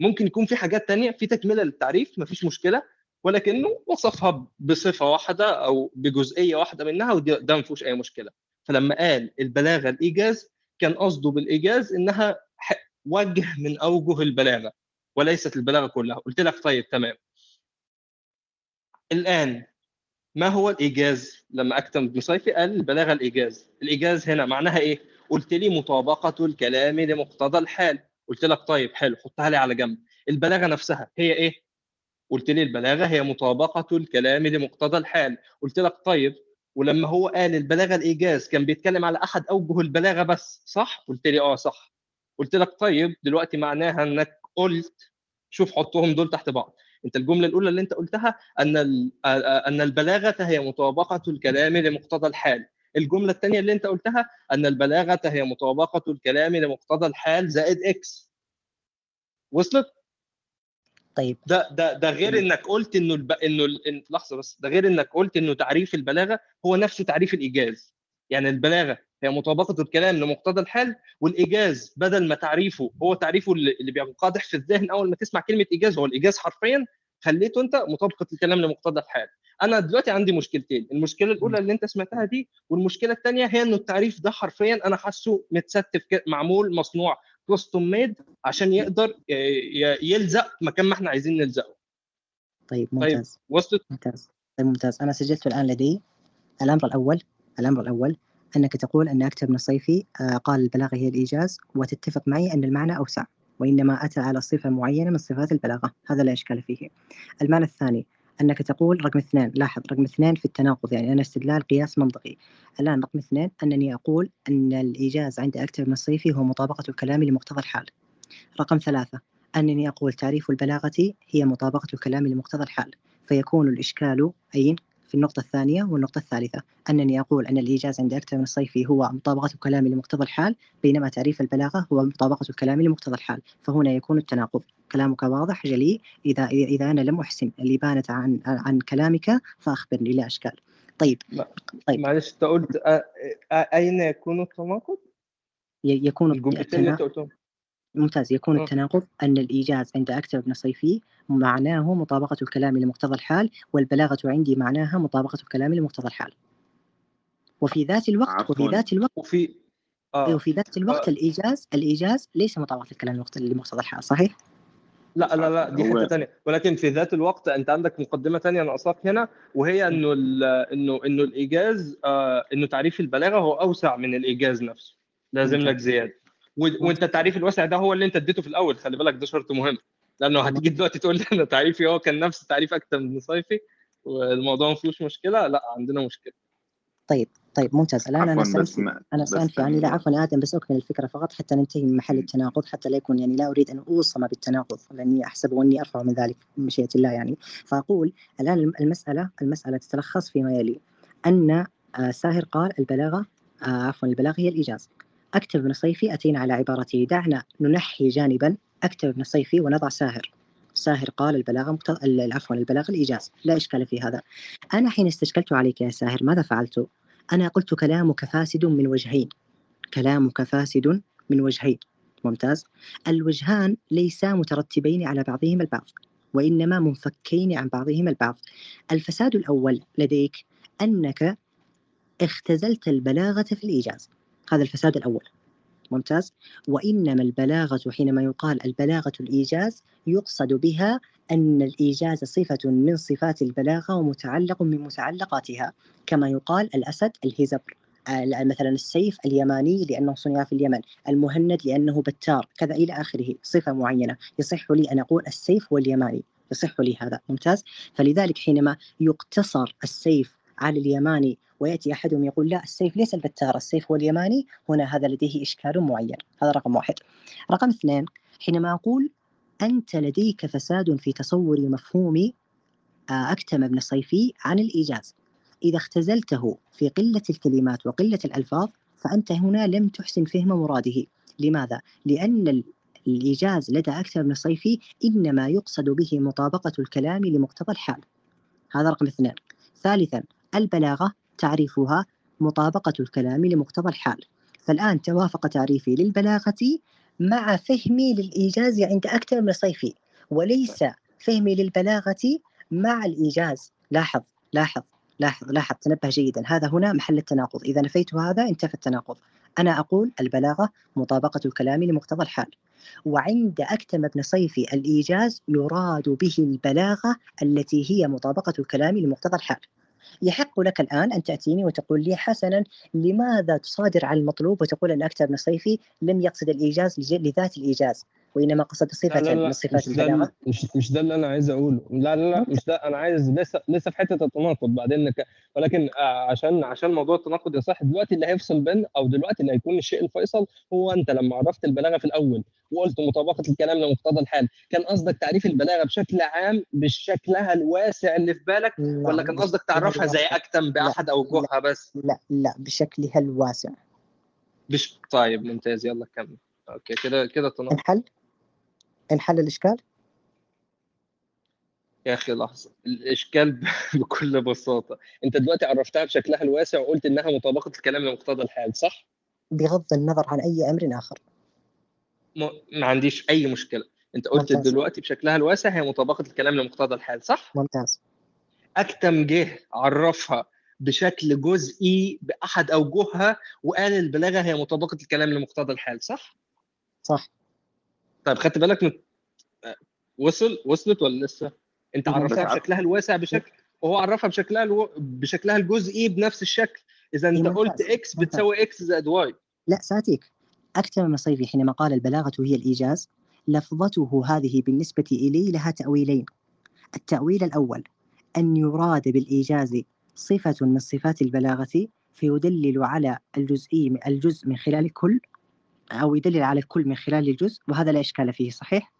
ممكن يكون في حاجات تانية في تكملة للتعريف مفيش مشكلة ولكنه وصفها بصفة واحدة أو بجزئية واحدة منها وده ده ما فيهوش أي مشكلة. فلما قال البلاغة الإيجاز كان قصده بالإيجاز إنها وجه من أوجه البلاغة وليست البلاغة كلها. قلت لك طيب تمام. الآن ما هو الإيجاز؟ لما أكتم ابن صيفي قال البلاغة الإيجاز. الإيجاز هنا معناها إيه؟ قلت لي مطابقة الكلام لمقتضى الحال. قلت لك طيب حلو حطها لي على جنب. البلاغة نفسها هي إيه؟ قلت لي البلاغة هي مطابقة الكلام لمقتضى الحال. قلت لك طيب ولما هو قال البلاغة الإيجاز كان بيتكلم على أحد أوجه البلاغة بس صح؟ قلت لي آه صح. قلت لك طيب دلوقتي معناها إنك قلت شوف حطهم دول تحت بعض. أنت الجملة الأولى اللي أنت قلتها أن أن البلاغة هي مطابقة الكلام لمقتضى الحال. الجملة الثانية اللي انت قلتها أن البلاغة هي مطابقة الكلام لمقتضى الحال زائد إكس وصلت؟ طيب. ده ده ده غير إنك قلت إنه الب... إنه ال... إن- لحظة بس ده غير إنك قلت إنه تعريف البلاغة هو نفسه تعريف الإيجاز. يعني البلاغة هي مطابقة الكلام لمقتضى الحال والإيجاز بدل ما تعريفه هو تعريفه اللي بينقادح في الذهن أول ما تسمع كلمة إيجاز هو الإيجاز حرفيا خليته انت مطابقة الكلام لمقتضى الحال. أنا دلوقتي عندي مشكلتين المشكلة الأولى اللي أنت سمعتها دي والمشكلة الثانية هي إنه التعريف ده حرفيا أنا حاسه متستف معمول مصنوع كاستم ميد عشان يقدر ي- يلزق مكان ما إحنا عايزين نلزقه. طيب طيب ممتاز. وصلت؟ ممتاز. طيب ممتاز. أنا سجلت الآن لدي الأمر الأول الأمر الأول أنك تقول أكتر بن الصيفي آه، قال البلاغة هي الإيجاز وتتفق معي أن المعنى أوسع. وإنما أتى على صفة معينة من صفات البلاغة. هذا لا إشكال فيه. المعنى الثاني أنك تقول رقم اثنين لاحظ رقم اثنين في التناقض يعني أنا استدلال قياس منطقي. الآن رقم اثنين أنني أقول أن الإيجاز عند أكتر بن الصيفي هو مطابقة الكلام لمقتضى الحال. رقم ثلاثة أنني أقول تعريف البلاغة هي مطابقة الكلام لمقتضى الحال. فيكون الإشكال أين؟ في النقطة الثانية والنقطة الثالثة. أنني أقول أن الإيجاز عند أكثر من الصيفي هو مطابقة الكلام لمقتضى الحال بينما تعريف البلاغة هو مطابقة الكلام لمقتضى الحال. فهنا يكون التناقض. كلامك واضح جلي إذا إذا أنا لم أحسن الإبانة عن عن كلامك فأخبرني لا إشكال. طيب طيب. معلش أنت قلت أ- أ- أين يكون التناقض؟ يكون الجملتين اللي أنت التنا... قلتهم. ممتاز يكون آه. التناقض أن الإيجاز عند أكثر بن صيفي معناه مطابقة الكلام لمقتضى الحال والبلاغة عندي معناها مطابقة الكلام لمقتضى الحال وفي ذات الوقت وفي عفواً. ذات الوقت وفي أيوة آه في ذات الوقت آه. الإيجاز الإيجاز ليس مطابقة الكلام لمقت- لمقتضى الحال صحيح؟ لا لا لا دي حتة ثانية ولكن في ذات الوقت أنت عندك مقدمة ثانية ناقصاك هنا وهي إنه ال- إنه إنه الإيجاز آه إنه تعريف البلاغة هو أوسع من الإيجاز نفسه لازم لك. زيادة وانت التعريف الواسع ده هو اللي انت اديته في الأول خلي بالك ده شرط مهم. لأنه هتيجي دلوقتي تقول لي أنا تعريفي هو كان نفس تعريف أكتر من صيفي والموضوع ما فيهوش مشكلة لأ عندنا مشكلة. طيب طيب ممتاز. سأنفي ما أنا بس سأنفي يعني لا عفوا يا آدم بس أكمل الفكرة فقط حتى ننتهي من محل التناقض حتى لا يكون يعني لا أريد أن أوصم بالتناقض لأني أحسب أني أرفع من ذلك بمشيئة الله يعني. فأقول الآن المسألة المسألة تتلخص فيما يلي. أن آه، ساهر قال البلاغة آه، عفوا البلاغة هي الإيجاز أكتب بن صيفي أتينا على عبارته دعنا ننحي جانبا أكتب بن صيفي ونضع ساهر. ساهر قال البلاغة. ال- عفوا البلاغة الإيجاز. لا إشكال في هذا. أنا حين استشكلت عليك يا ساهر ماذا فعلت؟ أنا قلت كلامك فاسد من وجهين. كلامك فاسد من وجهين. ممتاز. الوجهان ليسا مترتبين على بعضهما البعض وإنما منفكين عن بعضهما البعض. الفساد الأول لديك أنك اختزلت البلاغة في الإيجاز. هذا الفساد الأول. ممتاز. وإنما البلاغة حينما يقال البلاغة الإيجاز يقصد بها أن الإيجاز صفة من صفات البلاغة ومتعلق من متعلقاتها. كما يقال الأسد الهزبر. آه، مثلا السيف اليماني لأنه صنع في اليمن. المهند لأنه بتار. كذا إلى آخره. صفة معينة. يصح لي أن أقول السيف واليماني. يصح لي هذا. ممتاز. فلذلك حينما يقتصر السيف على اليماني ويأتي أحدهم يقول لا السيف ليس البتار السيف هو اليماني هنا هذا لديه إشكال معين. هذا رقم واحد. رقم اثنين حينما أقول أنت لديك فساد في تصور مفهوم آه، أكتم ابن صيفي عن الإيجاز. إذا اختزلته في قلة الكلمات وقلة الألفاظ فأنت هنا لم تحسن فهم مراده. لماذا؟ ال- الإيجاز لدى أكثر من صيفي إنما يقصد به مطابقة الكلام لمقتضى الحال. هذا رقم اثنين. ثالثا البلاغة تعريفها مطابقة الكلام لمقتضى الحال. فالآن توافق تعريفي للبلاغة مع فهمي للإيجاز عند أكثر من صيفي وليس فهمي للبلاغة مع الإيجاز. لاحظ لاحظ لاحظ لاحظ. تنبه جيدا. هذا هنا محل التناقض. إذا نفيت هذا انتفى التناقض. أنا أقول البلاغة مطابقة الكلام لمقتضى الحال. وعند أكتم ابن صيفي الإيجاز يراد به البلاغة التي هي مطابقة الكلام لمقتضى الحال. يحق لك الآن أن تأتيني وتقول لي حسنا لماذا تصادر على المطلوب وتقول أن أكتب بن صيفي لم يقصد الإيجاز لذات الإيجاز؟ وإنما قصد لا صفة لا لا من صفات مش ده البلاغة. ال- مش مش ده اللي أنا عايز أقوله. لا لا لا مش ده. أنا عايز لسه لسه في حتة التناقض بعدين نك... ولكن آه، عشان عشان موضوع التناقض يصح دلوقتي اللي هيفصل بين أو دلوقتي اللي هيكون الشيء الفيصل هو أنت لما عرفت البلاغة في الأول وقلت مطابقة الكلام لمقتضى الحال. كان قصدك تعريف البلاغة بشكل عام بشكلها الواسع اللي في بالك؟ لا ولا كان قصدك تعرفها زي أكتم لا باحد اوجهها بس؟ لا لا بشكلها الواسع. بش... طيب ممتاز. يلا كمل. أوكي كده كده تناقض الحل؟ انحل الإشكال يا أخي لحظة الإشكال <laughs> بكل بساطة. أنت دلوقتي عرفتها بشكلها الواسع وقلت إنها مطابقة الكلام لمقتضى الحال صح؟ بغض النظر عن أي أمر آخر. ما, ما عنديش أي مشكلة. أنت قلت ممتاز. دلوقتي بشكلها الواسع هي مطابقة الكلام لمقتضى الحال صح؟ ممتاز. أكتم جه عرفها بشكل جزئي بأحد أوجهها وقال البلاغة هي مطابقة الكلام لمقتضى الحال صح؟ صح. طيب خدت بالك من وصل؟ وصلت ولا لسه؟ انت إيه عرفتها بشكلها الواسع بشكل وهو عرفها بشكلها ألو... بشكلها الجزئي بنفس الشكل. إذا إيه انت قلت ممتاز. إكس بتساوي إكس زائد واي لا سأتيك أكتم المصيفي حينما قال البلاغة هي الإيجاز. لفظته هذه بالنسبة إلي لها تأويلين. التأويل الأول أن يراد بالإيجاز صفة من صفات البلاغة فيدلل على الجزئي الجزء من خلال الكل. أو يدلل على الكل من خلال الجزء وهذا لا إشكال فيه صحيح؟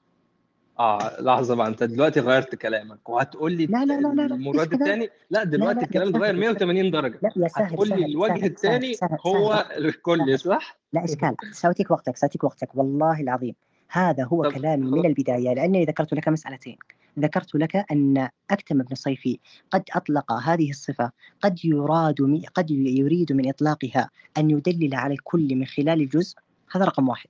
آه لحظة بقى أنت دلوقتي غيرت كلامك وهتقول لي لا لا لا لا المراد الثاني لا دلوقتي الكلام اتغير ساهر يا ساهر 180 درجة. لا يا ساهر هتقول لي الوجه الثاني هو الكل صح؟ لا إشكال. سأعطيك وقتك سأعطيك وقتك والله العظيم. هذا هو كلامي من خلاص. البداية لأنني ذكرت لك مسألتين. ذكرت لك أن أكتم ابن صيفي قد أطلق هذه الصفة قد يراد قد يريد من إطلاقها أن يدلل على الكل من خلال الجزء. هذا رقم واحد.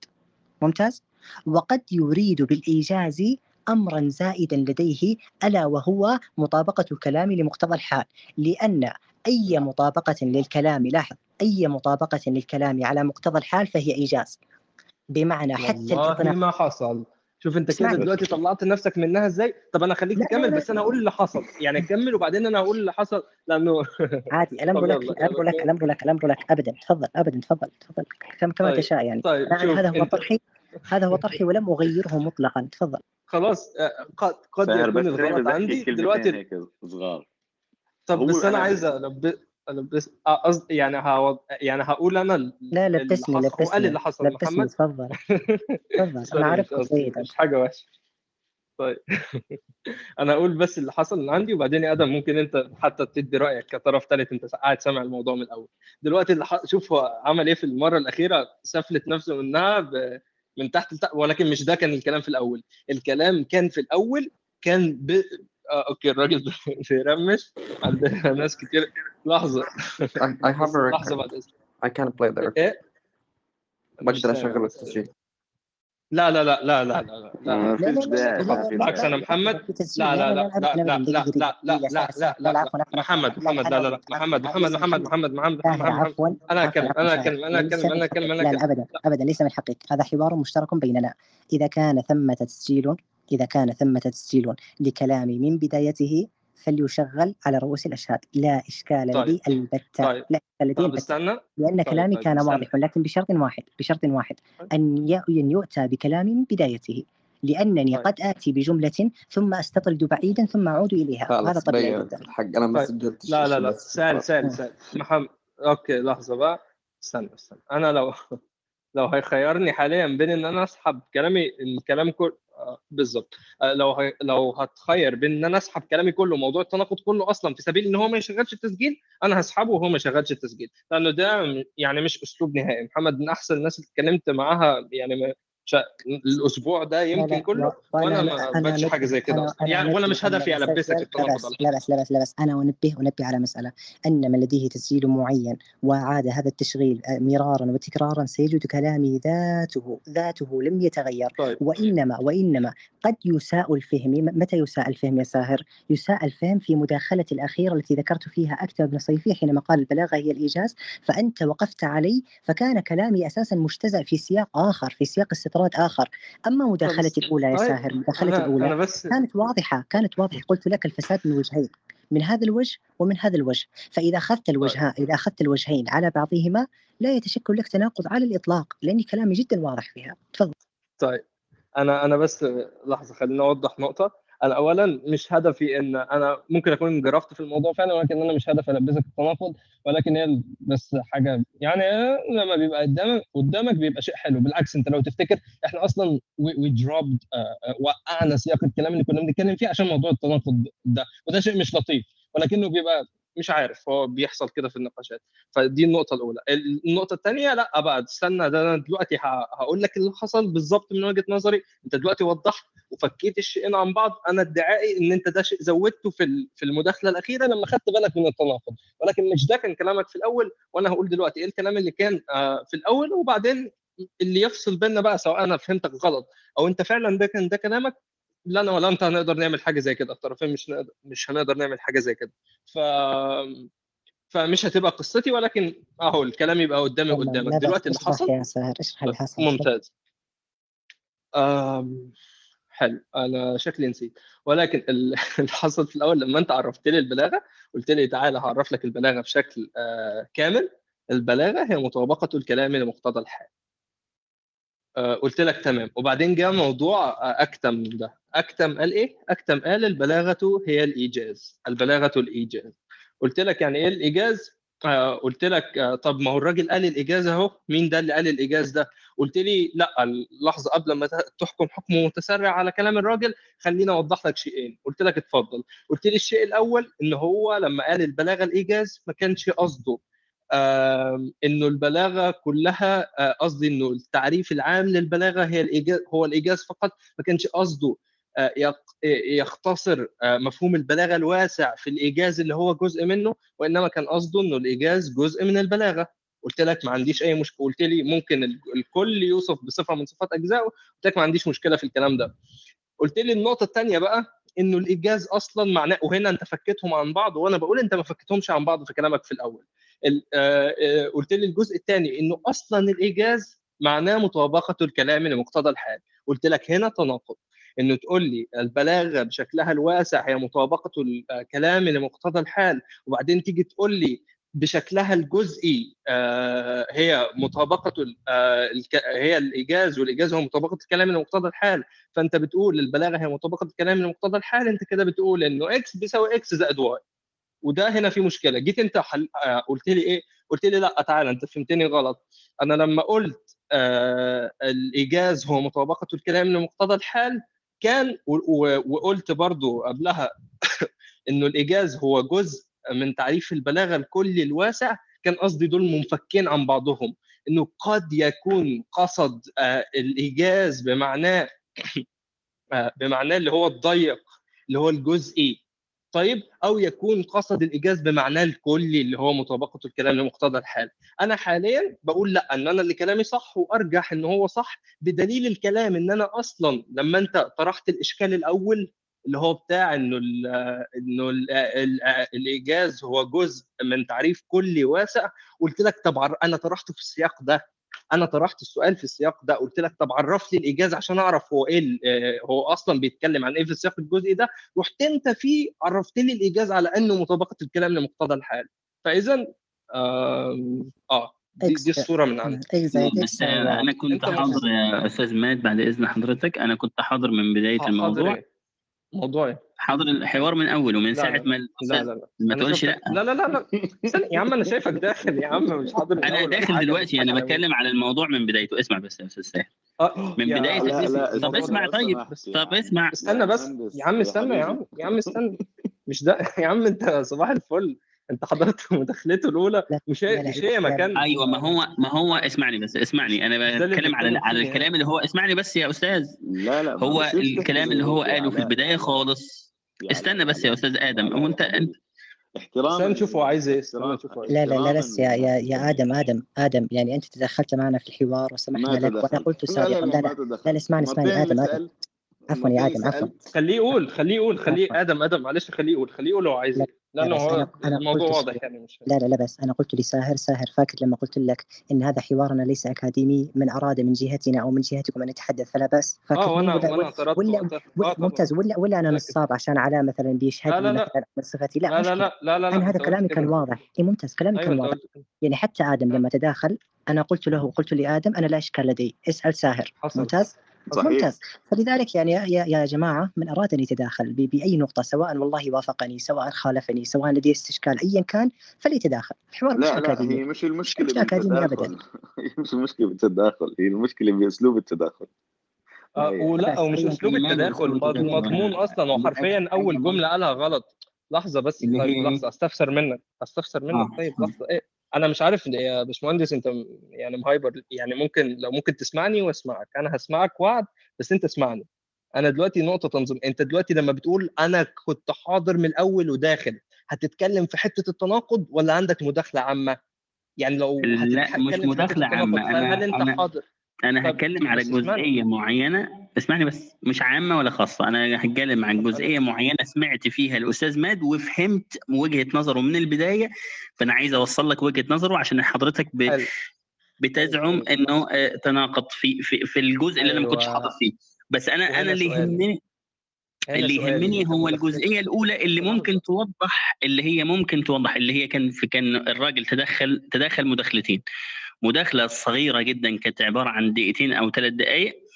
ممتاز؟ وقد يريد بالإيجاز أمرا زائدا لديه ألا وهو مطابقة الكلام لمقتضى الحال. لأن أي مطابقة للكلام لاحظ أي مطابقة للكلام على مقتضى الحال فهي إيجاز. بمعنى حتى والله ما حصل. شوف انت كده دلوقتي طلعت نفسك منها إزاي؟ طب أنا خليك تكمل بس أنا هقول اللي حصل. يعني كمل وبعدين أنا هقول اللي حصل. لأنه <laughs> عادي الامر لك الامر لك الامر لك الامر لك ابدا تفضل ابدا تفضل تفضل. كم كما طيب تشاء يعني. طيب أنا شوف هذا هو طرحي هذا هو طرحي ولم أغيره مطلقا. تفضل. خلاص آه، قد قد يكون الغلط عندي دلوقتي صغار. طب بس أنا أنا عايز البس البس قصدي يعني هوض... يعني هقول أنا لا اللي لبسني حصل هو قال لبسني اللي حصل لبسني محمد؟ تفضل تفضل أنا قصدي جيدا مش حاجة وحشة. طيب. <laughs> أنا أقول بس اللي حصل من عندي وبعدين يا آدم ممكن أنت حتى تدي رأيك كطرف ثالث أنت قاعد سامع الموضوع من الأول. دلوقتي اللي ح... شوف هو عمل إيه في المرة الأخيرة سفلت نفسه منها ب... من تحت لتحت ولكن مش ده كان الكلام في الأول. الكلام كان في الأول كان ب... آه أوكي الراجل بيرمش عندنا ناس كتير لحظه I, have a لحظه record بعد اذنك I can't play the record إيه مش بقدر سامع أشغل بس التسجيل لا لا لا لا لا لا لا ما لا لا لا لا ما لا لا بالعكس أنا لا محمد لا لا لا لا لا لا لا لا لا لا لا لا لا لا لا لا محمد محمد لا لا عفوا محمد محمد محمد محمد محمد عفوا أنا اكلم أنا اكلم أنا اكلم أنا اكلم أنا لا اكلم لا ابدا لا ابدا ليس من حقك هذا حوار مشترك بيننا اذا كان ثمه تسجيل إذا كان ثمه تسجيل لكلامي من بدايته فليشغل على رؤوس الأشهاد. لا إشكال طيب لدي البتة. طيب. لا إشكال لدي طيب البتة. استنى. لأن طيب كلامي طيب كان واضح لكن بشرط واحد بشرط واحد. أن ي- أن يؤتى بكلام من بدايته. لأنني طيب. قد آتي بجملة ثم أستطرد بعيدا ثم أعود إليها. وهذا خلاص طبيعي جدا. الحق. أنا ما طيب. سجلتش لا لا لا. سال سال. سال محمد okay لحظة بقى. استنى استنى. أنا لو <laughs> لو هيخيرني حاليا بين إن أنا أسحب كلامي الكلام كل آه، بالظبط آه، لو هي... لو هتخير بين إن أنا أسحب كلامي كله موضوع التناقض كله أصلا في سبيل إن هو ما يشغلش التسجيل أنا هسحبه وهو ما يشغلش التسجيل لأنه ده يعني مش أسلوب نهائي محمد من أحسن الناس اللي اتكلمت معاها يعني. شا... الأسبوع ده يمكن لا كله؟ وأنا ما أنا قبلتش حاجة زي كده يعني ولا مش هدفي البسك المسلسل لا بس لا بس لا بس أنا أنبه أنبه على مسألة. أن من لديه تسجيل معين وعاد هذا التشغيل آه، مرارا وتكرارا سيجد كلامي ذاته ذاته لم يتغير. طيب. وإنما وإنما قد يساء الفهم. متى يساء الفهم يا ساهر؟ يساء الفهم في مداخلة الأخيرة التي ذكرت فيها أكتب بن صيفي حينما قال البلاغة هي الإيجاز. فأنت وقفت علي فكان كلامي أساسا مجتزأ في سياق آخر في سياق استطراد أما طب مداخلة است... الأولى يا طيب ساهر مداخلة أنا الأولى أنا بس كانت واضحة كانت واضحة. قلت لك الفساد من وجهين من هذا الوجه ومن هذا الوجه. فإذا أخذت طيب. الوجهان إذا أخذت الوجهين على بعضهما لا يتشكل لك تناقض على الإطلاق لأن كلامي جدا واضح فيها. تفضل. طيب أنا أنا بس لحظة خليني أوضح نقطة. أنا اولا مش هدفي إن أنا ممكن أكون انجرفت في الموضوع فعلا ولكن أنا مش هدفي ألبسك التناقض ولكن هي بس حاجة يعني لما بيبقى قدامك قدامك بيبقى شيء حلو. بالعكس أنت لو تفتكر إحنا أصلا وي دروبد وقعنا سياق الكلام اللي كنا بنتكلم فيه عشان موضوع التناقض ده وده شيء مش لطيف. ولكنه بيبقى مش عارف هو بيحصل كده في النقاشات. فدي النقطة الأولى. النقطة الثانية لأ بقى استنى ده أنا دلوقتي هقول لك اللي حصل بالظبط من وجهة نظري. أنت دلوقتي وضحت وفكيت الشيئين عن بعض. أنا ادعائي إن أنت ده شيء زودته في في المداخلة الأخيرة لما خدت بالك من التناقض. ولكن مش ده كان كلامك في الأول وأنا هقول دلوقتي إيه الكلام اللي كان آه، في الأول. وبعدين اللي يفصل بيننا بقى سواء أنا فهمتك غلط أو أنت فعلا ده كان ده كلامك لا أنا ولا أنت هنقدر نعمل حاجة زي كده الطرفين مش نقدر مش هنقدر نعمل حاجة زي كده. ف فمش هتبقى قصتي ولكن أهو الكلام يبقى قدامي قدامك دلوقتي اللي حصل؟ يا ساهر اشرح اللي حصل؟ ممتاز. آم، حلو. أنا شكلي نسيت. ولكن ال- <laughs> اللي حصل في الأول لما أنت عرفت لي البلاغة قلت لي تعالى هعرف لك البلاغة بشكل آه، كامل. البلاغة هي مطابقة الكلام لمقتضى الحال. قلت لك تمام. وبعدين جاء موضوع آه، أكتم ده. أكتم قال إيه؟ أكتم قال البلاغة هي الإيجاز. البلاغة الإيجاز. قلت لك يعني إيه الإيجاز؟ آه، قلت لك آه، طب ما هو الراجل قال الإيجاز أهو. مين ده اللي قال الإيجاز ده؟ قلت لي لا اللحظة قبل ما تحكم حكم متسرع على كلام الراجل خليني أوضح لك شيئين. قلت لك اتفضل. قلت لي الشيء الأول إن هو لما قال البلاغة الإيجاز ما كانش قصده. إنه البلاغة كلها آه، قصدي إنه التعريف العام للبلاغة هي الايجاز هو الإيجاز فقط ما كانش قصده آه، يختصر آه، مفهوم البلاغة الواسع في الإيجاز اللي هو جزء منه وإنما كان قصده إنه الإيجاز جزء من البلاغة. قلت لك ما عنديش أي مشكله قلت لي ممكن ال- الكل يوصف بصفة من صفات أجزائه قلت لك ما عنديش مشكلة في الكلام ده. قلت لي النقطة الثانية بقى إنه الإيجاز أصلا معناه وهنا أنت فكيتهم عن بعض وأنا بقول أنت ما فكيتهمش عن بعض في كلامك في الأول. ال- قلت لي الجزء الثاني إنه أصلا الإيجاز معناه مطابقة الكلام لمقتضى الحال. قلت لك هنا تناقض. إنه تقول لي البلاغة بشكلها الواسع هي مطابقة الكلام لمقتضى الحال وبعدين تيجي تقول لي بشكلها الجزئي آه، هي مطابقة آه، هي الإيجاز والإيجاز هو مطابقة الكلام لمقتضى الحال. فأنت بتقول البلاغة هي مطابقة الكلام لمقتضى الحال أنت كده بتقول إنه إكس بيساوي إكس زائد واي وده هنا في مشكلة. جيت أنت حل... آه، قلت لي إيه؟ قلت لي لأ تعالى أنت فهمتني غلط. أنا لما قلت آه الإيجاز هو مطابقة الكلام لمقتضى الحال كان و... و... وقلت برضو قبلها <coughs> إنه الإيجاز هو جزء من تعريف البلاغة الكلي الواسع كان قصدي دول منفكين عن بعضهم. إنه قد يكون قصد آه الإيجاز بمعناه <coughs> آه بمعناه اللي هو الضيق اللي هو الجزئي طيب أو يكون قصد الإيجاز بمعناه الكلي اللي هو مطابقة الكلام لمقتضى الحال. أنا حاليا بقول لأ إن أنا اللي كلامي صح وأرجح إن هو صح بدليل الكلام إن أنا أصلا لما أنت طرحت الإشكال الأول اللي هو بتاع إنه ال إنه ال ال الإيجاز هو جزء من تعريف كلي واسع قلت لك طب أنا طرحته في السياق ده أنا طرحت السؤال في السياق ده قلت لك طب عرف لي الايجاز عشان أعرف هو إيه آه، هو أصلا بيتكلم عن إيه في السياق الجزئي ده رحت أنت فيه عرفت لي الايجاز على أنه مطابقة الكلام لمقتضى الحال. فاذا آه دي, دي الصورة من عندي. exact بس أنا كنت حاضر يا أستاذ مات بعد إذن حضرتك أنا كنت حاضر من بداية الموضوع. موضوع إيه حاضر الحوار من اوله من ساعة ما لا لا لا. ما تقولش لأ. لا لا لا لا. يا عم أنا شايفك داخل يا عم مش حاضر أنا داخل دلوقتي أنا مين بتكلم على الموضوع من بدايته. اسمع بس يا أستاذ ساهر آه من بداية لا حبيبي لا طب اسمع طيب. طب يا اسمع. استنى بس يا عم استنى يا عم يا عم استنى. مش ده يا عم أنت صباح الفل. انت حضرت مداخلته الاولى لا مش هي مش هي مكان أيوه ما هو ما هو اسمعني بس اسمعني أنا بتكلم على على الكلام اللي هو اسمعني بس يا أستاذ لا لا ما هو الكلام اللي هو قاله في البدايه خالص استنى بس يا أستاذ آدم هو انت انت احتراما استنى نشوف هو عايز إيه استنى احترام نشوف هو عايز لا إيه لا لا بس يا يا يا آدم آدم آدم يعني انت تدخلت معنا في الحوار وسمحنا ما لك وأنا قلت سابقا لا لا لا اسمعني اسمعني آدم آدم عفوا يا آدم عفوا خليه يقول خليه يقول خليه آدم آدم معلش خليه يقول خليه يقول هو عايز لا لا لأنه بس هو الموضوع واضح يعني مش لا لا لا بس أنا قلت لساهر ساهر فاكر لما قلت لك إن هذا حوارنا ليس أكاديمي من أراد من جهتنا أو من جهتكم أن نتحدث فلا بأس. آه فاكرني وأنا ولا وأنا ولا وقتها. آه ولا ممتاز ولا ولا أنا فاكر نصاب عشان علاء مثلا بيشهد لا لا لا. مثلا من صفتي. لا لا لا لا لا لا لا أنا هذا كلامي كان واضح. اي ممتاز كلامي كان أنت واضح. يعني حتى آدم آه، لما تداخل أنا قلت له قلت لآدم أنا لا إشكال لدي. اسأل ساهر. ممتاز؟ صحيح. ممتاز. فلذلك يعني يا, يا يا جماعة من أراد أن يتداخل ب- بأي نقطة سواء والله وافقني سواء خالفني سواء لديه استشكال أيا كان فليتداخل. الحوار مش لا لا أكاديمي. هي مش المشكلة مش بالتداخل. <laughs> هي مش المشكلة بالتداخل. هي المشكلة بأسلوب التداخل. آه ولا ومش أسلوب التداخل. مضمون أصلا وحرفيا أول جملة قالها غلط. لحظة بس. طيب؟ لحظة أستفسر منك. أستفسر منك. آه. طيب لحظة. إيه؟ أنا مش عارف يا باشمهندس أنت يعني مهايبر يعني ممكن لو ممكن تسمعني وأسمعك. أنا هسمعك وعد بس أنت اسمعني. أنا دلوقتي نقطة تنظيم أنت دلوقتي لما بتقول أنا كنت حاضر من الأول وداخل هتتكلم في حتة التناقض ولا عندك مداخلة عامة؟ يعني لو لا مش مداخلة عامة. أنا أنت أنا حاضر؟ أنا هتكلم على جزئية معينة. اسمعني بس مش عامة ولا خاصة أنا هتكلم عن جزئية معينة سمعت فيها الأستاذ ماد وفهمت وجهة نظره من البداية. فأنا عايز أوصل لك وجهة نظره عشان حضرتك ب... بتزعم حلو إنه آه، تناقض في في في الجزء اللي أنا ما كنتش حاضر أيوه فيه. بس أنا أنا اللي يهمني اللي يهمني هو الجزئية الأولى اللي ممكن توضح اللي هي ممكن توضح اللي هي كان في كان الراجل تدخل تدخل مداخلتين. مداخلة صغيرة جدا كانت عبارة عن دقيقتين أو ثلاث دقائق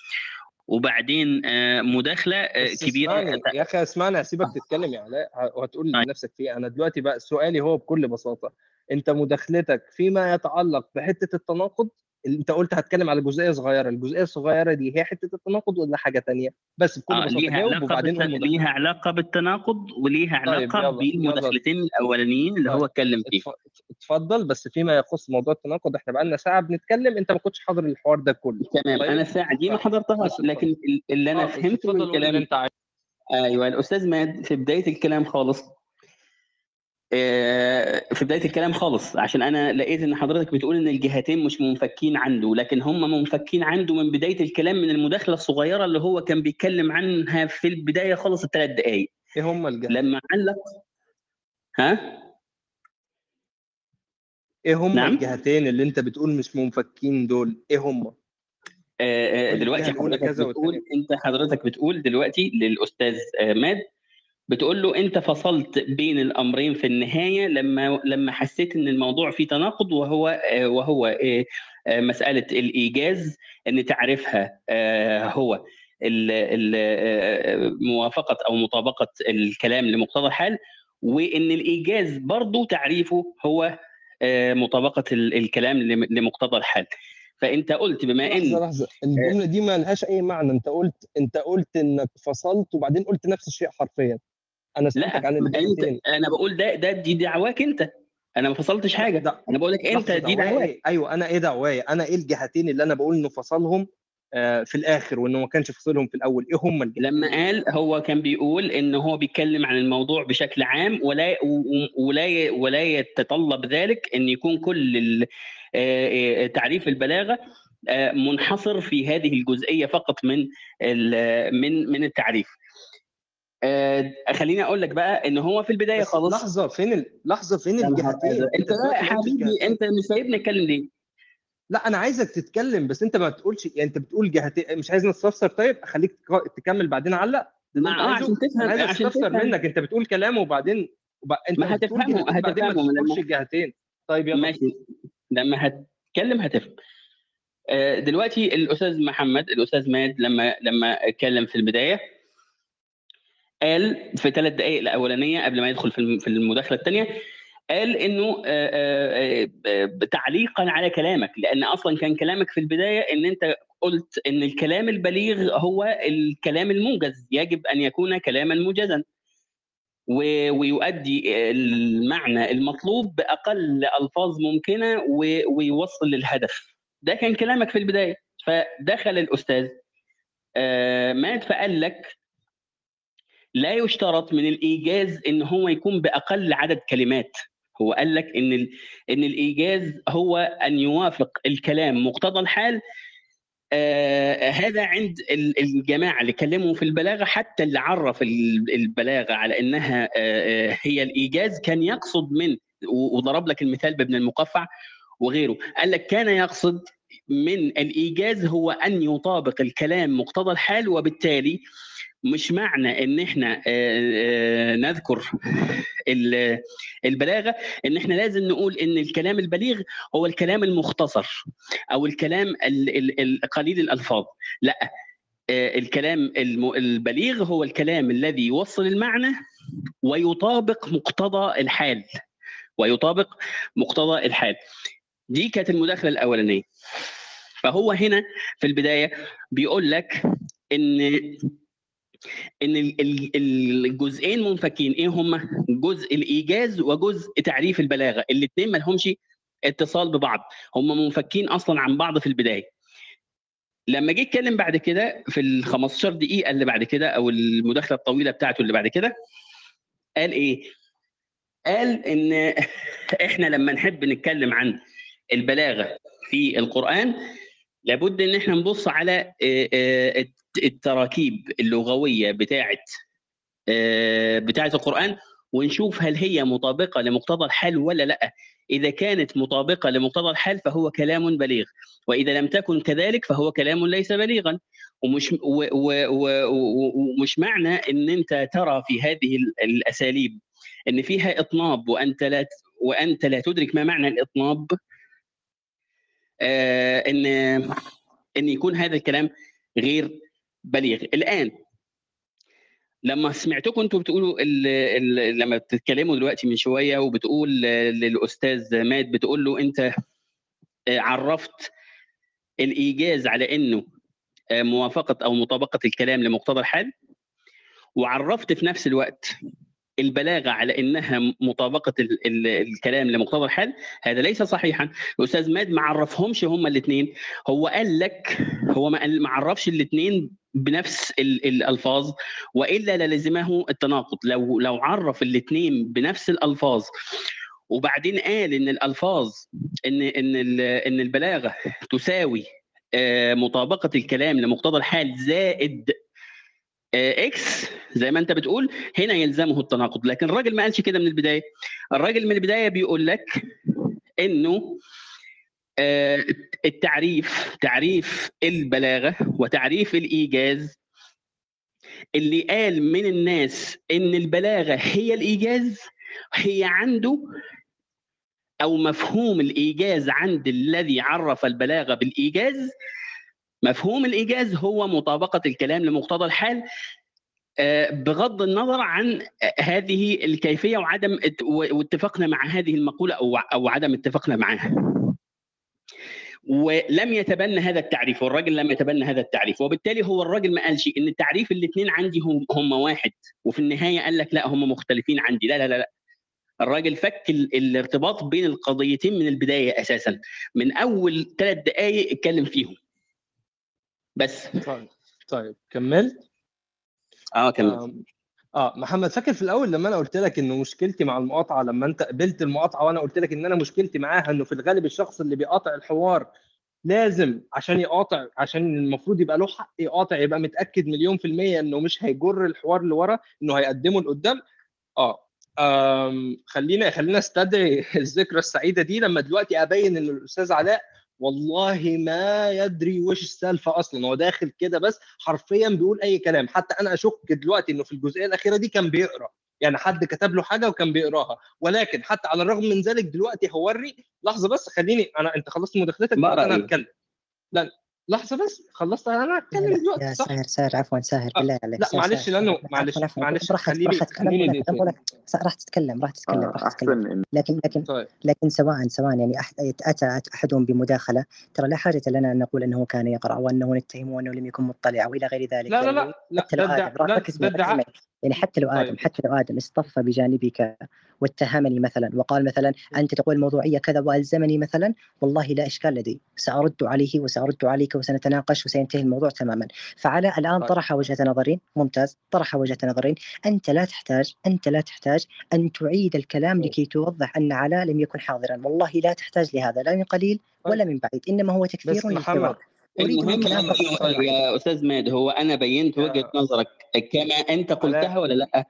وبعدين آه، مداخلة آه، كبيرة. يا أخي اسمعني هسيبك تتكلم يا علاء وهتقول طيب. لنفسك فيه أنا دلوقتي بقى سؤالي هو بكل بساطة. أنت مداخلتك فيما يتعلق بحتة التناقض؟ أنت قلت هتكلم على جزئية صغيرة الجزئية الصغيرة دي هي حتة التناقض ولا حاجة تانية؟ بس بكل آه بساطة جاوب علاقة وبعدين بالت... ليها علاقة بالتناقض وليها طيب علاقة يلا بالمداخلتين الأولانيين اللي هو طيب اتكلم فيه اتف- اتفضل. بس فيما يخص موضوع التناقض إحنا بقالنا ساعة بنتكلم أنت ما كنتش حاضر الحوار ده كله. تمام طيب أنا الساعة دي ما ف- حضرتهاش لكن اللي أنا بس فهمته من اتفضل قول اللي كلام أنت أيوه الأستاذ ماد في بداية الكلام خالص آه، في بداية الكلام خالص عشان أنا لقيت إن حضرتك بتقول إن الجهتين مش منفكين عنده لكن هم منفكين عنده من بداية الكلام من المداخلة الصغيرة اللي هو كان بيتكلم عنها في البداية خالص الثلاث دقائق إيه هم الجهتين؟ لما علق ها؟ إيه هم نعم؟ الجهتين اللي أنت بتقول مش منفكين دول؟ إيه هم؟ آه، آه، دلوقتي الاولى حضرتك بتقول أنت حضرتك بتقول دلوقتي للأستاذ آه، ماد بتقول له انت فصلت بين الامرين في النهاية لما لما حسيت ان الموضوع فيه تناقض وهو وهو آه، مسألة الإيجاز ان تعرفها آه، هو آه، موافقة أو مطابقة الكلام لمقتضى الحال وان الإيجاز برضه تعريفه هو مطابقة ال- الكلام لم- لمقتضى الحال. فانت قلت بما لحظة إن لحظة الجملة دي ما لهاش أي معنى. انت قلت انت قلت إنك فصلت وبعدين قلت نفس الشيء حرفيا. أنا سألتك عن الجهتين أنا بقول ده ده دي دعواك أنت. أنا ما فصلتش حاجة. ده أنا بقول لك أنت دي دعواك. أيوه أنا إيه دعوايا أنا إيه الجهتين اللي أنا بقول إنه فصلهم آه، في الآخر وإنه ما كانش فصلهم في الأول؟ إيه هم الجهتين؟ لما قال هو كان بيقول إن هو بيتكلم عن الموضوع بشكل عام ولا ولا ولا يتطلب ذلك إن يكون كل آه، آه، تعريف البلاغة منحصر في هذه الجزئية فقط من من من التعريف. آه، خليني أقول لك بقى إن هو في البداية خالص لحظة فين ال... لحظة فين نهار الجهتين. أنت يا ما حبيبي أنت مش سايبني اتكلم ليه؟ لا أنا عايزك تتكلم بس أنت ما تقولش يعني أنت بتقول جهتين مش عايز نستفسر طيب أخليك تك- تكمل بعدين علق. آه عايزه عشان تفهم عايز استفسر منك. أنت بتقول كلام وبعدين وب... أنت ما هتفهمه ما هتفهمه تذكرش لما الجهتين طيب يلا. ماشي. لما هتكلم هتفهم. آه، دلوقتي الأستاذ محمد الأستاذ ماد لما لما اتكلم في البداية قال في ثلاث دقائق الأولانية قبل ما يدخل في الم- في المداخلة الثانية قال إنه آه، آه، آه، تعليقا على كلامك لأن أصلا كان كلامك في البداية إن أنت قلت إن الكلام البليغ هو الكلام الموجز يجب أن يكون كلاما موجزا. ويؤدي المعنى المطلوب بأقل ألفاظ ممكنة ويوصل للهدف. ده كان كلامك في البداية. فدخل الأستاذ مات فقال لك لا يشترط من الإيجاز إن هو يكون بأقل عدد كلمات. هو قال لك إن إن الإيجاز هو أن يوافق الكلام مقتضى الحال. آه هذا عند ال- الجماعة اللي كلموا في البلاغة حتى اللي عرف ال- البلاغة على إنها آه آه، هي الإيجاز كان يقصد من وضرب لك المثال بابن المقفع وغيره. قال لك كان يقصد من الإيجاز هو أن يطابق الكلام مقتضى الحال وبالتالي مش معنى إن إحنا آه، آه، نذكر ال- البلاغة إن إحنا لازم نقول إن الكلام البليغ هو الكلام المختصر أو الكلام ال- ال- ال- قليل الألفاظ. لأ آه، الكلام البليغ هو الكلام الذي يوصل المعنى ويطابق مقتضى الحال. ويطابق مقتضى الحال. دي كانت المداخلة الأولانية. فهو هنا في البداية بيقول لك إن إن ال- ال- الجزئين منفكين إيه هما جزء الإيجاز وجزء تعريف البلاغة. الاثنين ما لهمش اتصال ببعض. هم منفكين أصلا عن بعض في البداية. لما جه يتكلم بعد كده في ال 15 دقيقة اللي بعد كده أو المداخلة الطويلة بتاعته اللي بعد كده قال إيه؟ قال إن <laughs> إحنا لما نحب نتكلم عن البلاغة في القرآن لابد إن إحنا نبص على التراكيب اللغوية بتاعه آه، بتاعه القرآن ونشوف هل هي مطابقة لمقتضى الحال ولا لأ. إذا كانت مطابقة لمقتضى الحال فهو كلام بليغ وإذا لم تكن كذلك فهو كلام ليس بليغا. ومش و ومش معنى إن أنت ترى في هذه ال- الأساليب إن فيها إطناب وأنت لا وأنت لا تدرك ما معنى الإطناب آه إن إن يكون هذا الكلام غير بليغ. الآن لما سمعتكم أنتوا بتقولوا ال ال لما بتتكلموا دلوقتي من شوية وبتقول للأستاذ مات بتقول له أنت آه، عرفت الإيجاز على إنه آه، موافقة أو مطابقة الكلام لمقتضى الحال؟ وعرفت في نفس الوقت البلاغة على إنها مطابقة ال ال الكلام لمقتضى الحال؟ هذا ليس صحيحا. الأستاذ ماد ما عرفهمش هما الاثنين هو قال لك هو ما ما عرفش الاثنين بنفس ال الألفاظ وإلا للزمه التناقض. لو لو عرف الاثنين بنفس الألفاظ وبعدين قال إن الألفاظ إن إن إن البلاغة تساوي آه، مطابقة الكلام لمقتضى الحال زائد آه، إكس زي ما أنت بتقول هنا يلزمه التناقض. لكن الراجل ما قالش كده من البداية. الراجل من البداية بيقول لك إنه آه، التعريف تعريف البلاغة وتعريف الإيجاز اللي قال من الناس إن البلاغة هي الإيجاز هي عنده أو مفهوم الإيجاز عند الذي عرف البلاغة بالإيجاز مفهوم الإيجاز هو مطابقة الكلام لمقتضى الحال آه، بغض النظر عن آه، هذه الكيفية وعدم ات- و- واتفاقنا مع هذه المقولة أو عدم اتفاقنا معها. ولم يتبنى هذا التعريف والراجل لم يتبنى هذا التعريف وبالتالي هو الراجل ما قالش إن التعريف الاثنين عندي هم, هم واحد وفي النهاية قال لك لأ هم مختلفين عندي لا لا لا, لا. الراجل فك ال- الارتباط بين القضيتين من البداية أساسا من أول ثلاث دقائق اتكلم فيهم. بس. طيب طيب كملت؟ آه كمل آم، آه محمد فاكر في الأول لما أنا قلت لك انه مشكلتي مع المقاطعة لما أنت قبلت المقاطعة وأنا قلت لك إن أنا مشكلتي معاها إنه في الغالب الشخص اللي بيقاطع الحوار لازم عشان يقاطع عشان المفروض يبقى له حق يقاطع يبقى متأكد مليون في المية إنه مش هيجر الحوار لورا إنه هيقدمه لقدام. آه خلينا خلينا أستدعي <laughs> الذكرى السعيدة دي لما دلوقتي أبين إن الأستاذ علاء والله ما يدري وش السالفة أصلا هو داخل كده بس حرفيا بيقول أي كلام. حتى أنا أشك دلوقتي إنه في الجزئية الأخيرة دي كان بيقرأ. يعني حد كتب له حاجة وكان بيقراها. ولكن حتى على الرغم من ذلك دلوقتي هوري لحظة بس خليني أنا أنت خلصت مداخلتك أنا؟ هتكلم. لا لحظة بس خلصت أنا هتكلم دلوقتي يا صح؟ ساهر ساهر عفوا ساهر آه، بالله عليك لا معلش لأنه. معلش معلش براحتك خليني راح تتكلم راح تتكلم آه، راح تتكلم. احسن إن لكن لكن طيب. لكن سواء سواء يعني أحد أتى أحدهم بمداخلة ترى لا حاجة لنا أن نقول إنه كان يقرأ وأنه نتهمه وأنه لم يكن مطلع وإلى غير ذلك لا لا يعني لا لا ركز معي يعني حتى لو آدم طيب. حتى لو آدم اصطف بجانبك واتهمني مثلا وقال مثلا أنت تقول موضوعية كذا وألزمني مثلا والله لا إشكال لدي. سأرد عليه وسأرد عليك وسنتناقش وسينتهي الموضوع تماما. فعلى الآن طيب. طرح وجهة نظرين ممتاز. طرح وجهة نظرين أنت لا تحتاج أنت لا تحتاج أن تعيد الكلام طيب لكي توضح أن علاء لم يكن حاضرا. والله لا تحتاج لهذا لا من قليل طيب. ولا من بعيد. إنما هو بس تكفير للحوار. محمد. أريد المهم منك الآن يا أستاذ ماد هو أنا بينت وجهة نظرك كما أنت قلتها ولا لأ؟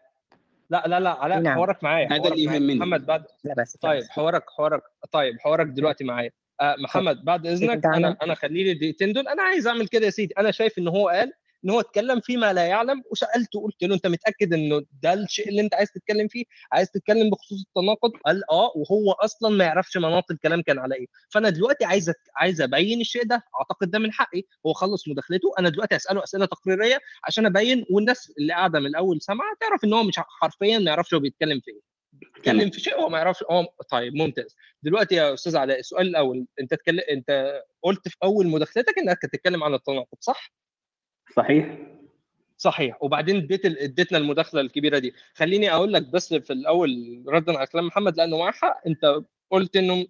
لا لا لا علاء نعم. حوارك معايا هذا حوارك اللي يهمني. محمد بعد لا بس طيب بس حوارك حوارك طيب حوارك دلوقتي معايا. آه محمد بعد إذنك أنا أنا خلي لي الدقيقتين دول. أنا عايز أعمل كده يا سيدي. أنا شايف إن هو قال إن هو اتكلم فيما لا يعلم وسألته قلت له أنت متأكد إنه ده الشيء اللي أنت عايز تتكلم فيه؟ عايز تتكلم بخصوص التناقض؟ قال آه وهو أصلا ما يعرفش مناط الكلام كان على إيه. فأنا دلوقتي عايز عايز أبين الشيء ده أعتقد ده من حقي. هو خلص مداخلته أنا دلوقتي اساله أسئلة تقريرية عشان أبين والناس اللي قاعدة من الأول سامعة تعرف إن هو مش حرفيا ما يعرفش هو بيتكلم في إيه. تمام. بيتكلم في شيء هو ما يعرفش هو طيب ممتاز. دلوقتي يا أستاذ علاء السؤال الأول أنت تكلم أنت قلت في أول مداخلتك إنك هتتكلم عن التناقض صح؟ صحيح؟ صحيح. وبعدين اديت اديتنا المداخلة الكبيرة دي. خليني أقول لك بس في الأول ردا على كلام محمد لأنه معاه حق. أنت قلت إنه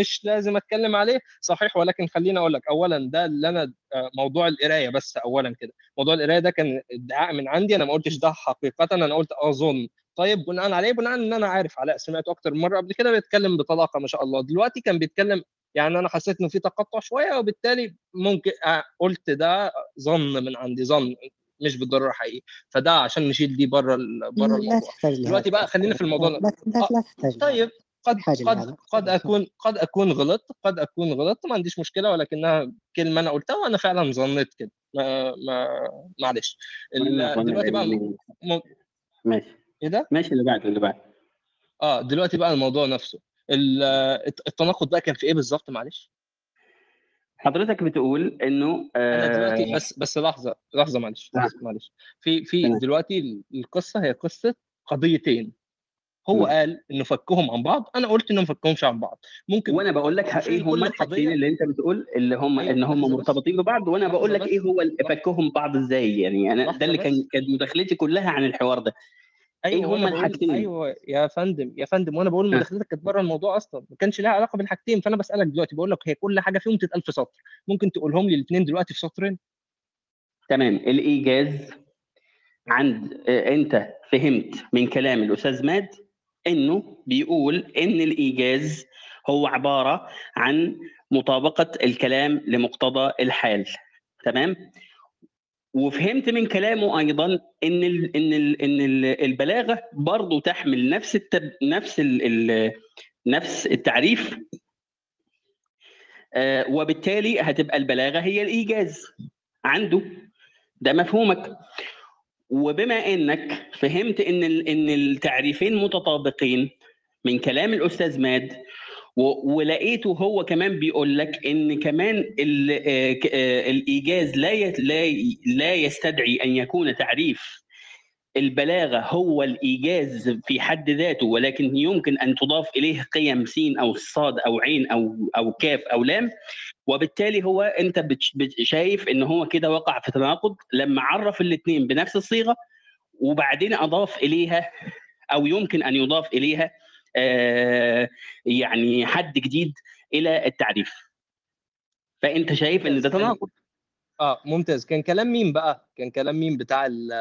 مش لازم أتكلم عليه. صحيح ولكن خليني أقول لك اولا ده اللي أنا آه، موضوع القراية بس اولا كده. موضوع القراية ده كان ادعاء من عندي. أنا ما قلتش ده حقيقه. أنا قلت أظن. طيب بناء عليه بناء إن أنا عارف علاء سمعته أكتر من مرة قبل كده بيتكلم بطلاقة ما شاء الله. دلوقتي كان بيتكلم يعني أنا حسيت إنه في تقطع شوية وبالتالي ممكن آه، قلت ده ظن من عندي ظن مش بالضرورة حقيقي. فده عشان نشيل دي بره ال- بره الموضوع. دلوقتي بقى خلينا في الموضوع لا لا, آه، لا تحتاج لهذا. طيب قد قد. قد أكون قد أكون غلطت قد أكون غلطت ما عنديش مشكلة ولكنها كلمة أنا قلتها وأنا فعلا ظنيت كده. ما ما معلش. دلوقتي بقى م... ماشي. إيه ده؟ ماشي اللي بعده اللي بعده. آه دلوقتي بقى الموضوع نفسه. التناقض بقى كان في إيه بالظبط معلش؟ حضرتك بتقول إنه أنا دلوقتي آه، بس بس لحظة لحظة معلش نعم. لحظة معلش في في. دلوقتي ال- القصة هي قصة قضيتين هو مم. قال إنه فكهم عن بعض أنا قلت انه ما فكهمش عن بعض ممكن وأنا بقول لك إيه هم الحاجتين اللي أنت بتقول اللي هم أيوة، إن هم. مرتبطين ببعض وأنا بقول لك إيه. هو فكهم بعض إزاي يعني أنا ده اللي. كان كانت مداخلتي كلها عن الحوار ده أيوه إيه وأنا هما الحاجتين؟ أيوه يا فندم يا فندم وأنا بقول آه. مداخلتك كانت بره الموضوع أصلا ما كانش لها علاقة بالحاجتين فأنا بسألك دلوقتي بقول لك هي كل حاجة فيهم تتقال في سطر ممكن تقولهم لي الاثنين دلوقتي في سطرين تمام الإيجاز عند آه، أنت فهمت من كلام الأستاذ ماد إنه بيقول إن الإيجاز هو عبارة عن مطابقة الكلام لمقتضى الحال تمام وفهمت من كلامه أيضا إن ال إن ال إن ال البلاغة برضه تحمل نفس التب نفس ال ال نفس التعريف آه وبالتالي هتبقى البلاغة هي الإيجاز عنده. ده مفهومك. وبما إنك فهمت إن إن التعريفين متطابقين من كلام الأستاذ ماد ولقيته هو كمان بيقول لك إن كمان آه، آه، الإيجاز لا لا يستدعي أن يكون تعريف. البلاغة هو الإيجاز في حد ذاته ولكن يمكن أن تضاف إليه قيم سين أو صاد أو عين أو أو كاف أو لام. وبالتالي هو أنت شايف إن هو كده وقع في تناقض. لما عرف الاثنين بنفس الصيغة وبعدين أضاف إليها أو يمكن أن يضاف إليها يعني حد جديد إلى التعريف. فأنت شايف إن ده تناقض. آه ممتاز. كان كلام مين بقى؟ كان كلام مين بتاع ال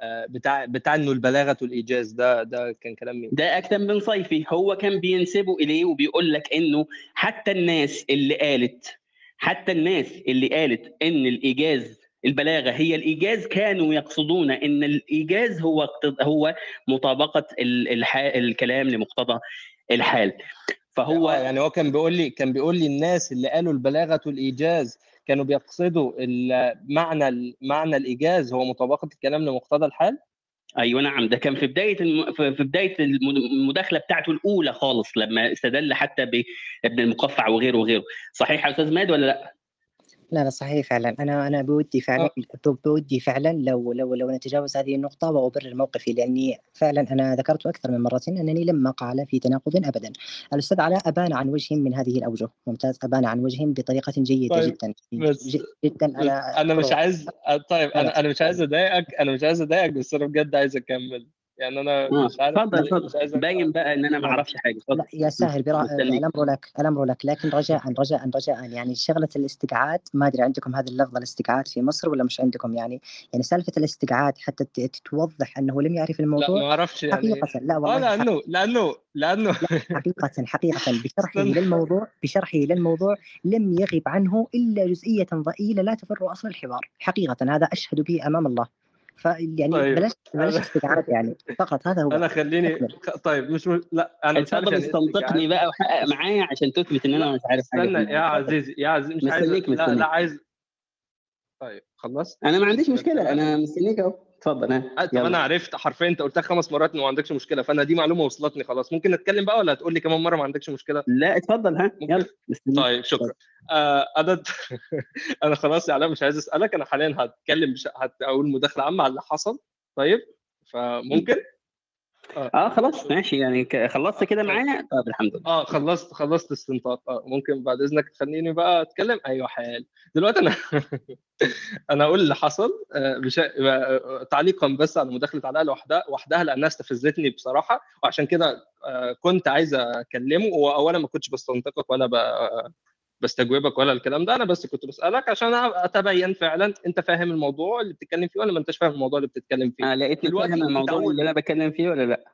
آه، بتاع بتاع إنه البلاغة والإيجاز. ده ده كان كلام مين ده اكتم بن صيفي. هو كان بينسبه إليه وبيقول لك إنه حتى الناس اللي قالت حتى الناس اللي قالت إن الإيجاز البلاغة هي الإيجاز كانوا يقصدون إن الإيجاز هو هو مطابقة الكلام لمقتضى الحال. فهو آه، يعني هو كان بيقول لي كان بيقول لي الناس اللي قالوا البلاغة والايجاز كانوا بيقصدوا معنى معنى الإيجاز هو مطابقة الكلام لمقتضى الحال؟ أيوه نعم. ده كان في بداية الم... في بداية الم- المداخلة بتاعته الأولى خالص لما استدل حتى بابن المقفع وغيره وغيره. صحيح يا أستاذ ماد ولا لأ؟ لا لا صحيح فعلا أنا أنا بودي فعلا ب- بودي فعلا لو لو لو نتجاوز هذه النقطة وأبرر موقفي لأني فعلا أنا ذكرت أكثر من مرة أنني لم أقع في تناقض ابدا. الأستاذ علاء أبان عن وجه من هذه الأوجه، ممتاز أبان عن وجه بطريقة جيدة طيب، جدا بس- جدا أنا أنا مش. عايز آه، طيب أنا. أنا مش عايز أضايقك أنا مش عايز أضايقك بس أنا بجد عايز أكمل يعني أنا آه، مش عارف اتفضل مش اتفضل. عايز باين بقى إن أنا ما أعرفش حاجة. لا يا ساهر برا... مستنيك. الأمر لك الأمر لك. لكن رجاء رجاء رجاء. يعني شغلة الاستقعاد ما أدري عندكم هذا اللفظ الاستقعاد في مصر ولا مش عندكم؟ يعني يعني سالفة الاستقعاد حتى ت- توضح أنه لم يعرف لا الموضوع؟ ما أعرفش يعني. حقيقه لا والله لأنه لأنه لأنه. حقيقة حقيقة. <laughs> بشرحه. للموضوع بشرحه للموضوع لم يغب عنه إلا جزئية ضئيلة لا تضر أصل الحوار. حقيقة هذا أشهد به أمام الله. فيعني طيب. بلاش بلاش استقعاد يعني فقط هذا هو أنا خليني طيب مش م... لا أنا مش عارف اتفضل يعني استنطقني استقعاد. بقى وحقق معايا عشان تثبت إن أنا مش عارف حاجة استنى. يا عزيزي يا عزيزي مش عايز لا. لا عايز طيب خلصت أنا ما عنديش مشكلة أنا مستنيك أهو اتفضل ها. آه، طب أنا عرفت حرفيا أنت قلتها خمس مرات ما عندكش مشكلة فأنا دي معلومة وصلتني خلاص. ممكن نتكلم بقى ولا هتقول لي كمان مرة ما عندكش مشكلة؟ لا اتفضل ها. يلا طيب شكرا. آه أنا <laughs> أنا خلاص يا علاء مش عايز أسألك أنا حاليا هتكلم بش... هقول مداخلة عامة على اللي حصل طيب؟ فممكن؟ آه. آه خلاص ماشي. يعني ك- خلصت كده معايا؟ طب الحمد لله. آه خلصت خلصت استنطاق. آه ممكن بعد إذنك تخليني بقى أتكلم؟ أيوه حال. دلوقتي أنا <laughs> أنا أقول اللي حصل آه، بش... آه، تعليقا بس على مداخلة علاء لوحدها وحدها لأنها استفزتني بصراحة. وعشان كده آه، كنت عايز أكلمه. واولا ما كنتش بستنطقك ولا ب... بستجوبك ولا الكلام ده أنا بس كنت بسألك عشان أتبين فعلا أنت فاهم الموضوع اللي بتتكلم فيه ولا ما أنتش فاهم الموضوع اللي بتتكلم فيه. آه لقيتني دلوقتي فاهم الموضوع اللي أنا بتكلم فيه ولا لأ؟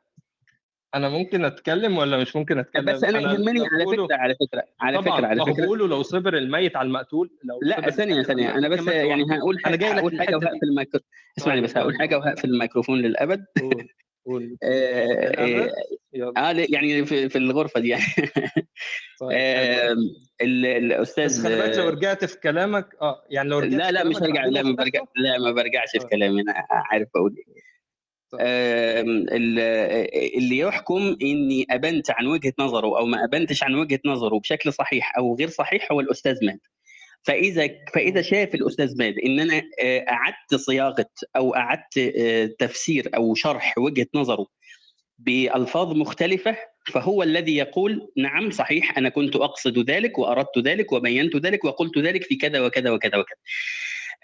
أنا ممكن أتكلم ولا مش ممكن أتكلم؟ بس أنا أنا يهمني على فكرة على فكرة على فكرة على فكرة. بقوله لو صبر الميت على المقتول لو لأ ثانية ثانية أنا بس يعني هقول أنا حاجة جاي لك هقول حاجة وهقفل دي الميكرو اسمعني بس هقول حاجة وهقفل الميكروفون للأبد. قول آه، آه، آه لا، يعني في, في الغرفة دي يعني. طيب آه، قوي ال- بس الاستاذ خلي بالك لو آه، رجعت في كلامك آه يعني لو رجعت لا لا مش هرجع لا ما برجع لا ما برجعش في آه كلامي أنا عارف بقول إيه. طيب. اللي يحكم إني أبنت عن وجهة نظره أو ما أبنتش عن وجهة نظره بشكل صحيح أو غير صحيح هو الأستاذ ماد فاذا فإذا شاف الأستاذ ماد إن أنا آه، أعدت صياغة أو أعدت آه، تفسير أو شرح وجهة نظره بألفاظ مختلفة فهو الذي يقول نعم صحيح أنا كنت أقصد ذلك وأردت ذلك وبينت ذلك وقلت ذلك في كذا وكذا وكذا وكذا.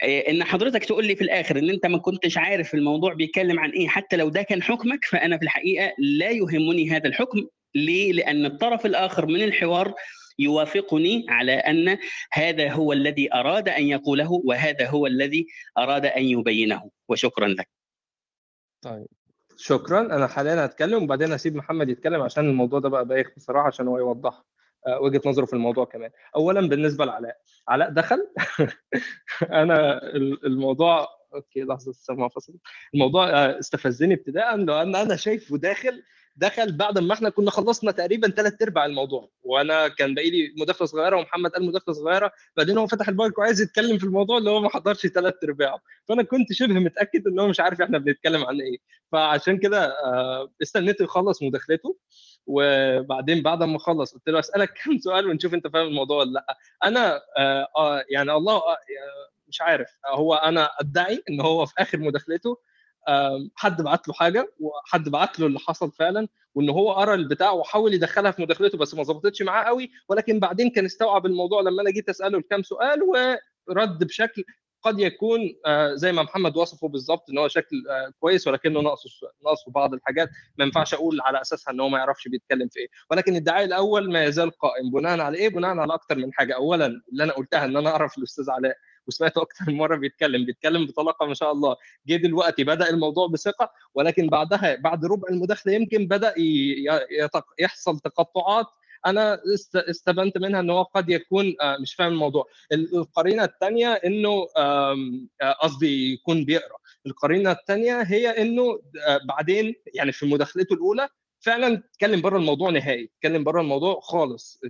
إيه، إن حضرتك تقول لي في الآخر إن أنت ما كنتش عارف الموضوع بيتكلم عن إيه حتى لو ده كان حكمك فأنا في الحقيقة لا يهمني هذا الحكم. ليه؟ لأن الطرف الآخر من الحوار يوافقني على أن هذا هو الذي أراد أن يقوله وهذا هو الذي أراد أن يبينه. وشكرا لك. طيب. شكرا. أنا حاليا هتكلم وبعدين هسيب محمد يتكلم عشان الموضوع ده بقى بايخ بصراحة عشان هو يوضح آه، وجهة نظره في الموضوع كمان. اولا بالنسبة لعلاء. علاء دخل؟ <laughs> أنا ال- الموضوع أوكي لحظة السماعه فصلت. الموضوع آه، استفزني ابتداء لأن أنا شايفه داخل دخل بعد ما إحنا كنا خلصنا تقريبا ثلاث أرباع الموضوع. وأنا كان باقي لي مداخله صغيرة ومحمد قال مداخله صغيرة بعدين هو فتح المايك وعايز يتكلم في الموضوع اللي هو ما حضرش ثلاث ارباعه فأنا كنت شبه متأكد إن هو مش عارف إحنا بنتكلم عن إيه. فعشان كده آه، استنيته يخلص مداخلته. وبعدين بعد ما خلص قلت له أسألك <laughs> كم سؤال ونشوف أنت فاهم الموضوع ولا لأ. أنا آه آه يعني الله آه مش عارف. هو أنا أدعي إن هو في آخر مداخلته حد بعت له حاجة وحد بعت له اللي حصل فعلا وإن هو قرأ البتاع وحاول يدخلها في مداخلته بس ما ظبطتش معاه قوي. ولكن بعدين كان استوعب الموضوع لما أنا جيت أسأله الكام سؤال ورد بشكل قد يكون آه، زي ما محمد وصفه بالظبط إن هو شكل آه، كويس ولكنه ناقصه ناقصه بعض الحاجات. ما ينفعش أقول على أساسها إن هو ما يعرفش بيتكلم في إيه. ولكن الدعاء الأول ما يزال قائم بناء على إيه؟ بناء على أكتر من حاجة. اولا اللي أنا قلتها إن أنا أعرف الأستاذ علاء. وسمعته أكتر من مرة بيتكلم بيتكلم بطلاقة ما شاء الله. جه دلوقتي بدأ الموضوع بثقة ولكن بعدها بعد ربع المداخلة يمكن بدأ يحصل تقطعات. أنا است- استبنت منها إن هو قد يكون آه، مش فاهم الموضوع. ال- القرينة الثانية إنه آه، قصدي يكون بيقرأ. القرينة الثانية هي إنه آه، بعدين يعني في مداخلته الأولى فعلا اتكلم بره الموضوع نهائي اتكلم بره الموضوع خالص.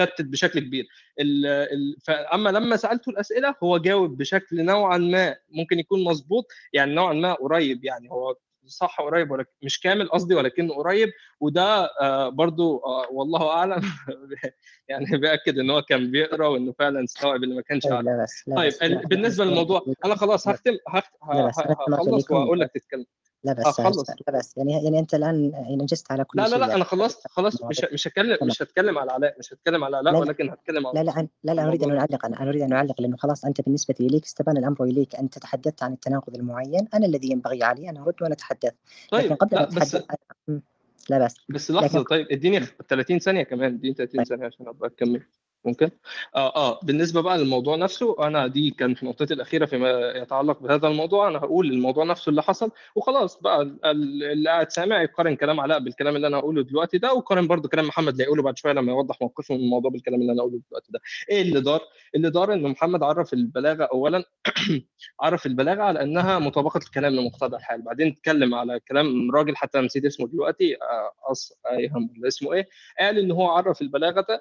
ات- تشتت بشكل كبير. ال ال فاما لما سألته الأسئلة هو جاوب بشكل نوعا ما ممكن يكون مظبوط يعني نوعا ما قريب يعني هو صح قريب ولكن مش كامل قصدي ولكنه قريب وده آه برضو آه والله أعلم <laughs> يعني بياكد إن هو كان بيقرأ وإنه فعلا استوعب اللي ما كانش طيب عارف طيب لا بالنسبة للموضوع أنا خلاص لا هختم هخلص وأقول لك تتكلم. لا بس هخلص لا بس يعني يعني أنت الآن يعني نجست على كل لا لا شيء لا يعني أنا خلصت خلاص مش مش هتكلم مش هتكلم على علاء مش هتكلم على علاء لا لا. ولكن هتكلم على لا لا لا لا الموضوع. أعلق أنا أنا أريد أن أعلق لأنه خلاص أنت بالنسبة إليك استبان الأمر إليك أنت تحدثت عن التناقض المعين أنا الذي ينبغي علي أن أرد وأنا أتحدث لكن طيب قبل أن لا بس. لا بس. بس لكن لحظه طيب إديني 30 ثانية كمان إديني 30 طيب. ثانية عشان أبقى أكمل. ممكن؟ آه آه. بالنسبة بقى للموضوع نفسه أنا دي كانت نقطتي الأخيرة فيما يتعلق بهذا الموضوع. أنا هقول الموضوع نفسه اللي حصل وخلاص بقى ال- ال- اللي قاعد سامع يقارن كلام علاء بالكلام اللي أنا هقوله دلوقتي ده ويقارن برضو كلام محمد اللي هيقوله بعد شوية لما يوضح موقفه من الموضوع بالكلام اللي أنا هقوله دلوقتي ده. إيه اللي دار؟ اللي دار إن محمد عرف البلاغة اولا <clears throat> عرف البلاغة على أنها مطابقة الكلام لمقتضى الحال. بعدين اتكلم على كلام راجل حتى نسيت اسمه دلوقتي آه، ايهم ولا اسمه إيه؟ قال إن هو عرف البلاغة آه،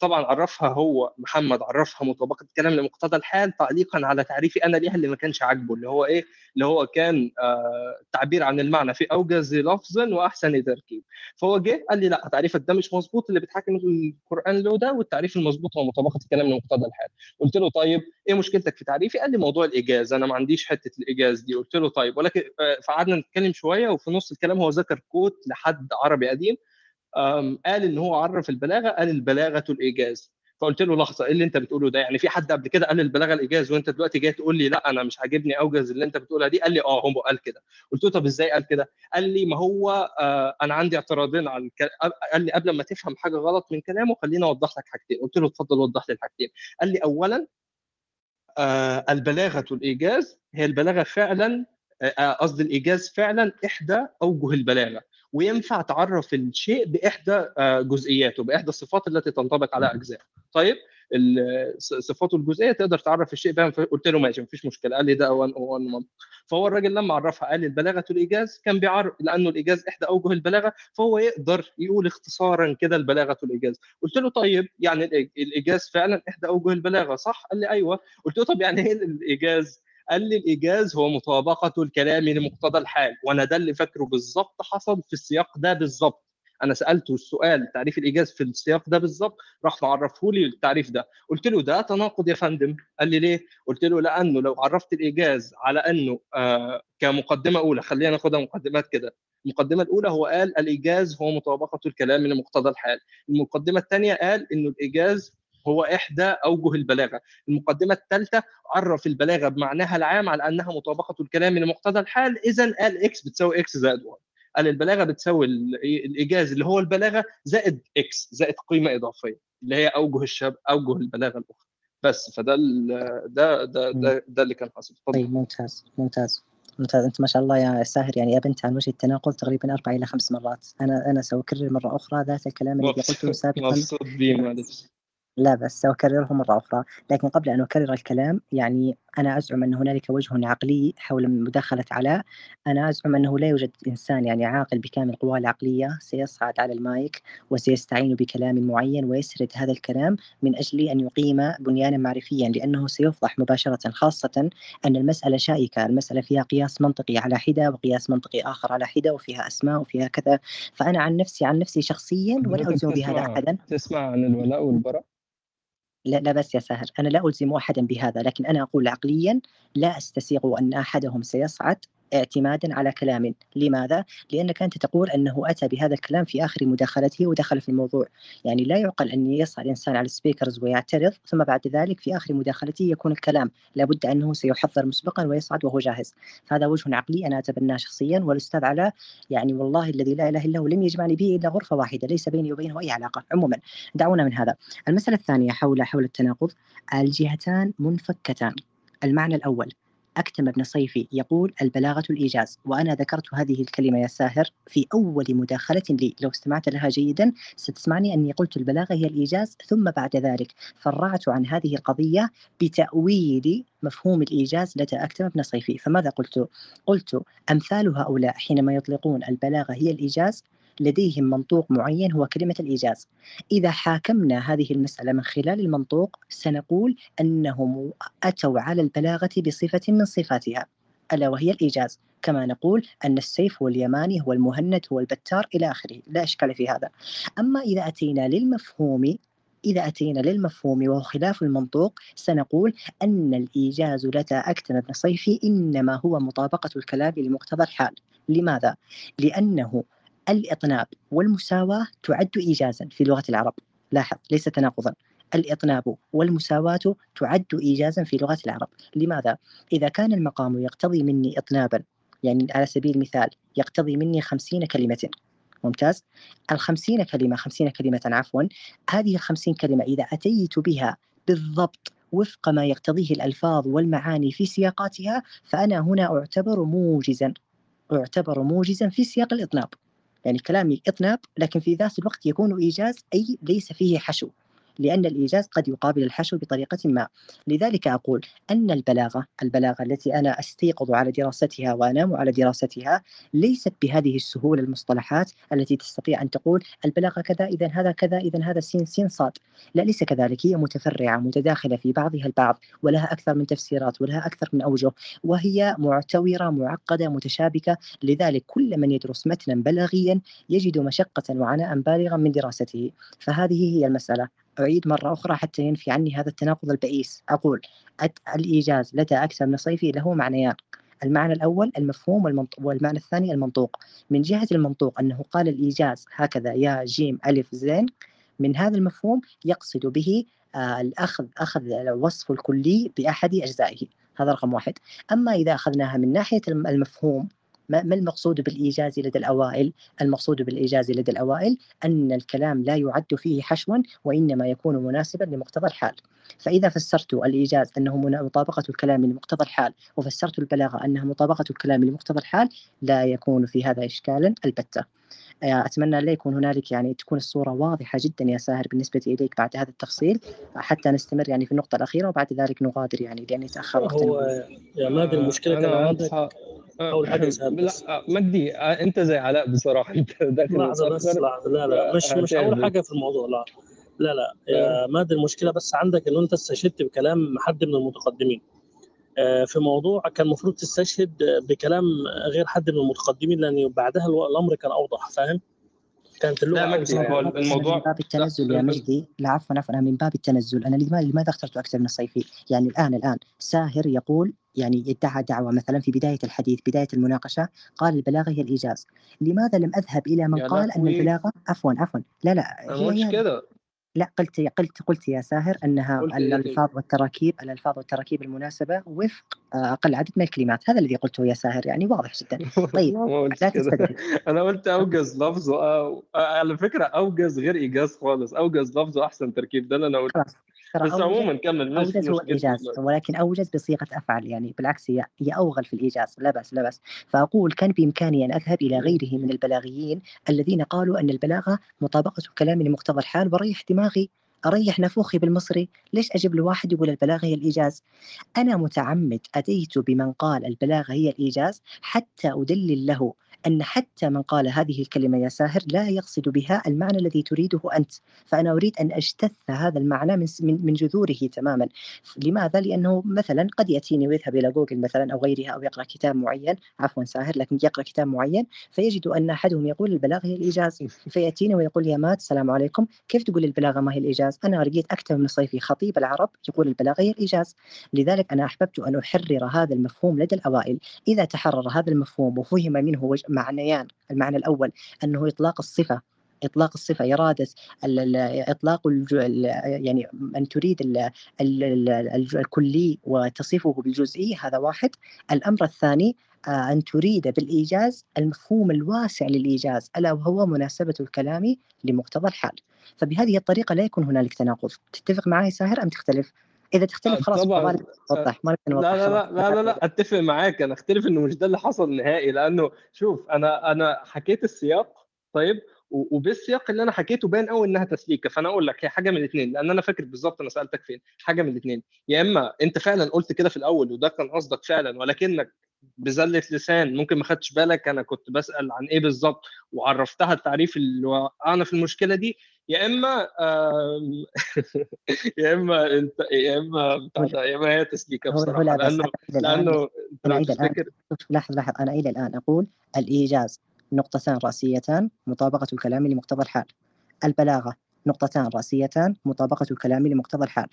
طبعا عرفها هو محمد عرفها مطابقة الكلام لمقتضى الحال تعليقا على تعريفي أنا ليها اللي ما كانش عاجبه اللي هو إيه؟ اللي هو كان آه، تعبير عن المعنى في أوجز لفظ وأحسن تركيب فهو جه قال لي لا تعريفك ده مش مظبوط اللي بتحاكم القرآن له ده والتعريف المظبوط هو مطابقة الكلام لمقتضى الحال. قلت له طيب إيه مشكلتك في تعريفي؟ قال لي موضوع الإيجاز أنا ما عنديش حتة الإيجاز دي. قلت له طيب ولكن آه، فقعدنا نتكلم شوية وفي نص الكلام هو ذكر كوت لحد عربي قديم قال إن هو عرف البلاغة قال البلاغة الإيجاز. فقلت له لحظة إيه اللي أنت بتقوله ده؟ يعني في حد قبل كده قال البلاغة الإيجاز وأنت دلوقتي جاي تقول لي لا أنا مش عاجبني أوجز اللي أنت بتقولها دي؟ قال لي آه هو قال كده. قلت له طب إزاي قال كده؟ قال لي ما هو آه أنا عندي اعتراضين على الك... قال لي قبل ما تفهم حاجة غلط من كلامه خليني أوضح لك حاجتين. قلت له اتفضل وضح لي الحاجتين. قال لي اولا آه البلاغة الإيجاز هي البلاغة فعلا آه، قصدي الإيجاز فعلا إحدى أوجه البلاغة. وينفع تعرف الشيء بإحدى آه، جزئياته بإحدى الصفات التي تنطبق على أجزاء. طيب صفاته الجزئية تقدر تعرف الشيء بها قلت له ماشي مفيش مشكلة قال لي ده وان وان منطق فهو الراجل لما عرفها قال لي البلاغة الإيجاز كان بيعرف لأنه الإيجاز إحدى أوجه البلاغة فهو يقدر يقول اختصارا كده البلاغة الإيجاز. قلت له طيب يعني الإيجاز فعلا إحدى أوجه البلاغة صح؟ قال لي أيوه. قلت له طب يعني إيه الإيجاز؟ قال لي الإيجاز هو مطابقة الكلام لمقتضى الحال وأنا ده اللي فاكره بالظبط حصل في السياق ده بالظبط. أنا سألته السؤال تعريف الإيجاز في السياق ده بالظبط راح معرفه لي التعريف ده. قلت له ده تناقض يا فندم؟ قال لي ليه؟ قلت له لأنه لو عرفت الإيجاز على أنه آه كمقدمة أولى خلينا ناخدها مقدمات كده. المقدمة الأولى هو قال الإيجاز هو مطابقة الكلام لمقتضى الحال. المقدمة الثانية قال إنه الإيجاز هو إحدى أوجه البلاغة. المقدمة الثالثة عرف البلاغة بمعناها العام على أنها مطابقة الكلام لمقتضى الحال. اذا قال X بتساوي X زائد 1 قال البلاغة بتساوي ال- الإيجاز اللي هو البلاغة زائد X زائد قيمة إضافية اللي هي أوجه الشاب أوجه البلاغة الأخرى. بس فده ده ده ده, ده اللي كان حاصل. طيب ممتاز ممتاز ممتاز. أنت ما شاء الله يا ساهر يعني ابنت عن وجه التناقض تقريبا أربع إلى خمس مرات. أنا أنا ساكرر مرة أخرى ذات الكلام الذي قلته سابقا. مبسوط معلش. لا بس سأكرره مرة أخرى لكن قبل أن أكرر الكلام يعني أنا أزعم أن هنالك وجه عقلي حول مداخلة علاء أنا أزعم أنه لا يوجد إنسان يعني عاقل بكامل قواه العقلية سيصعد على المايك وسيستعين بكلام معين ويسرد هذا الكلام من أجل أن يقيم بنيانا معرفيا لأنه سيفضح مباشرة خاصة أن المسألة شائكة المسألة فيها قياس منطقي على حدة وقياس منطقي آخر على حدة وفيها أسماء وفيها كذا. فأنا عن نفسي عن نفسي شخصيا ولا ألزم بهذا أحدا. تسمع عن الولاء والبراء؟ لا لا بس يا ساهر أنا لا ألزم أحدا بهذا لكن أنا أقول عقليا لا أستسيغ أن أحدهم سيصعد. اعتمادا على كلام. لماذا؟ لأنك أنت تقول أنه أتى بهذا الكلام في آخر مداخلته ودخل في الموضوع. يعني لا يعقل أن يصعد إنسان على السبيكرز ويعترض ثم بعد ذلك في آخر مداخلته يكون الكلام لابد أنه سيحضر مسبقا ويصعد وهو جاهز. فهذا وجه عقلي أنا أتبناه شخصيا والأستاذ علاء يعني والله الذي لا إله إلا هو لم يجمعني به إلا غرفة واحدة ليس بيني وبينه أي علاقة. عموما دعونا من هذا. المسألة الثانية حول حول التناقض الجهتان منفكتان. المعنى الأول. أكتم ابن صيفي يقول البلاغة الإيجاز وأنا ذكرت هذه الكلمة يا ساهر في أول مداخلة لي لو استمعت لها جيدا ستسمعني أني قلت البلاغة هي الإيجاز ثم بعد ذلك فرعت عن هذه القضية بتأويل مفهوم الإيجاز لدى أكتم ابن صيفي فماذا قلت؟ قلت أمثال هؤلاء حينما يطلقون البلاغة هي الإيجاز لديهم منطوق معين هو كلمة الإيجاز. إذا حاكمنا هذه المسألة من خلال المنطوق سنقول أنهم أتوا على البلاغة بصفة من صفاتها ألا وهي الإيجاز. كما نقول أن السيف هو اليماني هو المهند هو البتار إلى آخره. لا إشكال في هذا. أما إذا أتينا للمفهوم إذا أتينا للمفهوم وهو خلاف المنطوق سنقول أن الإيجاز لدى أكتم بن صيفي إنما هو مطابقة الكلام لمقتضى الحال. لماذا؟ لأنه الإطناب والمساواة تعد إيجازا في لغة العرب. لاحظ ليس تناقضا. الإطناب والمساواة تعد إيجازا في لغة العرب. لماذا؟ إذا كان المقام يقتضي مني إطنابا يعني على سبيل المثال يقتضي مني خمسين كلمة. ممتاز. الخمسين كلمة خمسين كلمة عفوا. هذه الخمسين كلمة إذا أتيت بها بالضبط وفق ما يقتضيه الألفاظ والمعاني في سياقاتها فأنا هنا أعتبر موجزا. أعتبر موجزا في سياق الإطناب. يعني كلامي إطناب لكن في ذات الوقت يكون إيجاز أي ليس فيه حشو. لأن الإيجاز قد يقابل الحشو بطريقة ما. لذلك أقول أن البلاغة البلاغة التي أنا أستيقظ على دراستها وأنام على دراستها ليست بهذه السهولة المصطلحات التي تستطيع أن تقول البلاغة كذا إذا هذا كذا إذا هذا سين سين صاد. لا ليس كذلك. هي متفرعة متداخلة في بعضها البعض ولها أكثر من تفسيرات ولها أكثر من أوجه وهي معتورة معقدة متشابكة. لذلك كل من يدرس متنا بلاغيا يجد مشقة وعناء بالغا من دراسته. فهذه هي المسألة. أعيد مرة أخرى حتى ينفي عني هذا التناقض البئيس. أقول الإيجاز لدى أكثر من صيفي له معنيان. المعنى الأول المفهوم والمعنى الثاني المنطوق. من جهة المنطوق أنه قال الإيجاز هكذا يا جيم ألف زين. من هذا المفهوم يقصد به آه الأخذ أخذ الوصف الكلي بأحد أجزائه. هذا رقم واحد. أما إذا أخذناها من ناحية المفهوم ما المقصود بالإيجاز لدى الأوائل؟ المقصود بالإيجاز لدى الأوائل أن الكلام لا يعد فيه حشوا وإنما يكون مناسبا لمقتضى الحال فإذا فسرت الإيجاز أنه مطابقة الكلام لمقتضى الحال وفسرت البلاغة أنها مطابقة الكلام لمقتضى الحال لا يكون في هذا إشكالا البتة. آه، أتمنى لا يكون هنالك يعني تكون الصورة واضحة جدا يا ساهر بالنسبة إليك بعد هذا التفصيل حتى نستمر يعني في النقطة الأخيرة وبعد ذلك نغادر يعني لأن يتأخر وقتنا هو يا مادي المشكلة كان عندك. أنصح أول حاجة لا بس. مجدي آه، أنت زي علاء بصراحة. <laughs> أنت داخل لحظة بس لحظة. لا لا مش مش أول حاجة في الموضوع لا. لا لا. يا مادي المشكلة بس عندك إنه أنت استشهدت بكلام حد من المتقدمين. آه، في موضوع كان المفروض تستشهد بكلام غير حد من المتقدمين لأن بعدها الأمر كان أوضح فاهم؟ كانت اللغة لا مجدي يعني الموضوع من باب التنزل يا مجدي. لا عفوا عفوا. أنا من باب التنزل. أنا لماذا لماذا اخترت أكثر من الصيفي؟ يعني الآن الآن ساهر يقول يعني ادعى دعوة مثلا في بداية الحديث بداية المناقشة قال البلاغة هي الإيجاز. لماذا لم أذهب إلى من قال أن البلاغة عفوا عفوا. لا لا. أنا هي قلتش هي كده. لا قلت قلت قلت يا ساهر أنها قلت إيه طيب الألفاظ والتراكيب الألفاظ والتراكيب المناسبة وفق آه، أقل عدد من الكلمات. هذا الذي قلته يا ساهر يعني واضح جدا. <laughs> طيب لا تستدرك <laughs> أنا قلت أوجز لفظ أو... على فكرة أوجز غير إيجاز خالص. أوجز لفظ أحسن تركيب ده اللي أنا قلته. ترى بس عموما كمل اوجز هو الايجاز ولكن اوجز بصيغة افعل يعني بالعكس هي هي أوغل في الإيجاز لا بأس لا بأس. فأقول كان بإمكاني أن أذهب إلى غيره من البلاغيين الذين قالوا أن البلاغة مطابقة الكلام لمقتضى الحال واريح دماغي أريح نافوخي بالمصري ليش أجيب له واحد يقول البلاغة هي الإيجاز أنا متعمد أتيت بمن قال البلاغة هي الإيجاز حتى أدلل له أن حتى من قال هذه الكلمة يا ساهر لا يقصد بها المعنى الذي تريده أنت فأنا أريد أن أجتث هذا المعنى من من من جذوره تماما لماذا؟ لأنه مثلا قد يأتيني ويذهب إلى جوجل مثلا أو غيرها أو يقرأ كتاب معين عفوا ساهر لكن يقرأ كتاب معين فيجد أن أحدهم يقول البلاغة هي الإيجاز <laughs> فيأتيني ويقول يا مات السلام عليكم كيف تقول البلاغة ما هي الإيجاز؟ أنا لقيت أكثر من صيفي خطيب العرب يقول البلاغة هي الإيجاز. لذلك أنا أحببت أن أحرر هذا المفهوم لدى الأوائل. إذا تحرر هذا المفهوم وفهم منه معنيان المعنى الأول أنه إطلاق الصفة إطلاق الصفة إرادة إطلاق يعني أن تريد الكلي وتصفه بالجزئي هذا واحد. الأمر الثاني آه، أن تريد بالإيجاز المفهوم الواسع للإيجاز ألا وهو مناسبة الكلام لمقتضى الحال. فبهذه الطريقة لا يكون هنالك تناقض. تتفق معي ساهر أم تختلف؟ إذا تختلف آه، خلاص طبعا. ما نوضح ما لا نوضح لا خلاص. لا لا لا لا أتفق معاك. أنا أختلف إنه مش ده اللي حصل نهائي لأنه شوف أنا أنا حكيت السياق طيب وبالسياق اللي أنا حكيته باين قوي إنها تسليكة. فأنا أقول لك هي حاجة من الاثنين لأن أنا فاكر بالظبط أنا سألتك فين. حاجة من الاثنين يا إما أنت فعلا قلت كده في الأول وده كان قصدك فعلا ولكنك بزلة لسان. ممكن ما خدتش بالك أنا كنت بسأل عن إيه بالظبط وعرفتها التعريف اللي وقعنا في المشكلة دي. يا إما <laughs> يا إما أنت يا إما يا إما هي تسليكه بصراحة. لأنه لأنه تفتكر لاحظ لاحظ أنا إلى الآن أقول الإيجاز نقطتان رأسيتان مطابقة الكلام لمقتضى الحال. البلاغة نقطتان رأسيتان مطابقة الكلام لمقتضى الحال.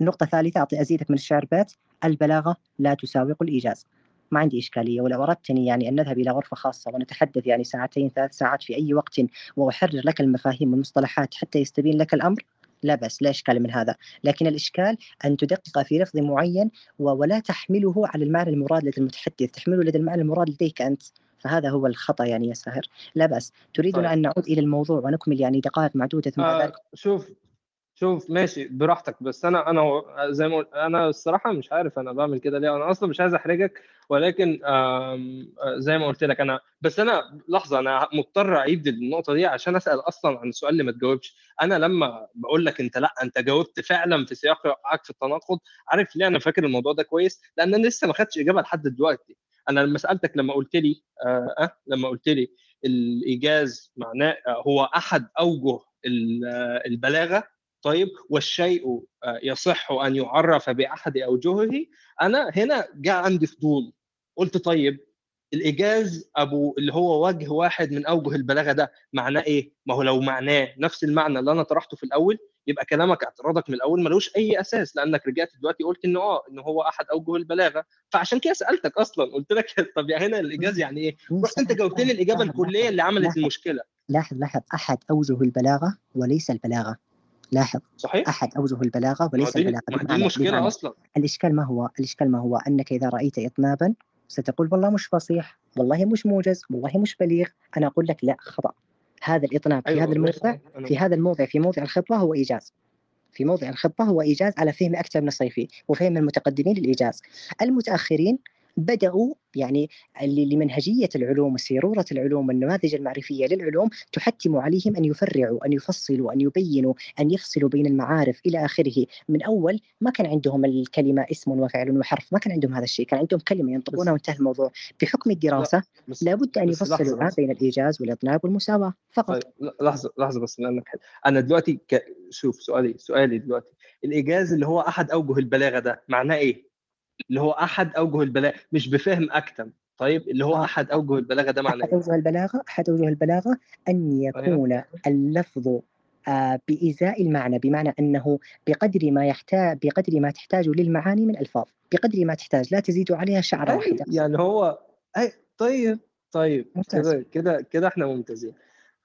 النقطة الثالثة أعطي أزيدك من الشعر بيت البلاغة لا تساوق الإيجاز. ما عندي إشكالية ولو أردتني يعني أن نذهب إلى غرفة خاصة ونتحدث يعني ساعتين ثلاث ساعات في أي وقت وأحرر لك المفاهيم والمصطلحات حتى يستبين لك الأمر لا بأس لا إشكال من هذا. لكن الإشكال أن تدقق في لفظ معين ولا تحمله على المعنى المراد لدى المتحدث تحمله لدى المعنى المراد لديك أنت. فهذا هو الخطأ يعني يا ساهر. لا بأس. تريدنا طيب. أن نعود إلى الموضوع ونكمل يعني دقائق معدودة ثم آه ذلك. شوف شوف ماشي براحتك. بس أنا أنا زي ما أنا الصراحة مش عارف أنا بعمل كده ليه. أنا أصلا مش عايز أحرجك ولكن آه، زي ما قلت لك أنا بس أنا لحظة أنا مضطر أعيد النقطة دي عشان أسأل أصلا عن السؤال اللي ما تجاوبش. أنا لما بقول لك أنت لأ أنت جاوبت فعلا في سياق وقعك في التناقض عارف ليه أنا فاكر الموضوع ده كويس؟ لأن أنا لسه ما خدتش إجابة لحد دلوقتي. أنا لما سألتك لما قلت لي آه أه لما قلت لي الإيجاز معناه آه، هو أحد أوجه آه، البلاغة طيب والشيء آه، يصح أن يعرف بأحد أوجهه أنا هنا جاء عندي فضول قلت طيب الايجاز أبو اللي هو وجه واحد من أوجه البلاغة ده معناه إيه؟ ما هو لو معناه نفس المعنى اللي أنا طرحته في الأول يبقى كلامك اعتراضك من الأول ملوش أي أساس لأنك رجعت دلوقتي قلت إنه آه إنه هو أحد أوجه البلاغة فعشان كده سألتك أصلا قلت لك <laughs> طب يا هنا الايجاز يعني إيه؟ رحت أنت جاوبت لي الإجابة الكلية اللي عملت. المشكلة لاحظ لاحظ أحد أوجه البلاغة وليس البلاغة لاحظ صحيح؟ أحد أوجه البلاغة ما وليس دي بمعنى, المشكلة بمعنى أصلا. الإشكال ما هو؟ الإشكال ما هو أنك إذا رأيت إطنابا ستقول والله مش فصيح والله مش موجز والله مش بليغ. أنا أقول لك لا خطأ. هذا الإطناب في أيوه هذا الموضع في هذا الموضع في موضع الخطبة هو إيجاز. في موضع الخطبة هو إيجاز على فهم أكثر من الصيفي وفهم المتقدمين للإيجاز. المتأخرين بدأوا يعني لمنهجية العلوم وسيرورة العلوم والنماذج المعرفية للعلوم تحتم عليهم أن يفرعوا أن يفصلوا أن يبينوا أن يفصلوا بين المعارف إلى آخره. من أول ما كان عندهم الكلمة اسم وفعل وحرف ما كان عندهم هذا الشيء. كان عندهم كلمة ينطقونها وانتهى الموضوع. بحكم الدراسة بس لابد أن يفصلوا بس. بين الإيجاز والإطناب والمساواة فقط. طيب ل- لحظة لحظة بس لأنك حل. أنا دلوقتي ك... شوف سؤالي سؤالي دلوقتي. الإيجاز اللي هو أحد أوجه البلاغة ده معناه إيه؟ اللي هو أحد أوجه البلاغة مش بفهم اكتم طيب اللي هو آه. أحد أوجه البلاغة ده معناه أحد إيه؟ أوجه البلاغة أحد أوجه البلاغة أن أيوه يكون اللفظ آه، بإزاء المعنى بمعنى أنه بقدر ما يحتاج بقدر ما تحتاج للمعاني من ألفاظ بقدر ما تحتاج لا تزيد عليها شعرة أي واحدة يعني هو أي طيب طيب كده كده كده إحنا ممتازين.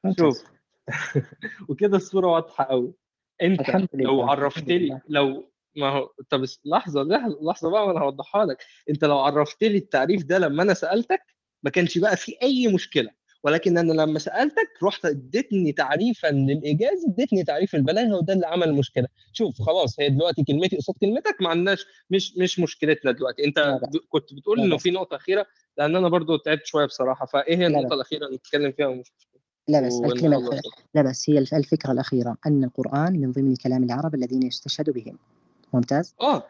ممتاز. شوف. <laughs> وكده الصورة واضحة قوي أنت الحمد لو عرفت لي لو ما هو طب لحظة لحظه لحظة بقى وأنا هوضحها لك. أنت لو عرفت لي التعريف ده لما أنا سألتك ما كانش بقى في أي مشكلة. ولكن أنا لما سألتك رحت اديتني تعريفا للايجاز اديتني تعريف البلاغة وده اللي عمل المشكلة. شوف خلاص هي دلوقتي كلمتي قصاد كلمتك ما عندناش مش مش مشكلتنا دلوقتي. أنت لا كنت بتقول إنه في نقطة أخيرة لأن أنا برضو تعبت شوية بصراحة. فإيه هي النقطة الأخيرة اللي نتكلم فيها ومش لا بأس الكلمة لا بأس هي الف- الفكرة الأخيرة أن القرآن من ضمن كلام العرب الذين يستشهد بهم. ممتاز. آه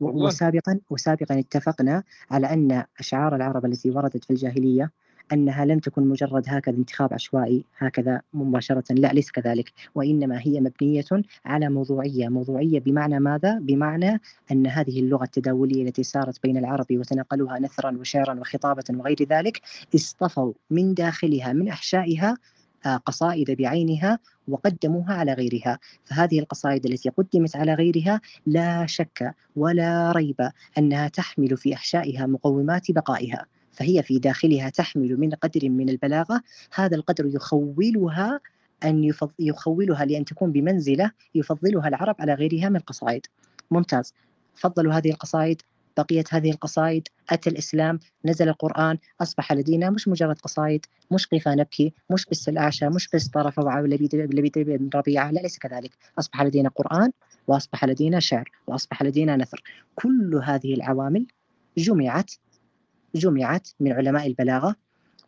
وسابقا وسابقا اتفقنا على أن أشعار العرب التي وردت في الجاهلية أنها لم تكن مجرد هكذا انتخاب عشوائي هكذا مباشرة لا ليس كذلك. وإنما هي مبنية على موضوعية موضوعية بمعنى ماذا؟ بمعنى أن هذه اللغة التداولية التي سارت بين العرب وتناقلوها نثرا وشعرا وخطابة وغير ذلك اصطفوا من داخلها من أحشائها آه، قصائد بعينها وقدموها على غيرها. فهذه القصائد التي قدمت على غيرها لا شك ولا ريب أنها تحمل في أحشائها مقومات بقائها فهي في داخلها تحمل من قدر من البلاغة هذا القدر يخولها أن. يخولها لأن تكون بمنزلة يفضلها العرب على غيرها من القصائد ممتاز. فضلوا هذه القصائد. بقيت هذه القصائد أتى الإسلام نزل القرآن أصبح لدينا مش مجرد قصائد مش قفا نبكي مش بس الأعشى مش بس طرف ولبيد لبيد بن ربيعة لا ليس كذلك. أصبح لدينا قرآن وأصبح لدينا شعر وأصبح لدينا نثر. كل هذه العوامل جمعت جمعت من علماء البلاغة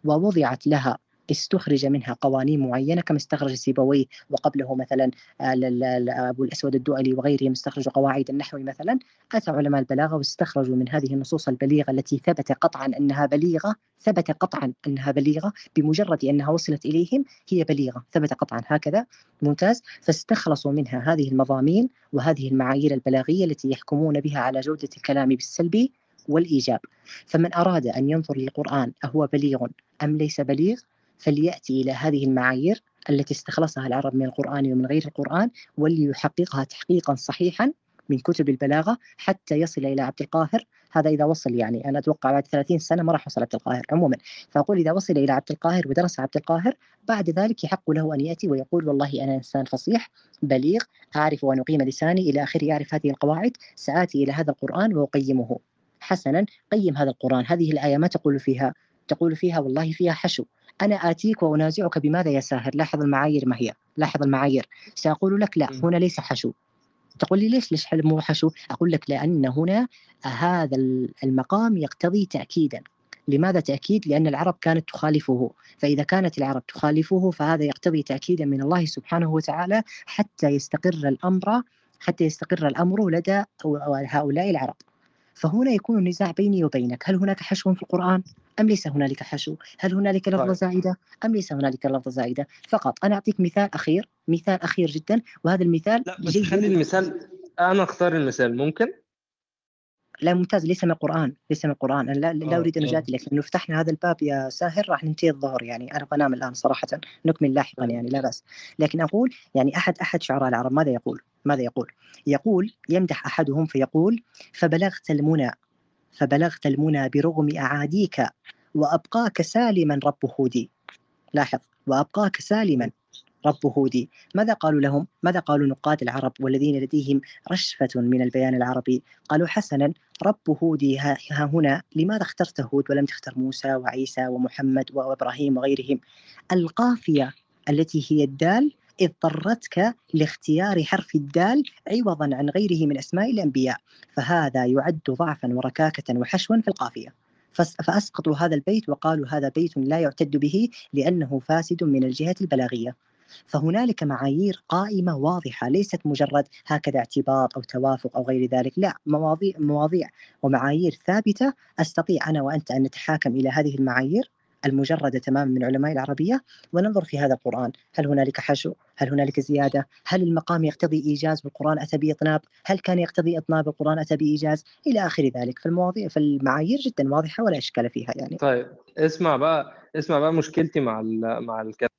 ووضعت لها استخرج منها قوانين معينة كما استخرج سيبويه وقبله مثلا آه، ل- أبو الأسود الدؤلي وغيرهم استخرجوا قواعد النحو مثلا. أتى علماء البلاغة واستخرجوا من هذه النصوص البليغة التي ثبت قطعا أنها بليغة ثبت قطعا أنها بليغة بمجرد أنها وصلت إليهم هي بليغة ثبت قطعا هكذا. ممتاز. فاستخلصوا منها هذه المضامين وهذه المعايير البلاغية التي يحكمون بها على جودة الكلام بالسلب والإيجاب. فمن أراد أن ينظر للقرآن أهو بليغ أم ليس بليغ؟ فليأتي إلى هذه المعايير التي استخلصها العرب من القرآن ومن غير القرآن وليحققها تحقيقا صحيحا من كتب البلاغة حتى يصل إلى عبد القاهر. هذا إذا وصل يعني أنا أتوقع بعد 30 سنة ما راح يوصل عبد القاهر عموما. فأقول إذا وصل إلى عبد القاهر ودرس عبد القاهر بعد ذلك يحق له أن يأتي ويقول والله أنا إنسان فصيح بليغ أعرف أن أقيم لساني إلى آخره يعرف هذه القواعد سآتي إلى هذا القرآن وأقيمه. حسنا قيم هذا القرآن. هذه الآية ما تقول فيها تقول فيها والله فيها حشو. أنا آتيك وأنازعك بماذا يا ساهر؟ لاحظ المعايير ما هي. لاحظ المعايير. سأقول لك لا. هنا ليس حشو. تقول لي ليش ليش مو حشو؟ أقول لك لأن هنا هذا ال- المقام يقتضي تأكيدا. لماذا تأكيد؟ لأن العرب كانت تخالفه. فإذا كانت العرب تخالفه فهذا يقتضي تأكيدا من الله سبحانه وتعالى حتى يستقر الأمر حتى يستقر الأمر لدى هؤلاء العرب. فهنا يكون النزاع بيني وبينك. هل هناك حشو في القرآن؟ أم ليس هنالك حشو؟ هل هنالك لفظة طيب. زائدة؟ أم ليس هنالك لفظة زائدة؟ فقط أنا أعطيك مثال أخير مثال أخير جدا وهذا المثال لا بس خلي المثال أنا أختار المثال ممكن؟ لا ممتاز ليس من القرآن ليس من القرآن. أنا لا, لا أريد أن. أجادلك لأنه فتحنا هذا الباب يا ساهر راح ننتهي الظهر يعني أنا بنام الآن صراحة نكمل لاحقا طيب. يعني لا بأس. لكن أقول يعني أحد أحد شعراء العرب ماذا يقول؟ ماذا يقول؟ يقول يمدح أحدهم فيقول فبلغت المنى. فبلغت المنى برغم أعاديك وأبقاك سالما رب هودي. لاحظ وأبقاك سالما رب هودي. ماذا قالوا لهم؟ ماذا قالوا نقاد العرب والذين لديهم رشفة من البيان العربي؟ قالوا حسنا رب هودي ها, هنا لماذا اخترت هود ولم تختر موسى وعيسى ومحمد وإبراهيم وغيرهم؟ القافية التي هي الدال اضطرتك لاختيار حرف الدال عوضا عن غيره من أسماء الأنبياء فهذا يعد ضعفا وركاكة وحشوا في القافية. فأسقطوا هذا البيت وقالوا هذا بيت لا يعتد به لأنه فاسد من الجهة البلاغية. فهنالك معايير قائمة واضحة ليست مجرد هكذا اعتباط أو توافق أو غير ذلك لا مواضيع, مواضيع ومعايير ثابتة أستطيع أنا وأنت أن نتحاكم إلى هذه المعايير. المجردة تماما من علماء العربية وننظر في هذا القرآن. هل هنالك حشو؟ هل هنالك زيادة؟ هل المقام يقتضي إيجاز والقرآن أتى بإطناب هل كان يقتضي إطناب القرآن؟ أتى بإيجاز إلى آخر ذلك. فالمواضيع فالمعايير جدا واضحة ولا إشكال فيها يعني. طيب اسمع بقى اسمع بقى مشكلتي مع. مع الكلام.